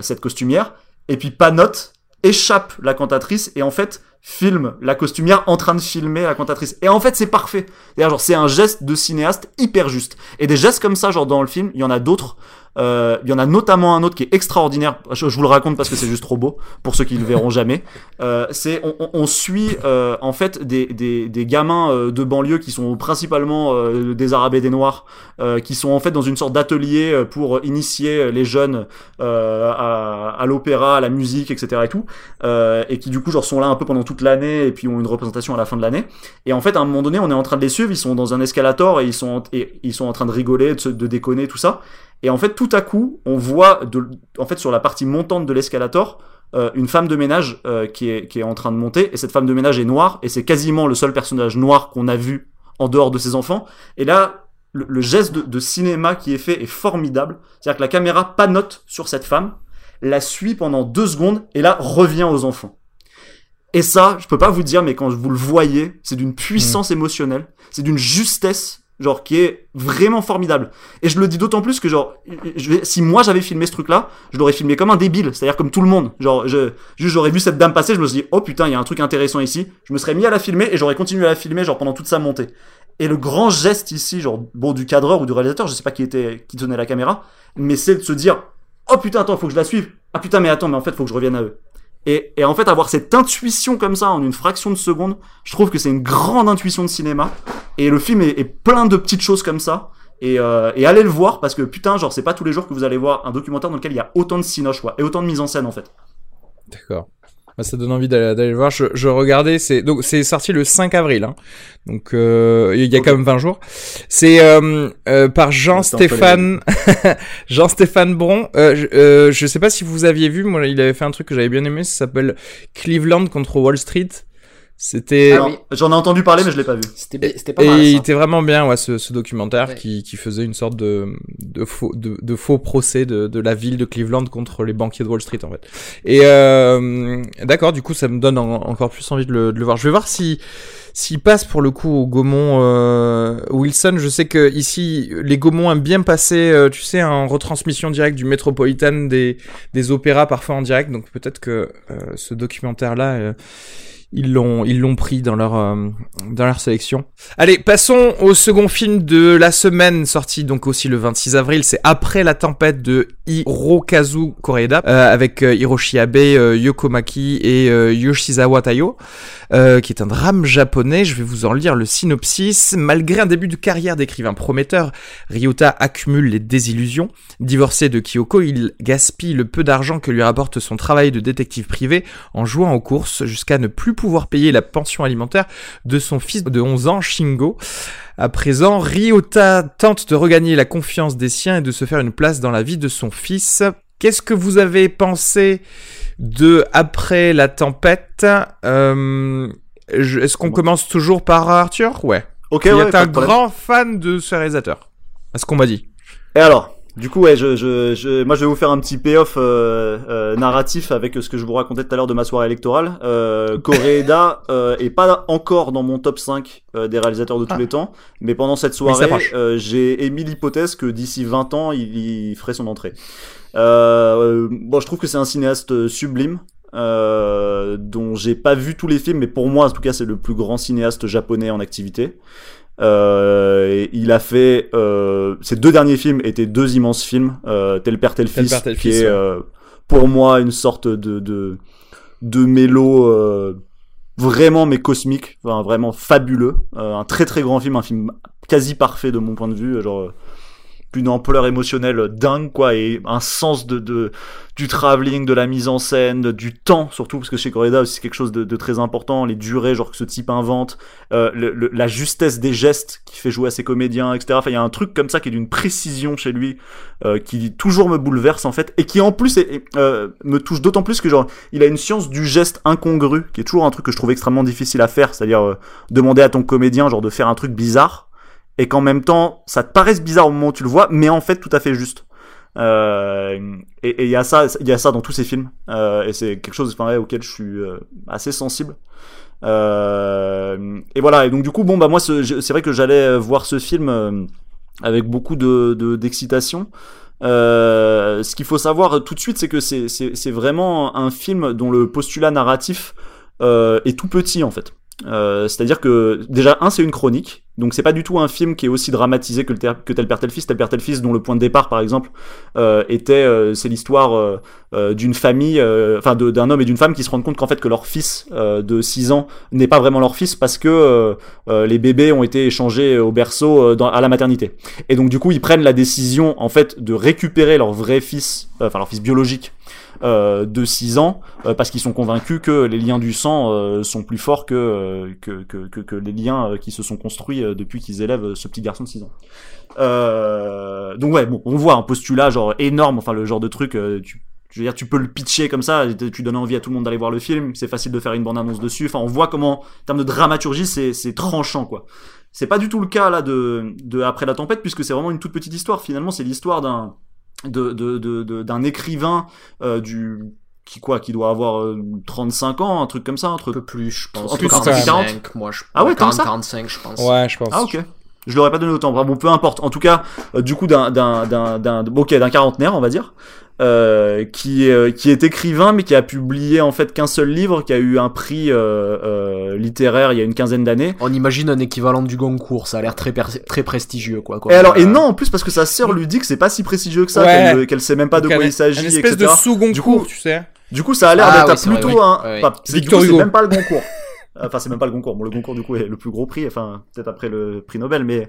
cette costumière et puis pas note échappe la cantatrice et en fait filme la costumière en train de filmer la cantatrice et en fait c'est parfait c'est-à-dire genre c'est un geste de cinéaste hyper juste et des gestes comme ça genre dans le film il y en a d'autres euh, il y en a notamment un autre qui est extraordinaire. Je, vous le raconte parce que c'est juste trop beau pour ceux qui le verront jamais. Euh, c'est on, suit euh, en fait des, des, gamins de banlieue qui sont principalement des Arabes et des Noirs, qui sont en fait dans une sorte d'atelier pour initier les jeunes à, l'opéra, à la musique, etc. et tout, et qui du coup genre sont là un peu pendant toute l'année et puis ont une représentation à la fin de l'année. Et en fait à un moment donné on est en train de les suivre, ils sont dans un escalator et ils sont et ils sont en train de rigoler, de, déconner tout ça. Et en fait, tout à coup, on voit, en fait, sur la partie montante de l'escalator, euh, une femme de ménage euh, qui, est, qui est en train de monter. Et cette femme de ménage est noire. Et c'est quasiment le seul personnage noir qu'on a vu en dehors de ses enfants. Et là, le, le geste de, de cinéma qui est fait est formidable. C'est-à-dire que la caméra panote sur cette femme, la suit pendant deux secondes et là revient aux enfants. Et ça, je peux pas vous dire, mais quand vous le voyez, c'est d'une puissance émotionnelle, c'est d'une justesse, genre qui est vraiment formidable. Et je le dis d'autant plus que genre, je si moi j'avais filmé ce truc-là, je l'aurais filmé comme un débile, c'est-à-dire comme tout le monde. Genre, je, juste j'aurais vu cette dame passer, je me suis dit, oh putain, il y a un truc intéressant ici. Je me serais mis à la filmer et j'aurais continué à la filmer genre pendant toute sa montée. Et le grand geste ici, genre bon du cadreur ou du réalisateur, je sais pas qui était, qui tenait la caméra, mais c'est de se dire, oh putain, attends, faut que je la suive. Ah putain, mais attends, mais en fait, faut que je revienne à eux. Et, et en fait, avoir cette intuition comme ça en une fraction de seconde, je trouve que c'est une grande intuition de cinéma. Et le film est, plein de petites choses comme ça. Et, euh, et allez le voir parce que putain, genre, c'est pas tous les jours que vous allez voir un documentaire dans lequel il y a autant de cinoche, quoi, et autant de mise en scène en fait.
D'accord. Bah, ça donne envie d'aller d'aller le voir. Je, je regardais, c'est donc c'est sorti le 5 avril, hein. donc euh, il y a quand même 20 jours. C'est euh, euh, par Jean-Stéphane Jean-Stéphane Bron. Euh, je, euh, je sais pas si vous aviez vu, moi il avait fait un truc que j'avais bien aimé, ça s'appelle Cleveland contre Wall Street. C'était
Ah oui.
J'en ai entendu parler, mais je l'ai pas vu.
C'était pas
et
mal
il
ça.
était vraiment bien, ouais, ce, ce documentaire
Ouais.
qui, qui faisait une sorte de, de, faux, de, de faux procès de, de la ville de Cleveland contre les banquiers de Wall Street, en fait. Et euh, d'accord, du coup, ça me donne en- encore plus envie de le, de le voir. Je vais voir si s'il passe pour le coup au Gaumont euh, Wilson. Je sais que ici, les Gaumont aiment bien passer, euh, tu sais, en retransmission directe du Metropolitan des, des opéras, parfois en direct. Donc peut-être que euh, ce documentaire-là. Ils l'ont ils l'ont pris dans leur euh, dans leur sélection. Allez, passons au second film de la semaine sorti donc aussi le 26 avril, c'est Après la tempête de Hirokazu Koreeda euh, avec euh, Hiroshi Abe, euh, Yoko Maki et euh, Yoshizawa Tayo euh, qui est un drame japonais. Je vais vous en lire le synopsis. Malgré un début de carrière d'écrivain prometteur, Ryota accumule les désillusions. Divorcé de Kyoko, il gaspille le peu d'argent que lui rapporte son travail de détective privé en jouant aux courses jusqu'à ne plus pouvoir payer la pension alimentaire de son fils de 11 ans, Shingo. À présent, Ryota tente de regagner la confiance des siens et de se faire une place dans la vie de son fils. Qu'est-ce que vous avez pensé de Après la tempête Euh, Est-ce qu'on commence toujours par Arthur? Ouais.
Ok,
Tu
ouais,
es
pas
un grand fan de ce réalisateur. À ce qu'on m'a dit?
Et alors, du coup, ouais, je, je, je, moi, je vais vous faire un petit payoff euh, euh, narratif avec ce que je vous racontais tout à l'heure de ma soirée électorale. Euh, Koreeda euh, est pas encore dans mon top 5 euh, des réalisateurs de tous
Ah.
les temps, mais pendant cette soirée, euh, j'ai émis l'hypothèse que d'ici 20 ans, il, il ferait son entrée. Euh, bon, je trouve que c'est un cinéaste sublime. Euh, dont j'ai pas vu tous les films, mais pour moi, en tout cas, c'est le plus grand cinéaste japonais en activité. Euh, il a fait euh, ses deux derniers films étaient deux immenses films, euh, Tel père tel
Tel
fils,
père, tel
qui
fils,
est
ouais.
euh, pour moi une sorte de de de mélo vraiment mais cosmique, enfin, vraiment fabuleux, un très très grand film, un film quasi parfait de mon point de vue, genre une ampleur émotionnelle dingue quoi et un sens de, du travelling, de la mise en scène, du temps surtout parce que chez Correda aussi c'est quelque chose de, très important, les durées genre que ce type invente, euh, la justesse des gestes qu'il fait jouer à ses comédiens, etc. Enfin il y a un truc comme ça qui est d'une précision chez lui euh, qui toujours me bouleverse en fait et qui en plus euh, me touche d'autant plus que genre il a une science du geste incongru qui est toujours un truc que je trouve extrêmement difficile à faire, c'est-à-dire demander à ton comédien genre de faire un truc bizarre et qu'en même temps ça te paraisse bizarre au moment où tu le vois mais en fait tout à fait juste. Euh, et il y a ça il y a ça dans tous ces films. Euh, et c'est quelque chose enfin, ouais, auquel je suis euh, assez sensible. Euh, et voilà. Et donc du coup bon bah moi c'est vrai que j'allais voir ce film euh, avec beaucoup de de- d'excitation. Euh, ce qu'il faut savoir tout de suite c'est que c'est vraiment un film dont le postulat narratif euh, est tout petit en fait. Euh, c'est-à-dire que déjà un c'est une chronique donc c'est pas du tout un film qui est aussi dramatisé que, tel père tel fils tel père tel fils dont le point de départ par exemple euh, était euh, c'est l'histoire euh, d'une famille enfin d'un homme et d'une femme qui se rendent compte qu'en fait que leur fils de 6 ans n'est pas vraiment leur fils parce que les bébés ont été échangés au berceau dans, à la maternité. Et donc du coup ils prennent la décision en fait de récupérer leur vrai fils enfin leur fils biologique de 6 ans euh, parce qu'ils sont convaincus que les liens du sang euh, sont plus forts que, euh, que, que, que, les liens euh, qui se sont construits euh, depuis qu'ils élèvent ce petit garçon de 6 ans. Euh, donc ouais, bon, on voit un postulat genre énorme, enfin le genre de truc, euh, tu, je veux dire, tu peux le pitcher comme ça, tu donnes envie à tout le monde d'aller voir le film, c'est facile de faire une bande-annonce dessus, enfin on voit comment, en termes de dramaturgie, c'est c'est tranchant quoi. C'est pas du tout le cas là de, de Après la tempête, puisque c'est vraiment une toute petite histoire, finalement c'est l'histoire d'un de, de, de, de- d'un écrivain euh, du qui quoi qui doit avoir euh, 35 ans un truc comme ça entre
Un peu plus, je pense.
En plus,
45, moi, je
Ah ouais, tant que ça
45, je pense.
Ouais, je pense.
ah ok je l'aurais pas donné autant bon peu importe en tout cas euh, du coup d'un d'un d'un d'un ok d'un quarantenaire on va dire euh, qui est qui est écrivain mais qui a publié en fait qu'un seul livre qui a eu un prix euh, euh, littéraire il y a une quinzaine d'années
On imagine un équivalent du Goncourt, ça a l'air très, très prestigieux, quoi. quoi.
et alors et
Euh,
non en plus parce que sa sœur lui dit que c'est pas si prestigieux que ça
Ouais.
qu'elle qu'elle sait même pas de quoi
un-
il s'agit
Une espèce
etc
de sous-goncourt,
Du coup,
tu sais.
Du coup, ça a l'air
Ah
d'être
oui, c'est vrai,
plutôt
oui.
un.
Ouais,
enfin, c'est- du
Victor
coup, c'est
Hugo.
même pas le Goncourt. Enfin, c'est même pas le Goncourt. Bon, le Goncourt, du coup, est le plus gros prix. Enfin, peut-être après le prix Nobel, mais.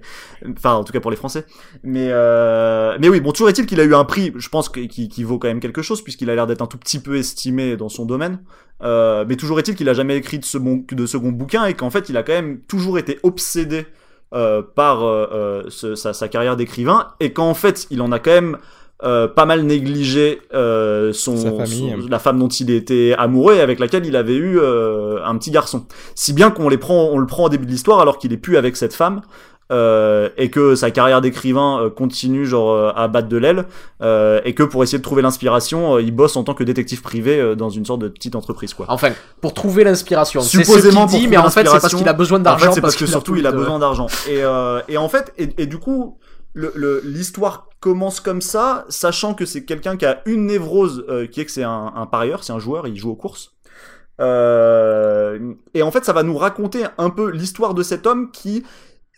Enfin, en tout cas pour les Français. Mais, euh... mais oui, bon, toujours est-il qu'il a eu un prix, je pense, qui, vaut quand même quelque chose, puisqu'il a l'air d'être un tout petit peu estimé dans son domaine. Euh, mais toujours est-il qu'il a jamais écrit de second, bouquin et qu'en fait, il a quand même toujours été obsédé euh, par euh, sa, sa carrière d'écrivain et qu'en fait, il en a quand même euh, pas mal négligé euh, son,
Sa famille.
son- la femme dont il était amoureux et avec laquelle il avait eu euh, un petit garçon. Si bien qu'on les prend, on le prend au début de l'histoire alors qu'il est plus avec cette femme. euh, et que sa carrière d'écrivain euh, continue genre à battre de l'aile euh, et que pour essayer de trouver l'inspiration euh, il bosse en tant que détective privé euh, dans une sorte de petite entreprise quoi.
Enfin, pour trouver l'inspiration. Ce
Supposément pour
dit, mais en fait, c'est parce qu'il a besoin
En
d'argent.
fait, c'est parce que
qu'il a
surtout il a besoin d'argent. Et, euh, et en fait, et, et du coup, l'histoire commence comme ça, sachant que c'est quelqu'un qui a une névrose, euh, qui est que c'est un, un parieur, c'est un joueur, il joue aux courses. Euh, et en fait, ça va nous raconter un peu l'histoire de cet homme qui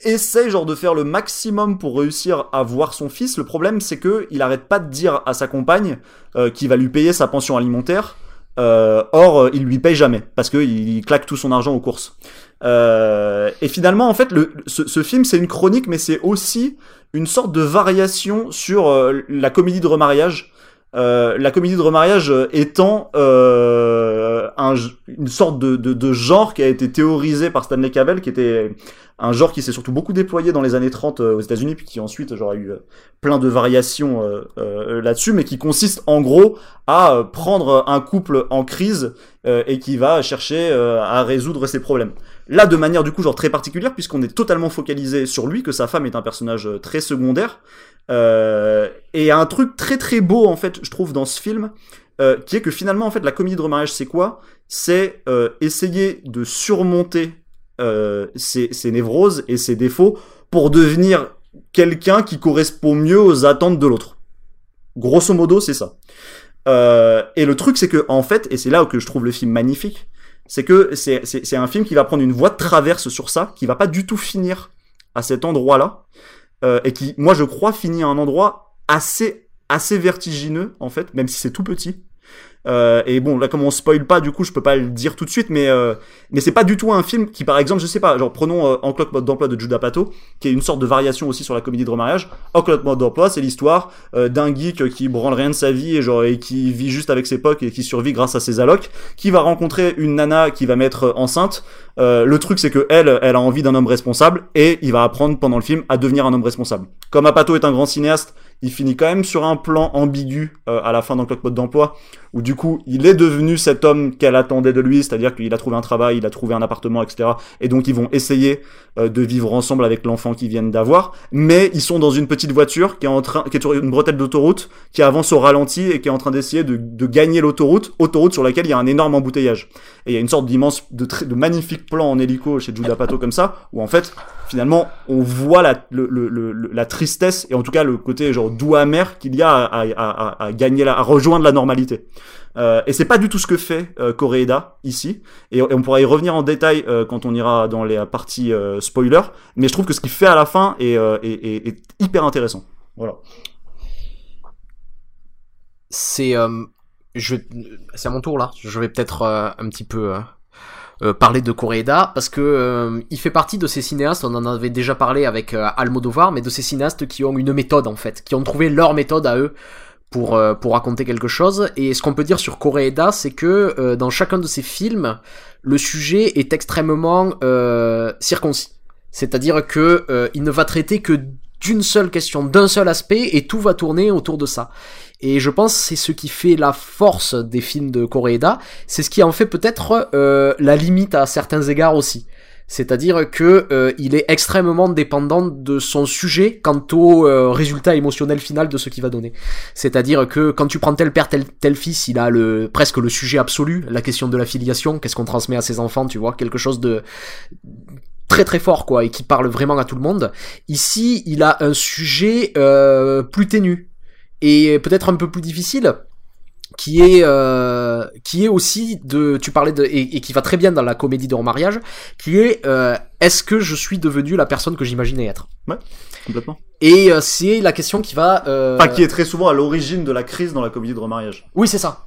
essaie genre de faire le maximum pour réussir à voir son fils. Le problème, c'est que il arrête pas de dire à sa compagne euh, qu'il va lui payer sa pension alimentaire. Euh, or, euh, il lui paye jamais parce qu'il il claque tout son argent aux courses. Euh, et finalement, en fait, ce, film, c'est une chronique, mais c'est aussi une sorte de variation sur la comédie de remariage. La comédie de remariage étant un, une sorte de, de, de genre qui a été théorisé par Stanley Cavell, qui était un genre qui s'est surtout beaucoup déployé dans les années 30 euh, aux États-Unis, puis qui ensuite genre, a eu euh, plein de variations euh, là-dessus, mais qui consiste en gros à prendre un couple en crise et qui va chercher à résoudre ses problèmes. Là, de manière du coup genre très particulière, puisqu'on est totalement focalisé sur lui, que sa femme est un personnage très secondaire, euh, et un truc très très beau en fait, je trouve dans ce film, qui est que finalement en fait la comédie de remariage c'est quoi? C'est essayer de surmonter euh, ses, ses névroses et ses défauts pour devenir quelqu'un qui correspond mieux aux attentes de l'autre. Grosso modo, c'est ça. Euh, et le truc, c'est que en fait, et c'est là que je trouve le film magnifique, c'est que c'est un film qui va prendre une voie de traverse sur ça, qui va pas du tout finir à cet endroit-là, euh, et qui, moi, je crois, finit à un endroit assez assez vertigineux en fait, même si c'est tout petit. Euh, et bon, là, comme on spoil pas, du coup, je peux pas le dire tout de suite, mais euh, mais c'est pas du tout un film qui, par exemple, je sais pas, genre prenons euh, En mode d'emploi de Judah Pato, qui est une sorte de variation aussi sur la comédie de remariage. En cloque mode d'emploi, c'est l'histoire euh, d'un geek qui branle rien de sa vie et genre et qui vit juste avec ses potes et qui survit grâce à ses allocs, qui va rencontrer une nana qui va mettre enceinte. Euh, le truc, c'est que elle, elle a envie d'un homme responsable et il va apprendre pendant le film à devenir un homme responsable. Comme Apato est un grand cinéaste, il finit quand même sur un plan ambigu euh, à la fin dans Clock Mode d'emploi, où du coup, il est devenu cet homme qu'elle attendait de lui, c'est-à-dire qu'il a trouvé un travail, il a trouvé un appartement, etc. Et donc, ils vont essayer euh, de vivre ensemble avec l'enfant qu'ils viennent d'avoir, mais ils sont dans une petite voiture qui est en train, qui est sur une bretelle d'autoroute, qui avance au ralenti et qui est en train d'essayer de, gagner l'autoroute, autoroute sur laquelle il y a un énorme embouteillage. Et il y a une sorte d'immense, de, magnifique plan en hélico chez Judah Pato comme ça, où en fait, finalement, on voit la, la tristesse et en tout cas le côté genre doux amer qu'il y a à, gagner, à rejoindre la normalité. Euh, et c'est pas du tout ce que fait euh, ici. Et, on pourra y revenir en détail euh, quand on ira dans les parties euh, spoiler. Mais je trouve que ce qu'il fait à la fin est, hyper intéressant. Voilà.
c'est à mon tour là je vais peut-être un petit peu euh, parler de Koreeda parce que euh, il fait partie de ces cinéastes on en avait déjà parlé avec euh, Almodovar mais de ces cinéastes qui ont une méthode en fait qui ont trouvé leur méthode à eux pour euh, pour raconter quelque chose et ce qu'on peut dire sur Koreeda c'est que euh, dans chacun de ses films le sujet est extrêmement euh, circoncis c'est-à-dire que il ne va traiter que d'une seule question, d'un seul aspect, et tout va tourner autour de ça. Et je pense c'est ce qui fait la force des films de Koreeda, c'est ce qui en fait peut-être euh, la limite à certains égards aussi. C'est-à-dire que euh, il est extrêmement dépendant de son sujet quant au euh, résultat émotionnel final de ce qu'il va donner. C'est-à-dire que quand tu prends tel père tel tel fils, il a le presque le sujet absolu, la question de la filiation, qu'est-ce qu'on transmet à ses enfants, tu vois, quelque chose de très très fort quoi et qui parle vraiment à tout le monde. Ici, il a un sujet euh, plus ténu et peut-être un peu plus difficile qui est euh, qui est aussi de tu parlais de et, et qui va très bien dans la comédie de remariage qui est euh, est-ce que je suis devenu la personne que j'imaginais être?
Complètement.
et euh, c'est la question qui va euh...
Enfin, qui est très souvent à l'origine de la crise dans la comédie de remariage.
oui c'est ça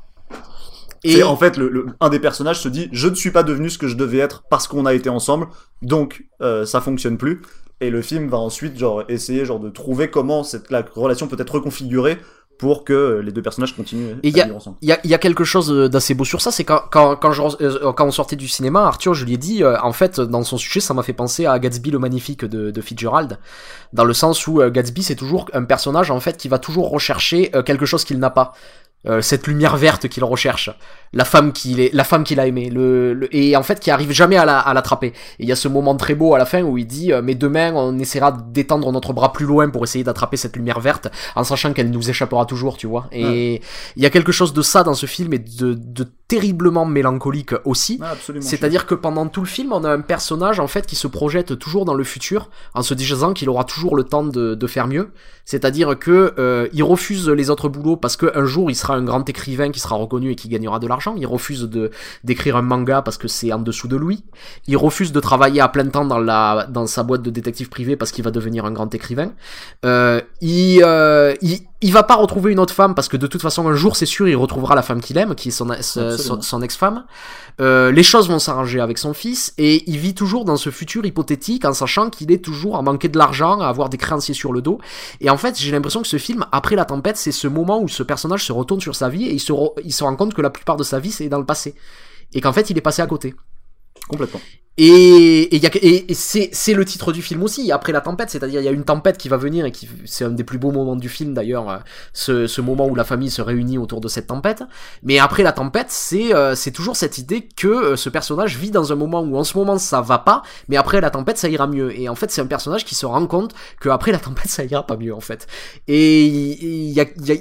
Et en fait, le, le- un des personnages se dit Je ne suis pas devenu ce que je devais être parce qu'on a été ensemble, donc ça fonctionne plus. Et le film va ensuite genre essayer genre de trouver comment cette la relation peut être reconfigurée pour que euh, les deux personnages continuent
Et
à
y a-
vivre ensemble.
Il y a, il y a quelque chose d'assez beau sur ça, c'est quand, quand, quand, je- euh, quand on sortait du cinéma, Arthur, je lui ai dit, euh, en fait, dans son sujet, ça m'a fait penser à Gatsby le Magnifique de, de Fitzgerald, dans le sens où euh, Gatsby, c'est toujours un personnage, en fait, qui va toujours rechercher euh, quelque chose qu'il n'a pas. Euh, cette lumière verte qu'il recherche, la femme qu'il est, la femme qu'il a aimée, le, le- et en fait qui arrive jamais à la- à l'attraper. et il y a ce moment très beau à la fin où il dit, euh, mais demain on essaiera d'étendre notre bras plus loin pour essayer d'attraper cette lumière verte, en sachant qu'elle nous échappera toujours, tu vois. Et il y a quelque chose de ça dans ce film et de, de terriblement mélancolique aussi.
Ah.
C'est-à-dire que pendant tout le film, on a un personnage en fait qui se projette toujours dans le futur, en se disant qu'il aura toujours le temps de, de faire mieux. C'est-à-dire que euh, il refuse les autres boulots parce qu'un jour il sera un grand écrivain qui sera reconnu et qui gagnera de l'argent. Il refuse de d'écrire un manga parce que c'est en dessous de lui. Il refuse de travailler à plein temps dans la dans sa boîte de détective privé parce qu'il va devenir un grand écrivain. Euh, il, euh, il il va pas retrouver une autre femme parce que de toute façon un jour c'est sûr il retrouvera la femme qu'il aime qui est son son, ex-femme. Euh, les choses vont s'arranger avec son fils et il vit toujours dans ce futur hypothétique en sachant qu'il est toujours à manquer de l'argent, à avoir des créanciers sur le dos. Et en fait, j'ai l'impression que ce film, après la tempête, c'est ce moment où ce personnage se retourne sur sa vie et il se, il se rend compte que la plupart de sa vie c'est dans le passé et qu'en fait il est passé à côté.
Complètement.
Et, et, y a- et- et c'est, c'est le titre du film aussi, après la tempête, c'est-à-dire il y a une tempête qui va venir et qui c'est un des plus beaux moments du film d'ailleurs, euh, ce, ce moment où la famille se réunit autour de cette tempête. Mais après la tempête, c'est, euh, c'est toujours cette idée que euh, ce personnage vit dans un moment où en ce moment ça va pas, mais après la tempête ça ira mieux. Et en fait c'est un personnage qui se rend compte que après la tempête ça ira pas mieux en fait. Et il y a, il y, a,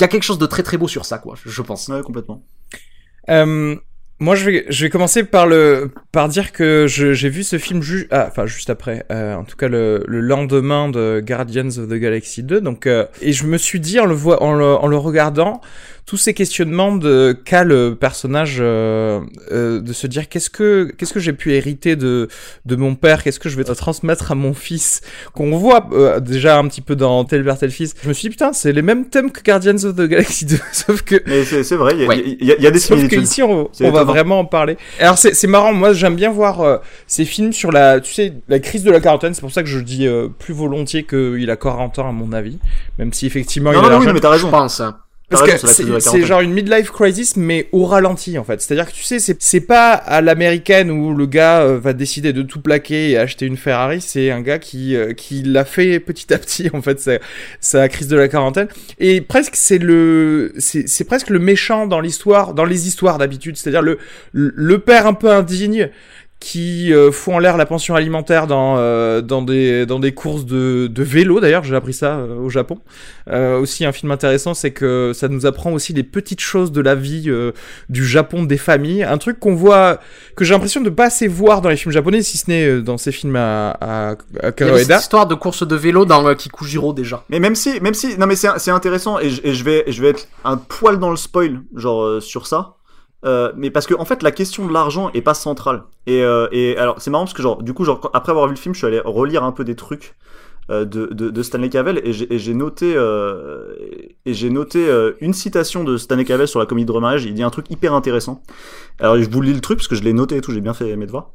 y a quelque chose de très très beau sur ça quoi, je pense.
Ouais, complètement.
Euh, moi, je vais, je vais commencer par le, par dire que j'ai vu ce film ju ah, enfin juste après, euh, en tout cas le, le lendemain de Guardians of the Galaxy 2. Donc, euh, et je me suis dit en le en le, en le regardant, tous ces questionnements de qu'a le personnage euh, euh, de se dire qu'est-ce que qu'est-ce que j'ai pu hériter de de mon père, qu'est-ce que je vais transmettre à mon fils, qu'on voit euh, déjà un petit peu dans tel père tel fils. Je me suis dit putain, c'est les mêmes thèmes que Guardians of the Galaxy 2, sauf que
Mais c'est vrai, il y, a-
Ouais.
y il y a des
Sauf
similitudes.
qu'ici, on, on va. Vraiment en parler. Alors, c'est c'est marrant. Moi, j'aime bien voir euh, ces films sur la, tu sais, la crise de la quarantaine. C'est pour ça que je dis euh, plus volontiers qu'il a 40 ans, à mon avis. Même si, effectivement,
Non,
il
non,
a
non, oui,
jeune.
mais t'as
Je
raison.
pense. hein.
Parce que
c'est
genre une midlife crisis, mais au ralenti, en fait. C'est-à-dire que tu sais, c'est pas à l'américaine où le gars euh, va décider de tout plaquer et acheter une Ferrari. C'est un gars qui euh, qui l'a fait petit à petit, en fait, sa, sa crise de la quarantaine. Et presque, c'est le c'est c'est presque le méchant dans l'histoire, dans les histoires d'habitude. C'est-à-dire le le père un peu indigne qui euh, fout en l'air la pension alimentaire dans euh, dans des dans des courses de de vélo d'ailleurs j'ai appris ça euh, au Japon euh, aussi un film intéressant c'est que ça nous apprend aussi les petites choses de la vie euh, du Japon des familles un truc qu'on voit que j'ai l'impression de pas assez voir dans les films japonais si ce n'est euh, dans ces films à à, à
Il y avait
Karoeda
cette histoire de course de vélo dans Kikujiro déjà.
Mais même si, même si, non mais c'est c'est intéressant et je, et je vais, je vais être un poil dans le spoil, genre euh, sur ça. Euh, mais parce que en fait la question de l'argent est pas centrale. Et, euh, et alors c'est marrant parce que genre du coup genre quand- après avoir vu le film, je suis allé relire un peu des trucs euh, de, de, de Stanley Cavell et j'ai et j'ai noté euh, et j'ai noté euh, une citation de Stanley Cavell sur la comédie de remariage. Il dit un truc hyper intéressant. Alors je vous lis le truc parce que je l'ai noté et tout, j'ai bien fait mes devoirs.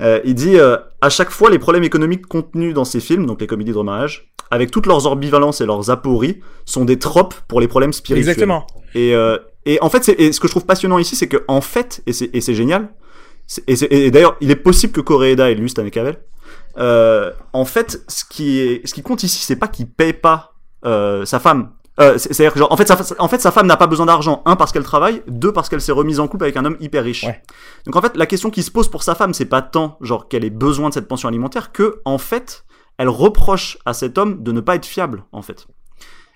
Euh, il dit euh, à chaque fois les problèmes économiques contenus dans ces films, donc les comédies de remariage, avec toutes leurs ambivalences et leurs apories, sont des tropes pour les problèmes spirituels.
exactement
Et, euh, et en fait, et ce que je trouve passionnant ici, c'est que en fait, et c'est, et génial, et, et d'ailleurs, il est possible que Koreeda ait lu Stanley Cavell. Euh, en fait, ce qui est, ce qui compte ici, c'est pas qu'il paye pas euh, sa femme. Euh, c'est- c'est-à-dire que genre, en fait, sa, en fait, sa femme n'a pas besoin d'argent. Un parce qu'elle travaille, deux parce qu'elle s'est remise en couple avec un homme hyper riche.
Ouais.
Donc en fait, la question qui se pose pour sa femme, c'est pas tant genre qu'elle ait besoin de cette pension alimentaire que en fait, elle reproche à cet homme de ne pas être fiable. En fait,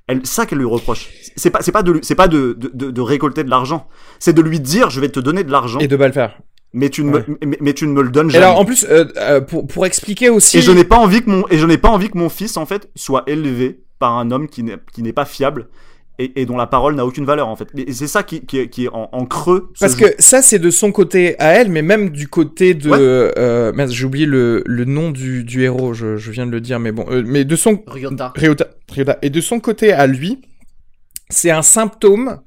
elle, ça qu'elle lui reproche. C'est pas, c'est pas de, c'est pas de, de, de, de récolter de l'argent. C'est de lui dire, je vais te donner de l'argent,
et de pas le faire
mais tu ne me, mais, mais tu ne me le donnes
et
jamais.
alors en plus euh, euh, pour pour expliquer aussi
Et je n'ai pas envie que mon et je n'ai pas envie que mon fils en fait soit élevé par un homme qui n'est qui n'est pas fiable et, et dont la parole n'a aucune valeur en fait. Et c'est ça qui qui est, qui est en, en creux.
Parce que ça, c'est de son côté à elle, mais même du côté de...
Ouais.
Euh, merde, j'ai oublié le, le nom du, du héros, je, je viens de le dire, mais bon... euh, mais de son...
Ryota.
Ryota, Ryota. Et de son côté à lui, c'est un symptôme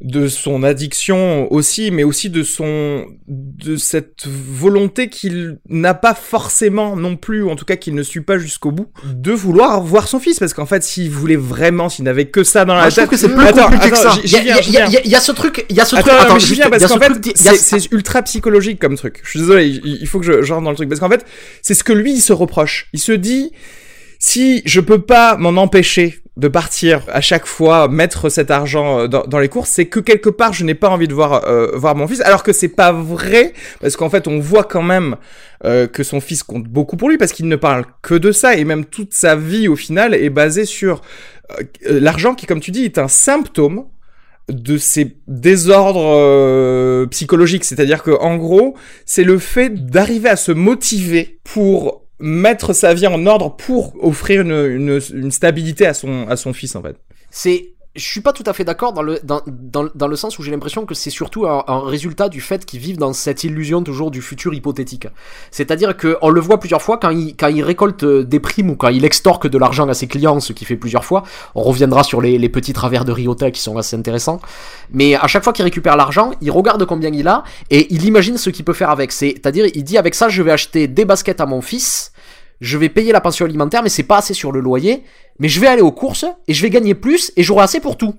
de son addiction aussi, mais aussi de son de cette volonté qu'il n'a pas forcément non plus, ou en tout cas qu'il ne suit pas jusqu'au bout, de vouloir voir son fils, parce qu'en fait, s'il voulait vraiment, s'il n'avait que ça dans la
Moi, je
tête,
trouve que c'est plus
Attends,
compliqué que
attends,
ça.
j'y-
Il y a, ce truc, il y a ce
Attends,
truc.
attends,
Attends,
je viens parce qu'en fait, c'est ultra psychologique comme truc. Je suis désolé, il il faut que je je rentre dans le truc parce qu'en fait, c'est ce que lui il se reproche. Il se dit si je peux pas m'en empêcher de partir à chaque fois mettre cet argent euh, dans, les courses, c'est que quelque part je n'ai pas envie de voir euh, voir mon fils. Alors que c'est pas vrai parce qu'en fait on voit quand même euh, que son fils compte beaucoup pour lui parce qu'il ne parle que de ça et même toute sa vie au final est basée sur euh, l'argent qui, comme tu dis, est un symptôme de ces désordres euh, psychologiques. C'est-à-dire que, en gros, c'est le fait d'arriver à se motiver pour mettre sa vie en ordre pour offrir une, une, une stabilité à son, à son fils, en fait.
c'est je suis pas tout à fait d'accord dans le dans, dans, dans le sens où j'ai l'impression que c'est surtout un, un résultat du fait qu'ils vivent dans cette illusion toujours du futur hypothétique. C'est-à-dire que on le voit plusieurs fois quand il quand il récolte euh, des primes ou quand il extorque de l'argent à ses clients, ce qu'il fait plusieurs fois. On reviendra sur les, les petits travers de Ryota qui sont assez intéressants. Mais à chaque fois qu'il récupère l'argent, il regarde combien il a et il imagine ce qu'il peut faire avec. C'est-à-dire il dit avec ça je vais acheter des baskets à mon fils je vais payer la pension alimentaire, mais c'est pas assez sur le loyer, mais je vais aller aux courses et je vais gagner plus et j'aurai assez pour tout.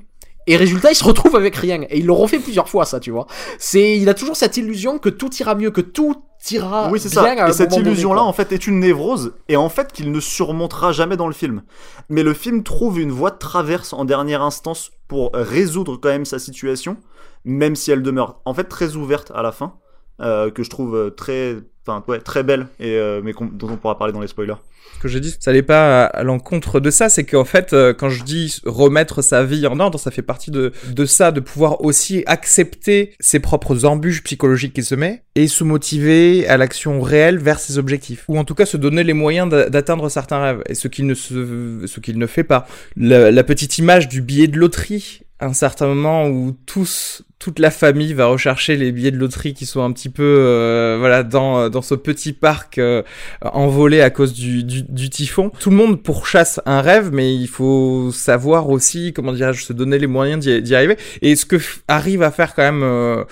Et résultat, il se retrouve avec rien. Et il le refait plusieurs fois, ça, tu vois. C'est, il a toujours cette illusion que tout ira mieux, que tout t'ira
Oui, c'est
bien
ça.
à un
Et cette illusion-là, en fait, est une névrose, et en fait, qu'il ne surmontera jamais dans le film. Mais le film trouve une voie de traverse en dernière instance pour résoudre quand même sa situation, même si elle demeure, en fait, très ouverte à la fin, euh, que je trouve euh, très, enfin, ouais, très belle, et euh, mais dont on pourra parler dans les spoilers.
Ce que j'ai dit, ça n'est pas à, l'encontre de ça, c'est qu'en fait, euh, quand je dis remettre sa vie en ordre, ça fait partie de, de ça, de pouvoir aussi accepter ses propres embûches psychologiques qu'il se met et se motiver à l'action réelle vers ses objectifs. Ou en tout cas se donner les moyens d'a- d'atteindre certains rêves, et ce qu'il ne, se, ce qu'il ne fait pas. La, la petite image du billet de loterie, un certain moment où tous, toute la famille va rechercher les billets de loterie qui sont un petit peu, euh, voilà, dans, dans ce petit parc euh, envolé à cause du, du, typhon. Tout le monde pourchasse un rêve, mais il faut savoir aussi, comment dirais-je, se donner les moyens d'y arriver. Et ce que arrive à faire quand même euh,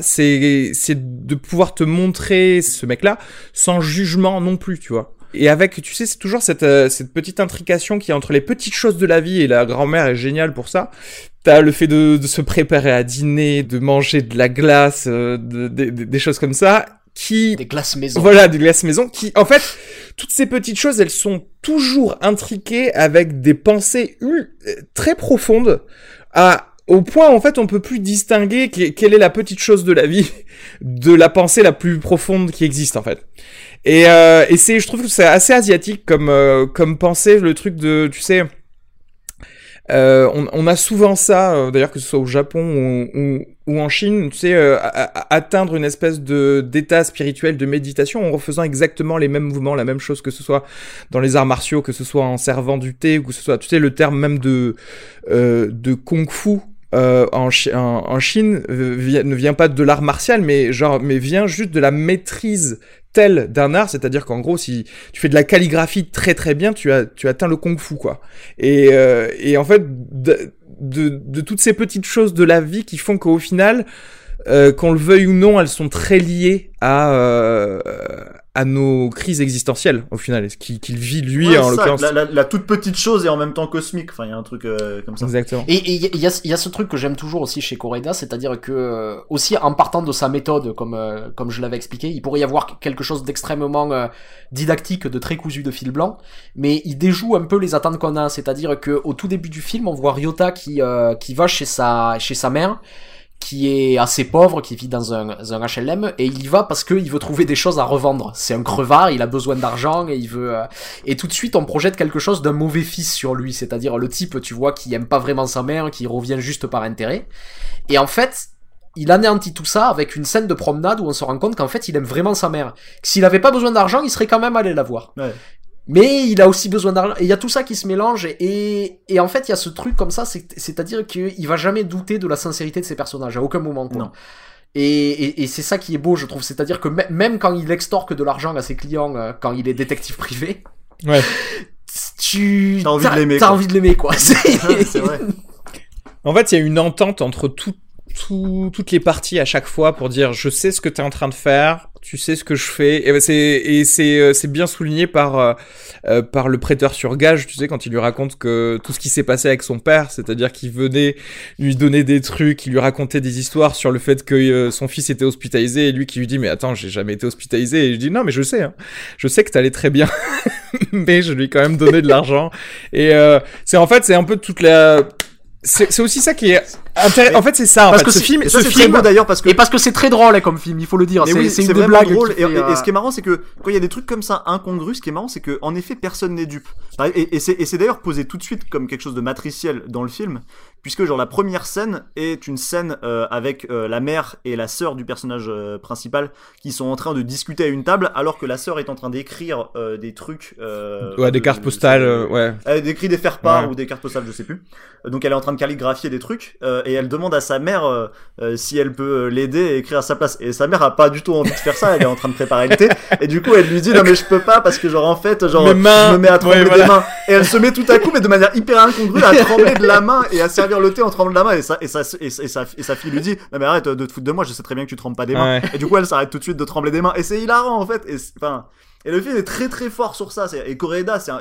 c'est c'est de pouvoir te montrer ce mec-là sans jugement non plus, tu vois. Et avec, tu sais, c'est toujours cette, euh, cette petite intrication qui est entre les petites choses de la vie, et la grand-mère est géniale pour ça. T'as le fait de, de se préparer à dîner, de manger de la glace, euh, de- de- de- des choses comme ça, qui
Des glaces maison.
voilà, des glaces maison qui, en fait, toutes ces petites choses, elles sont toujours intriquées avec des pensées euh, très profondes, à, au point, en fait, on peut plus distinguer que- quelle est la petite chose de la vie de la pensée la plus profonde qui existe, en fait. Et, euh, et c'est, je trouve que c'est assez asiatique comme, euh, comme pensée, le truc de, tu sais, euh, on, on a souvent ça, euh, d'ailleurs que ce soit au Japon ou, ou, ou en Chine, tu sais, euh, à- à- atteindre une espèce de d'état spirituel de méditation en refaisant exactement les mêmes mouvements, la même chose que ce soit dans les arts martiaux, que ce soit en servant du thé, ou que ce soit, tu sais, le terme même de euh, de kung-fu. Euh, en, en, en Chine euh, ne vient pas de l'art martial mais genre mais vient juste de la maîtrise telle d'un art. C'est-à-dire qu'en gros si tu fais de la calligraphie très très bien tu as tu atteins le kung-fu quoi. Et, euh, et en fait, de, de, de toutes ces petites choses de la vie qui font qu'au final, euh, qu'on le veuille ou non, elles sont très liées à, euh, à nos crises existentielles, au final, ce qu'il vit lui,
Ouais,
en l'occurrence.
la, la- la toute petite chose et en même temps cosmique. Enfin, il y a un truc euh, comme ça.
Exactement.
Et il y, a- y a ce truc que j'aime toujours aussi chez Koreda, c'est-à-dire que euh, aussi en partant de sa méthode, comme euh, comme je l'avais expliqué, il pourrait y avoir quelque chose d'extrêmement euh, didactique, de très cousu de fil blanc, mais il déjoue un peu les attentes qu'on a, c'est-à-dire que au tout début du film, on voit Ryota qui euh, qui va chez sa chez sa mère qui est assez pauvre, qui vit dans un, un HLM, et il y va parce qu'il veut trouver des choses à revendre. C'est un crevard, il a besoin d'argent, et il veut... euh, Et tout de suite, on projette quelque chose d'un mauvais fils sur lui, c'est-à-dire le type, tu vois, qui aime pas vraiment sa mère, qui revient juste par intérêt. Et en fait, il anéantit tout ça avec une scène de promenade où on se rend compte qu'en fait, il aime vraiment sa mère. S'il avait pas besoin d'argent, il serait quand même allé la voir.
Ouais.
Mais il a aussi besoin d'argent. Et il y a tout ça qui se mélange. Et, et en fait, il y a ce truc comme ça, c'est- c'est-à-dire qu'il va jamais douter de la sincérité de ses personnages, à aucun moment. Quoi.
Non.
Et, et, et c'est ça qui est beau, je trouve. C'est-à-dire que mê- même quand il extorque de l'argent à ses clients, euh, quand il est détective privé,
Ouais.
tu
T'as envie de l'aimer,
T'as
quoi.
envie de l'aimer, quoi. C'est-
c'est vrai.
En fait, il y a une entente entre tout, tout- toutes les parties à chaque fois pour dire je sais ce que tu es en train de faire, tu sais ce que je fais. Et ben, c'est euh, c'est bien souligné par euh, euh, par le prêteur sur gage, tu sais quand il lui raconte que tout ce qui s'est passé avec son père, c'est-à-dire qu'il venait lui donner des trucs, il lui racontait des histoires sur le fait que euh, son fils était hospitalisé et lui qui lui dit mais attends, j'ai jamais été hospitalisé et je dis non mais je sais hein. Je sais que t'allais très bien. mais je lui ai quand même donné de l'argent et euh, c'est en fait c'est un peu toute la c'est c'est aussi ça qui est intéressant. En fait, c'est ça. En
Parce
fait.
que
ce
c'est-
film, ce film,
beau d'ailleurs parce que
Et parce que c'est très drôle hein, comme film, il faut le dire. C'est
oui,
une
vraiment
blagues.
drôle. Et, et
euh,
ce qui est marrant, c'est que quand il y a des trucs comme ça incongrus, ce qui est marrant, c'est que en effet, personne n'est dupe. Et, et c'est et c'est d'ailleurs posé tout de suite comme quelque chose de matriciel dans le film, puisque genre la première scène est une scène euh, avec euh, la mère et la sœur du personnage euh, principal qui sont en train de discuter à une table, alors que la sœur est en train d'écrire euh, des trucs. Euh,
ouais, des
de-
cartes postales, euh, ouais.
Elle écrit des faire-part
Ouais.
ou des cartes postales, je sais plus. Euh, Donc elle est en train de calligraphier des trucs euh, et elle demande à sa mère euh, euh, si elle peut euh, l'aider et écrire à sa place. Et sa mère a pas du tout envie de faire ça, elle est en train de préparer le thé. Et du coup elle lui dit non mais je peux pas parce que genre en fait genre
mains.
je me mets à trembler
Ouais, voilà.
des mains. Et elle se met tout à coup mais de manière hyper incongrue à trembler de la main et à servir le thé en tremblant de la main. Et sa, et sa, et sa, et sa, et sa fille lui dit non mais arrête de te foutre de moi, je sais très bien que tu trembles pas des mains.
Ouais.
Et du coup elle s'arrête tout de suite de trembler des mains. Et c'est hilarant en fait. Et enfin. Et le film est très très fort sur ça. Et Koreeda, c'est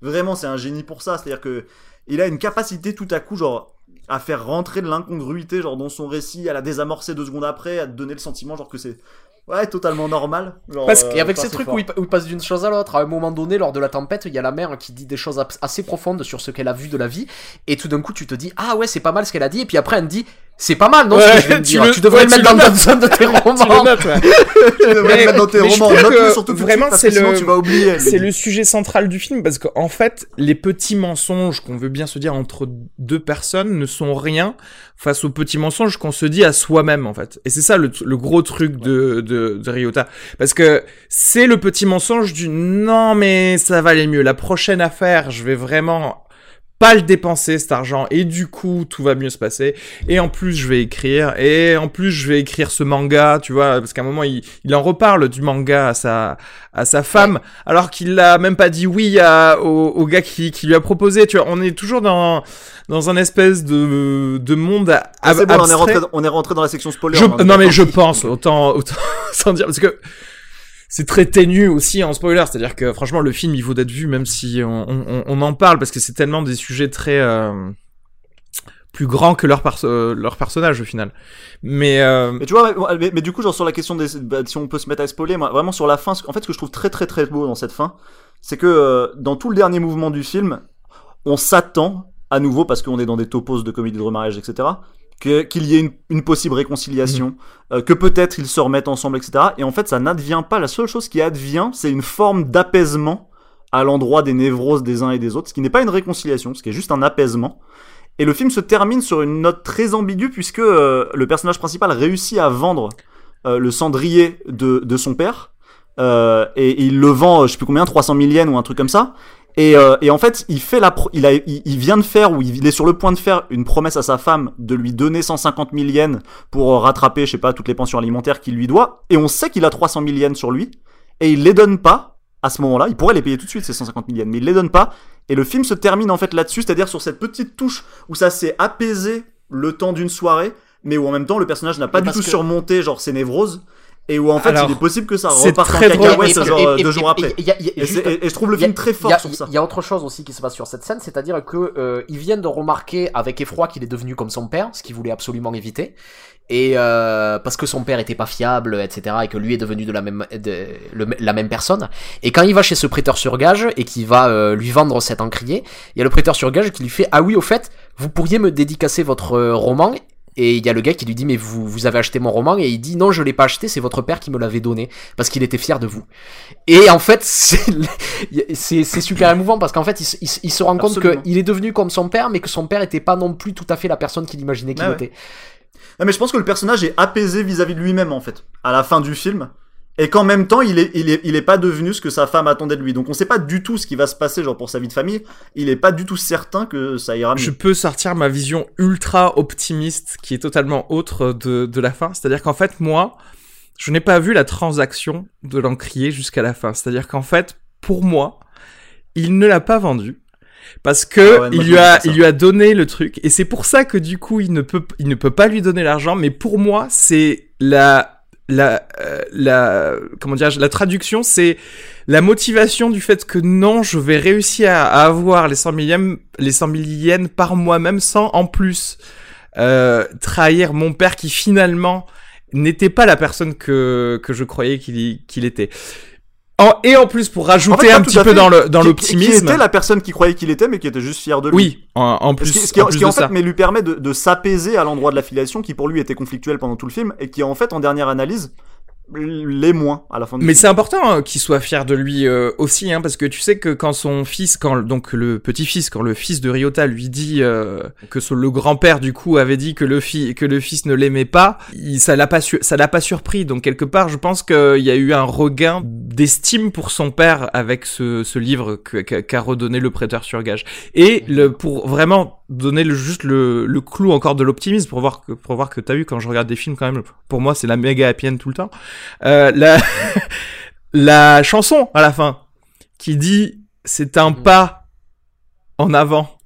vraiment c'est un génie pour ça. C'est-à-dire que il a une capacité tout à coup genre à faire rentrer de l'incongruité genre dans son récit, à la désamorcer deux secondes après, à te donner le sentiment genre que c'est Ouais, totalement normal. Genre,
Parce
euh,
Et avec
pas
ces trucs où il, où il passe d'une chose à l'autre, à un moment donné, lors de la tempête, il y a la mère qui dit des choses assez profondes sur ce qu'elle a vu de la vie, et tout d'un coup tu te dis ah ouais c'est pas mal ce qu'elle a dit, et puis après elle me dit c'est pas mal non ce que je viens de
tu
dire.
le-
tu devrais
ouais,
le mettre dans
le
zone de tes
Tu le
romans.
notes, ouais.
Tu devrais
Mais-
le mettre dans tes romans,
que
surtout
vraiment, c'est le-
tu vas oublier.
C'est le sujet central du film parce qu'en fait, les petits mensonges qu'on veut bien se dire entre deux personnes ne sont rien face aux petits mensonges qu'on se dit à soi-même en fait. Et c'est ça le, le gros truc de, de, de Ryota. Parce que c'est le petit mensonge du non mais ça va aller mieux. La prochaine affaire, je vais vraiment pas le dépenser cet argent. Et du coup tout va mieux se passer. Et en plus je vais écrire. Et en plus je vais écrire ce manga tu vois. Parce qu'à un moment il, il en reparle du manga à sa à sa femme. Alors qu'il l'a même pas dit oui à, au, au gars qui, qui lui a proposé. Tu vois on est toujours dans dans un espèce de de monde à,
Ah, c'est bon, on est, rentré, on est rentré dans la section spoiler.
Je-
est
non mais je pense autant autant sans dire. Parce que c'est très ténu aussi en spoiler, c'est-à-dire que franchement le film il vaut d'être vu même si on, en parle parce que c'est tellement des sujets très euh, plus grands que leur, perso- euh, personnage au final. Mais euh,
Mais tu vois, mais, du coup, genre sur la question des, bah, si on peut se mettre à spoiler, vraiment sur la fin, en fait, ce que je trouve très très très beau dans cette fin, c'est que dans tout le dernier mouvement du film, on s'attend à nouveau parce qu'on est dans des topos de comédie de remariage, etc. Qu'il y ait une, une possible réconciliation, euh, que peut-être ils se remettent ensemble, etc. Et en fait, ça n'advient pas. La seule chose qui advient, c'est une forme d'apaisement à l'endroit des névroses des uns et des autres, ce qui n'est pas une réconciliation, ce qui est juste un apaisement. Et le film se termine sur une note très ambiguë puisque euh, le personnage principal réussit à vendre euh, le cendrier de, de son père. Euh, et, et il le vend, je sais plus combien, 300 000 yens ou un truc comme ça. Et, euh, et en fait, il fait la, pro- il, a, il, il vient de faire ou il est sur le point de faire une promesse à sa femme de lui donner 150 000 yens pour euh, rattraper, je sais pas, toutes les pensions alimentaires qu'il lui doit. Et on sait qu'il a 300 000 yens sur lui et il les donne pas à ce moment-là. Il pourrait les payer tout de suite ces 150 000 yens, mais il les donne pas. Et le film se termine en fait là-dessus, c'est-à-dire sur cette petite touche où ça s'est apaisé le temps d'une soirée, mais où en même temps le personnage n'a pas du tout
que-
surmonté genre ses névroses. Et où en fait
Alors,
il est possible que ça
c'est
reparte en
très drôle.
cacahuète genre
et-
euh, deux
et-
jours
et-
après. Et,
juste-
et- et je trouve le
a-
film très fort
a-
sur ça.
Il y a autre chose aussi qui se passe sur cette scène, c'est-à-dire que euh, ils viennent de remarquer avec effroi qu'il est devenu comme son père, ce qu'il voulait absolument éviter, et euh, parce que son père était pas fiable, etc., et que lui est devenu de la même de, le- la même personne. Et quand il va chez ce prêteur sur gage et qu'il va euh, lui vendre cet encrier, il y a le prêteur sur gage qui lui fait ah oui au fait vous pourriez me dédicacer votre euh, roman et il y a le gars qui lui dit mais vous, vous avez acheté mon roman? Et il dit non je l'ai pas acheté c'est votre père qui me l'avait donné parce qu'il était fier de vous et en fait c'est c'est super émouvant parce qu'en fait il, se- il se- il se rend compte qu'il est devenu comme son père mais que son père était pas non plus tout à fait la personne qu'il imaginait qu'il
Ah ouais.
était
Non, mais je pense que le personnage est apaisé vis-à-vis de lui-même en fait, à la fin du film. Et qu'en même temps, il est, il est, il est pas devenu ce que sa femme attendait de lui. Donc on sait pas du tout ce qui va se passer, genre pour sa vie de famille. Il est pas du tout certain que ça ira mieux.
je peux sortir ma vision ultra optimiste qui est totalement autre de, de la fin. C'est-à-dire qu'en fait, moi, je n'ai pas vu la transaction de l'encrier jusqu'à la fin. C'est-à-dire qu'en fait, pour moi, il ne l'a pas vendu. Parce que
Ah ouais,
il lui a, il lui a donné le truc et c'est pour ça que du coup il ne peut, il ne peut pas lui donner l'argent. Mais pour moi, c'est la, la, euh, la, comment dire, la traduction, c'est la motivation du fait que non, je vais réussir à, avoir les 100 millièmes, les 100 000 yens par moi-même sans en plus euh, trahir mon père qui finalement n'était pas la personne que que je croyais qu'il qu'il était. En- et en plus pour rajouter un petit peu
fait.
dans le dans l'optimisme.
Qui était la personne qui croyait qu'il était, mais qui était juste fier de lui.
Oui, en, en plus,
Ce qui, ce qui-
en
ce
plus
qui,
de
fait
ça.
mais lui permet de, de s'apaiser à l'endroit de l'affiliation qui pour lui était conflictuel pendant tout le film et qui en fait en dernière analyse l'est moins à la fin du
Mais c'est important hein, qu'il soit fier de lui euh, aussi, hein, parce que tu sais que quand son fils, quand donc le petit-fils, quand le fils de Ryota lui dit euh, que le grand-père du coup avait dit que le que le fils ne l'aimait pas, il, ça l'a pas ça l'a pas surpris. Donc quelque part, je pense qu'il y a eu un regain d'estime pour son père avec ce, ce livre qu'a redonné le prêteur sur gage. Et le pour vraiment donner le, juste le, le clou encore de l'optimisme pour voir que pour voir que t'as vu quand je regarde des films quand même, pour moi c'est la méga happy end tout le temps. Euh, la, la chanson à la fin qui dit c'est un
Mhm.
pas en avant.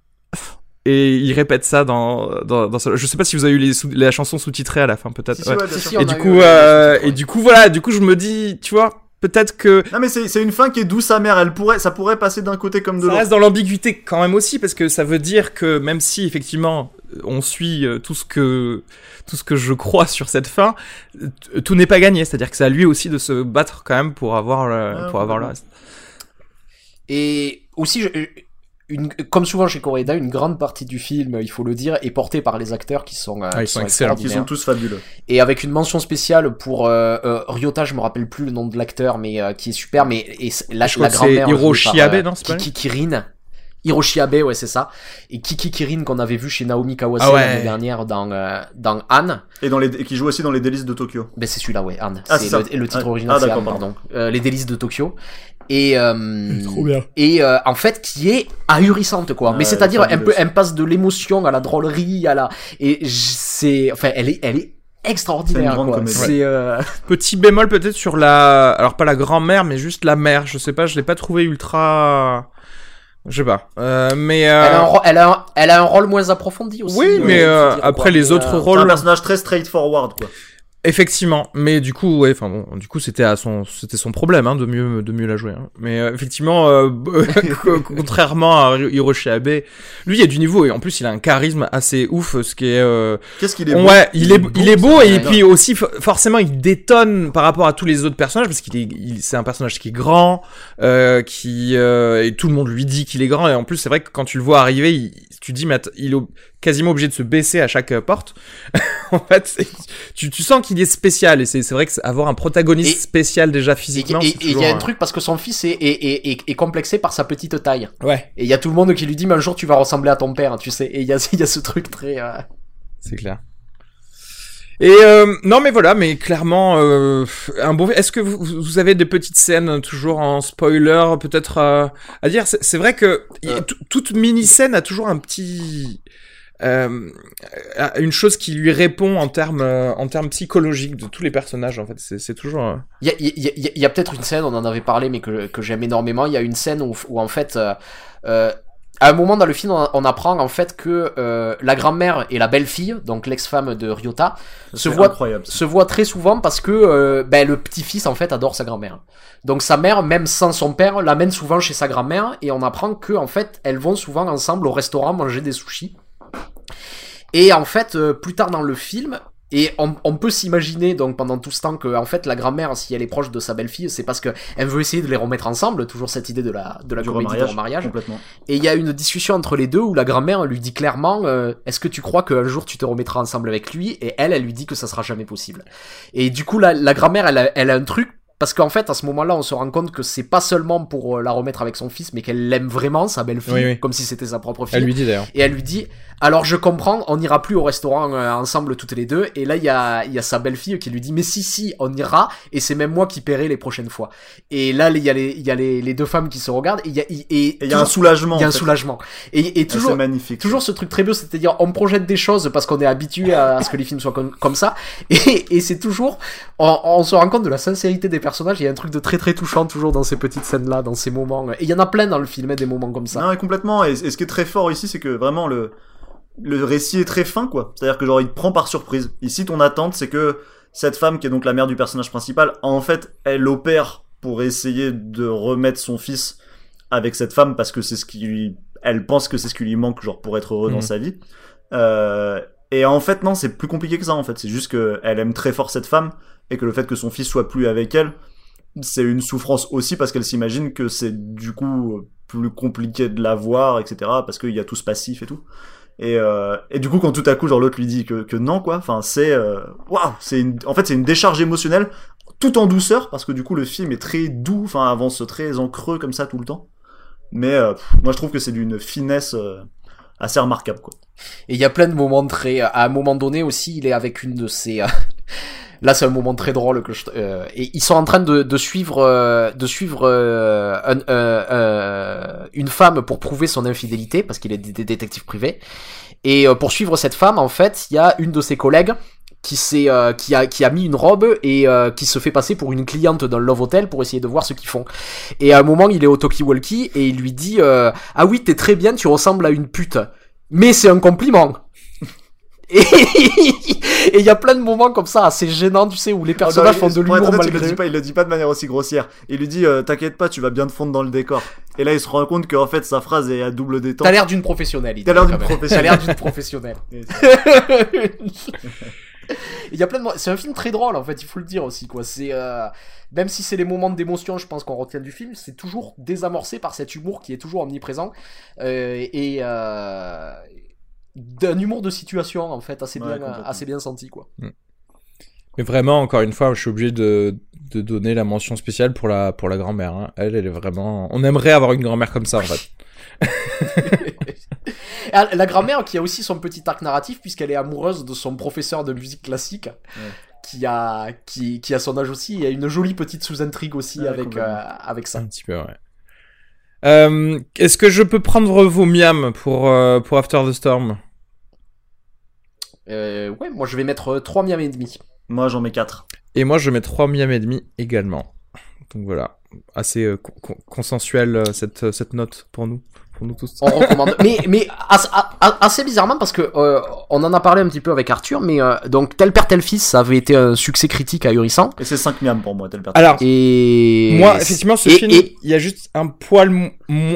Et il répète ça dans, dans, dans ce- je sais pas si vous avez eu les sous- la chanson sous-titrée à la fin peut-être.
Si,
ouais.
Si, si,
Et du
eu,
coup,
euh,
et du coup voilà, du coup je me dis, tu vois, peut-être que
Non mais c'est c'est une fin qui est douce amère. Elle pourrait, ça pourrait passer d'un côté comme de
ça
l'autre.
reste dans l'ambiguïté quand même aussi parce que ça veut dire que même si effectivement on suit euh, tout ce que tout ce que je crois sur cette fin, tout n'est pas gagné. C'est-à-dire que c'est à lui aussi de se battre quand même pour avoir le,
Ah,
pour avoir le reste.
Et aussi, je- une, comme souvent chez Coreda, une grande partie du film, il faut le dire, est portée par les acteurs qui sont, euh,
Ah, ils
qui
sont excellents.
Qui sont tous fabuleux.
Et avec une mention spéciale pour euh, euh, Ryota, je me rappelle plus le nom de l'acteur, mais euh, qui est super. Mais et la,
Je crois
la
que c'est
grand-mère
Hiroshi
jouée par,
Abe, non, c'est pas
Kiki Kirin. Hiroshi Abe, ouais, c'est ça. Et Kiki Kirin qu'on avait vu chez Naomi Kawase
Ah ouais.
l'année dernière dans euh, dans Anne.
Et, dans les, et qui joue aussi dans les délices de Tokyo.
Ben c'est celui-là, ouais, Anne.
Ah,
c'est le, et le titre
Ah,
original,
ah,
c'est Anne, pardon. Euh, les délices de Tokyo. Et euh,
bien.
et euh, en fait qui est ahurissante quoi.
Ouais,
Mais c'est-à-dire un peu, elle passe de l'émotion à la drôlerie à la et c'est enfin elle est elle est extraordinaire
C'est
quoi. C'est euh,
Petit bémol peut-être sur la, alors pas la grand-mère, mais juste la mère. Je sais pas, je l'ai pas trouvé ultra, je sais pas. Euh, mais euh,
elle, a un, elle, a un, elle a un rôle moins approfondi aussi.
Oui, mais euh,
dire,
après
quoi.
les autres
euh,
C'est un
rôles,
personnage très straightforward, quoi.
Effectivement. Mais du coup, ouais, enfin bon, du coup c'était à son, c'était son problème, hein, de mieux, de mieux la jouer. hein. Mais euh, effectivement, euh, co- contrairement à Hiroshi Abe, lui il y a du niveau et en plus il a un charisme assez ouf, ce qui est. euh,
Qu'est-ce qu'il est beau?
Ouais, il est, il est beau et puis aussi fo- forcément il détonne par rapport à tous les autres personnages parce qu'il est, il- c'est un personnage qui est grand, euh, qui euh, et tout le monde lui dit qu'il est grand et en plus c'est vrai que quand tu le vois arriver, il, tu dis mais il est quasiment obligé de se baisser à chaque euh, porte. en fait, tu, tu sens qu'il est spécial et c'est vrai que avoir un protagoniste
Et-
spécial déjà physiquement.
et- il y a un truc parce que son fils est, est, est, est, complexé par sa petite taille.
Ouais,
Et il y a tout le monde qui lui dit mais un jour tu vas ressembler à ton père, tu sais. Et il y a, il y a ce truc très... euh,
c'est clair. Et euh, non mais voilà, mais clairement euh, un bon. Est-ce que vous, vous avez des petites scènes euh, toujours en spoiler, peut-être euh, à dire? C'est vrai que
Euh.
tout- toute mini scène a toujours un petit euh, euh, une chose qui lui répond en termes euh, en termes psychologiques de tous les personnages. En fait, c'est toujours. euh,
Il y a, il y a- y a- y a peut-être une scène, on en avait parlé, mais que, que j'aime énormément. Il y a une scène où, où en fait, euh, euh, à un moment dans le film, on, on apprend en fait que euh, la grand-mère et la belle-fille, donc l'ex-femme de Ryota, se voient se voient très souvent parce que euh, ben, le petit-fils en fait adore sa grand-mère. Donc sa mère, même sans son père, l'amène souvent chez sa grand-mère et on apprend que en fait elles vont souvent ensemble au restaurant manger des sushis. Et en fait, euh, plus tard dans le film, et on, on peut s'imaginer donc pendant tout ce temps que en fait la grand-mère, si elle est proche de sa belle-fille, c'est parce que elle veut essayer de les remettre ensemble, toujours cette idée de la de la
Du
comédie
remariage,
de remariage.
Complètement.
Et il y a une discussion entre les deux où la grand-mère lui dit clairement euh, Est-ce que tu crois qu'un jour tu te remettras ensemble avec lui? Et elle, elle lui dit que ça sera jamais possible. Et du coup, la, la grand-mère, elle a, elle a un truc. Parce qu'en fait, à ce moment-là, on se rend compte que c'est pas seulement pour euh, la remettre avec son fils, mais qu'elle l'aime vraiment, sa belle-fille,
Oui, oui.
comme si c'était sa propre fille.
Elle lui dit d'ailleurs.
Et elle lui dit Alors je comprends, on n'ira plus au restaurant euh, ensemble toutes les deux. Et là, il y a, il y a sa belle-fille qui lui dit Mais si, si, on ira, et c'est même moi qui paierai les prochaines fois. Et là, il y a les, il y a les, les deux femmes qui se regardent, et il y a, et,
Et il y a un soulagement.
il y a un
fait.
soulagement. Et, et
Et
toujours,
C'est magnifique.
toujours ce truc très beau, c'est-à-dire on projette des choses parce qu'on est habitué à, à ce que les films soient comme, comme ça, et, et c'est toujours, on, on se rend compte de la sincérité des personnages. Il y a un truc de très très touchant toujours dans ces petites scènes-là, dans ces moments. Et il y en a plein dans le film, hein, des moments comme ça.
Non, et complètement. Et, et ce qui est très fort ici, c'est que vraiment le le récit est très fin, quoi. C'est-à-dire que genre il te prend par surprise. Ici, ton attente, c'est que cette femme, qui est donc la mère du personnage principal, en fait, elle opère pour essayer de remettre son fils avec cette femme parce que c'est ce qui lui, elle pense que c'est ce qui lui manque, genre pour être heureux dans
Mhm.
sa vie. Euh, et en fait, non, c'est plus compliqué que ça. En fait, c'est juste que elle aime très fort cette femme et que le fait que son fils soit plus avec elle, c'est une souffrance aussi parce qu'elle s'imagine que c'est du coup plus compliqué de la voir, etc. Parce qu'il y a tout ce passif et tout. Et, euh, et du coup, quand tout à coup, genre l'autre lui dit que, que non, quoi. Enfin, c'est euh, waouh, c'est une, en fait, c'est une décharge émotionnelle, tout en douceur, parce que du coup, le film est très doux, enfin, avance très en creux comme ça tout le temps. Mais euh, moi, je trouve que c'est d'une finesse euh, assez remarquable, quoi.
Et il y a plein de moments très. À un moment donné aussi, il est avec une de ses. Là, c'est un moment très drôle euh, et ils sont en train de, suivre, de suivre euh, euh, une femme pour prouver son infidélité parce qu'il est dé- dé- détective privé. Et pour suivre cette femme, en fait, il y a une de ses collègues qui s'est, qui a, qui a mis une robe et qui se fait passer pour une cliente d'un love hotel pour essayer de voir ce qu'ils font. Et à un moment, il est au talkie-walkie et il lui dit ah oui, t'es très bien, tu ressembles à une pute. Mais c'est un compliment. Et il y a plein de moments comme ça assez gênants, tu sais, où les personnages
Ah, non,
font de l'humour
honnête, il
malgré
le dit pas, il le dit pas de manière aussi grossière. Il lui dit, euh, t'inquiète pas, tu vas bien te fondre dans le décor. Et là, il se rend compte qu'en fait, sa phrase est à double détente.
T'as l'air d'une professionnelle.
T'as l'air d'une professionnelle.
T'as l'air d'une professionnelle. Il y a plein de c'est un film très drôle en fait, il faut le dire aussi quoi. C'est euh, même si c'est les moments d'émotion, je pense qu'on retient du film, c'est toujours désamorcé par cet humour qui est toujours omniprésent euh, et euh, d'un humour de situation en fait assez
Ouais,
bien assez bien senti quoi.
Mais vraiment, encore une fois, je suis obligé de, de donner la mention spéciale pour la, pour la grand-mère. hein. Elle, elle est vraiment. On aimerait avoir une grand-mère comme ça, en fait.
Ah, La grand-mère qui a aussi son petit arc narratif puisqu'elle est amoureuse de son professeur de musique classique. Qui a, qui, qui a son âge aussi, il y a une jolie petite sous-intrigue aussi
Ouais,
avec, euh, avec ça.
Un petit peu, ouais. Euh, Est-ce que je peux prendre vos miams pour, euh, pour After the Storm?
Euh, ouais, moi je vais mettre 3 miams et demi.
Moi, j'en mets 4.
Et moi, je mets 3 miams et demi également. Donc voilà, assez euh, con- con- consensuel euh, cette, cette note pour nous, pour nous tous.
on recommande. mais mais as- as- assez bizarrement parce que euh, on en a parlé un petit peu avec Arthur, mais euh, donc tel père tel fils, ça avait été un succès critique ahurissant.
Et c'est 5 miams pour moi, tel père.
Alors,
Et
Moi, effectivement, ce
et-
film,
et-
il y a juste un poil.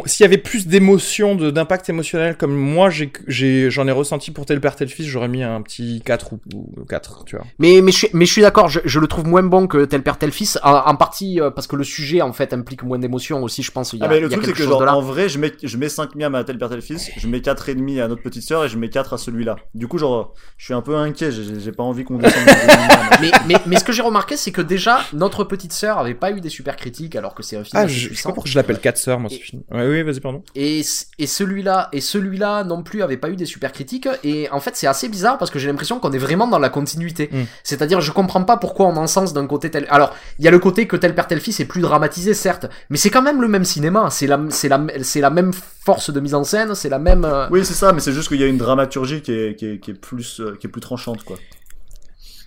S'il y avait plus d'émotion, de- d'impact émotionnel, comme moi, j'ai, j'ai, j'en ai ressenti pour tel père, tel fils, j'aurais mis un petit 4 ou, ou 4, tu vois.
mais mais je, suis- mais je suis d'accord, je, je le trouve moins bon que tel père tel fils, en, en partie euh, parce que le sujet en fait implique moins d'émotion aussi, je pense. Il y a,
Ah, mais
il
le
y a
truc, c'est que, genre, en vrai, je mets, je mets 5 miams à tel père, tel fils, je mets 4 et demi à notre petite sœur et je mets 4 à celui-là. Du coup, genre, je suis un peu inquiet, j'ai pas envie qu'on descende.
mais, mais, mais ce que j'ai remarqué, c'est que déjà, notre petite sœur avait pas eu des super critiques, alors que c'est un film
Ah, je, sais pas pourquoi je l'appelle 4 sœurs, moi, ce film. Ouais, oui, vas-y, pardon.
Et, et celui-là, et celui-là non plus avait pas eu des super critiques. Et en fait, c'est assez bizarre parce que j'ai l'impression qu'on est vraiment dans la continuité.
Mm.
C'est-à-dire, je comprends pas pourquoi on encense d'un côté tel. Alors, il y a le côté que tel père tel fils est plus dramatisé, certes, mais c'est quand même le même cinéma. C'est la, c'est la, c'est la même force de mise en scène. C'est la même. euh,
Oui, c'est ça, mais c'est juste qu'il y a une dramaturgie qui est, qui est, qui est plus, euh, qui est plus tranchante, quoi.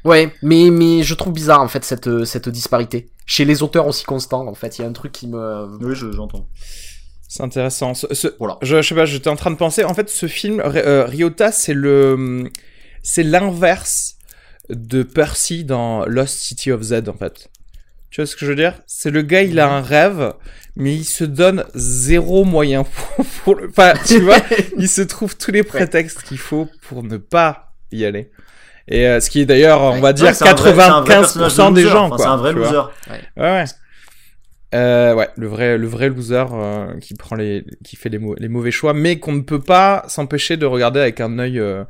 Ouais, mais mais je trouve bizarre en fait cette euh, cette disparité chez les auteurs aussi constants. En fait, il y a un truc qui me.
Oui, je- j'entends.
C'est intéressant. Ce- ce-
Voilà.
je, je sais pas, j'étais en train de penser. En fait, ce film, euh, Ryota, c'est le, c'est l'inverse de Percy dans Lost City of Z, en fait. Tu vois ce que je veux dire? C'est le gars, il a un rêve, mais il se donne zéro moyen pour, pour le. Enfin, tu vois, il se trouve tous les prétextes qu'il faut pour ne pas y aller. Et euh, ce qui est d'ailleurs, on
Ouais.
va dire,
Ouais, c'est un vrai- c'est un vrai personnage de
95% des gens,
Enfin. C'est un vrai loser.
Ouais, ouais. Euh, ouais, le vrai, le vrai loser euh, qui prend les, qui fait les, les mauvais choix, mais qu'on ne peut pas s'empêcher de regarder avec un œil, euh,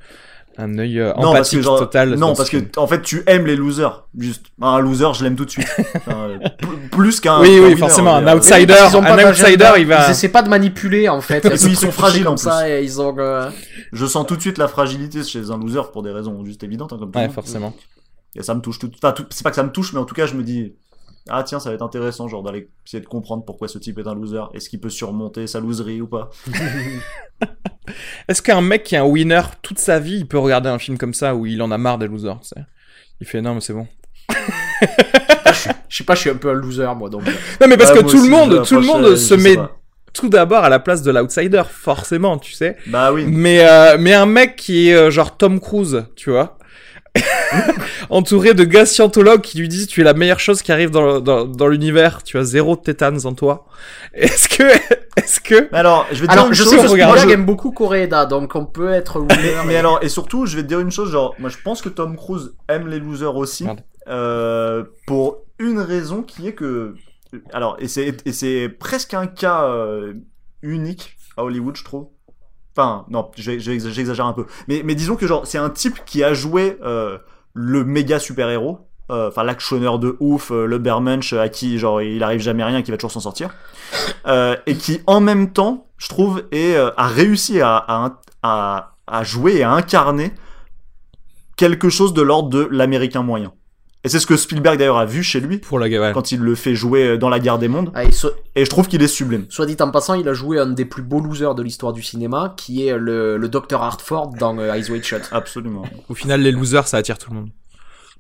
un œil euh,
Non, parce que
empathique
genre,
total.
non, parce
ce
que en fait, tu aimes les losers. Juste, un loser, je l'aime tout de suite. Enfin, euh, plus qu'un.
Oui, oui, forcément, un
dire.
outsider.
Qu'ils ont
un
pas
outsider, il va-
Ils essaient pas de manipuler en fait.
Et puis, ils sont fragiles, en
ça et ils ont. euh,
Je sens tout de suite la fragilité chez un loser pour des raisons juste évidentes, hein, comme tout
Ouais,
monde.
forcément.
Et ça me touche tout. Enfin, tout- c'est pas que ça me touche, mais en tout cas, je me dis. Ah tiens, ça va être intéressant, genre d'aller essayer de comprendre pourquoi ce type est un loser. Est-ce qu'il peut surmonter sa loserie ou pas?
Est-ce qu'un mec qui est un winner toute sa vie, il peut regarder un film comme ça où il en a marre des losers Il fait non, mais c'est bon.
Je sais pas, je suis un peu un loser moi donc.
Non, mais parce
Ouais,
que tout le
aussi,
monde, tout le monde se met
pas.
tout d'abord à la place de l'outsider, forcément, tu sais.
Bah oui.
Mais, euh, mais un mec qui est euh, genre Tom Cruise, tu vois, entouré de gars scientologues qui lui disent tu es la meilleure chose qui arrive dans, dans, dans l'univers, tu as zéro tétane en toi. Est-ce que, est-ce que,
alors, je vais te
Alors,
dire une
je
chose.
sais que
faut
moi j'aime beaucoup Coréda, donc on peut être winner.
mais, mais alors, et surtout, je vais te dire une chose, genre, moi je pense que Tom Cruise aime les losers aussi, euh, pour une raison qui est que, alors, et c'est, et c'est presque un cas euh, unique à Hollywood, je trouve. Enfin, non, j'exagère un peu. Mais, disons que genre, c'est un type qui a joué euh, le méga super-héros, euh, enfin l'actionneur de ouf, euh, le bermensch à qui genre il arrive jamais rien, qui va toujours s'en sortir, euh, et qui en même temps, je trouve, est, euh, a réussi à, à jouer et à incarner quelque chose de l'ordre de l'américain moyen. Et c'est ce que Spielberg d'ailleurs a vu chez lui
pour la ouais.
quand il le fait jouer dans la guerre des mondes,
Ah, et so-
et je trouve qu'il est sublime.
soit dit en passant, il a joué un des plus beaux losers de l'histoire du cinéma, qui est le, le Dr Hartford dans euh, Eyes Wide Shut.
Absolument.
Au final, les losers, ça attire tout le monde.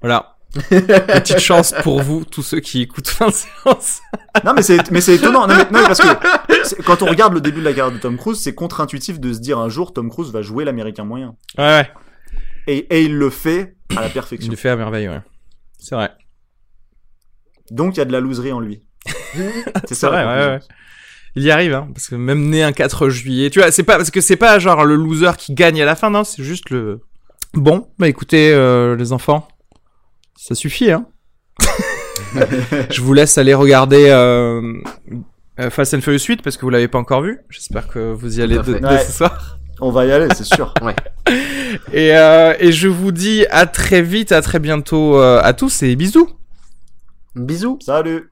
Voilà. Petite chance pour vous, tous ceux qui écoutent fin de séance.
Non mais c'est mais c'est étonnant non, mais, non, parce que quand on regarde le début de la carrière de Tom Cruise c'est contre-intuitif de se dire un jour Tom Cruise va jouer l'américain moyen
Ouais, ouais.
Et, et il le fait à la
Il
perfection.
le fait à merveille, ouais. C'est vrai.
Donc il y a de la loserie en lui. c'est ça.
vrai, ouais, ouais. Il y arrive, hein, parce que même né un 4 juillet, tu vois, c'est pas parce que c'est pas genre le loser qui gagne à la fin, non, c'est juste le. Bon, bah écoutez, euh, les enfants, ça suffit, hein. Je vous laisse aller regarder euh, Fast and Furious 8 parce que vous l'avez pas encore vu. J'espère que vous y allez de-
fait.
dès
Ouais.
ce soir.
On va y aller, c'est sûr.
Et, euh, et je vous dis à très vite, à très bientôt euh, à tous et bisous.
Bisous.
Salut.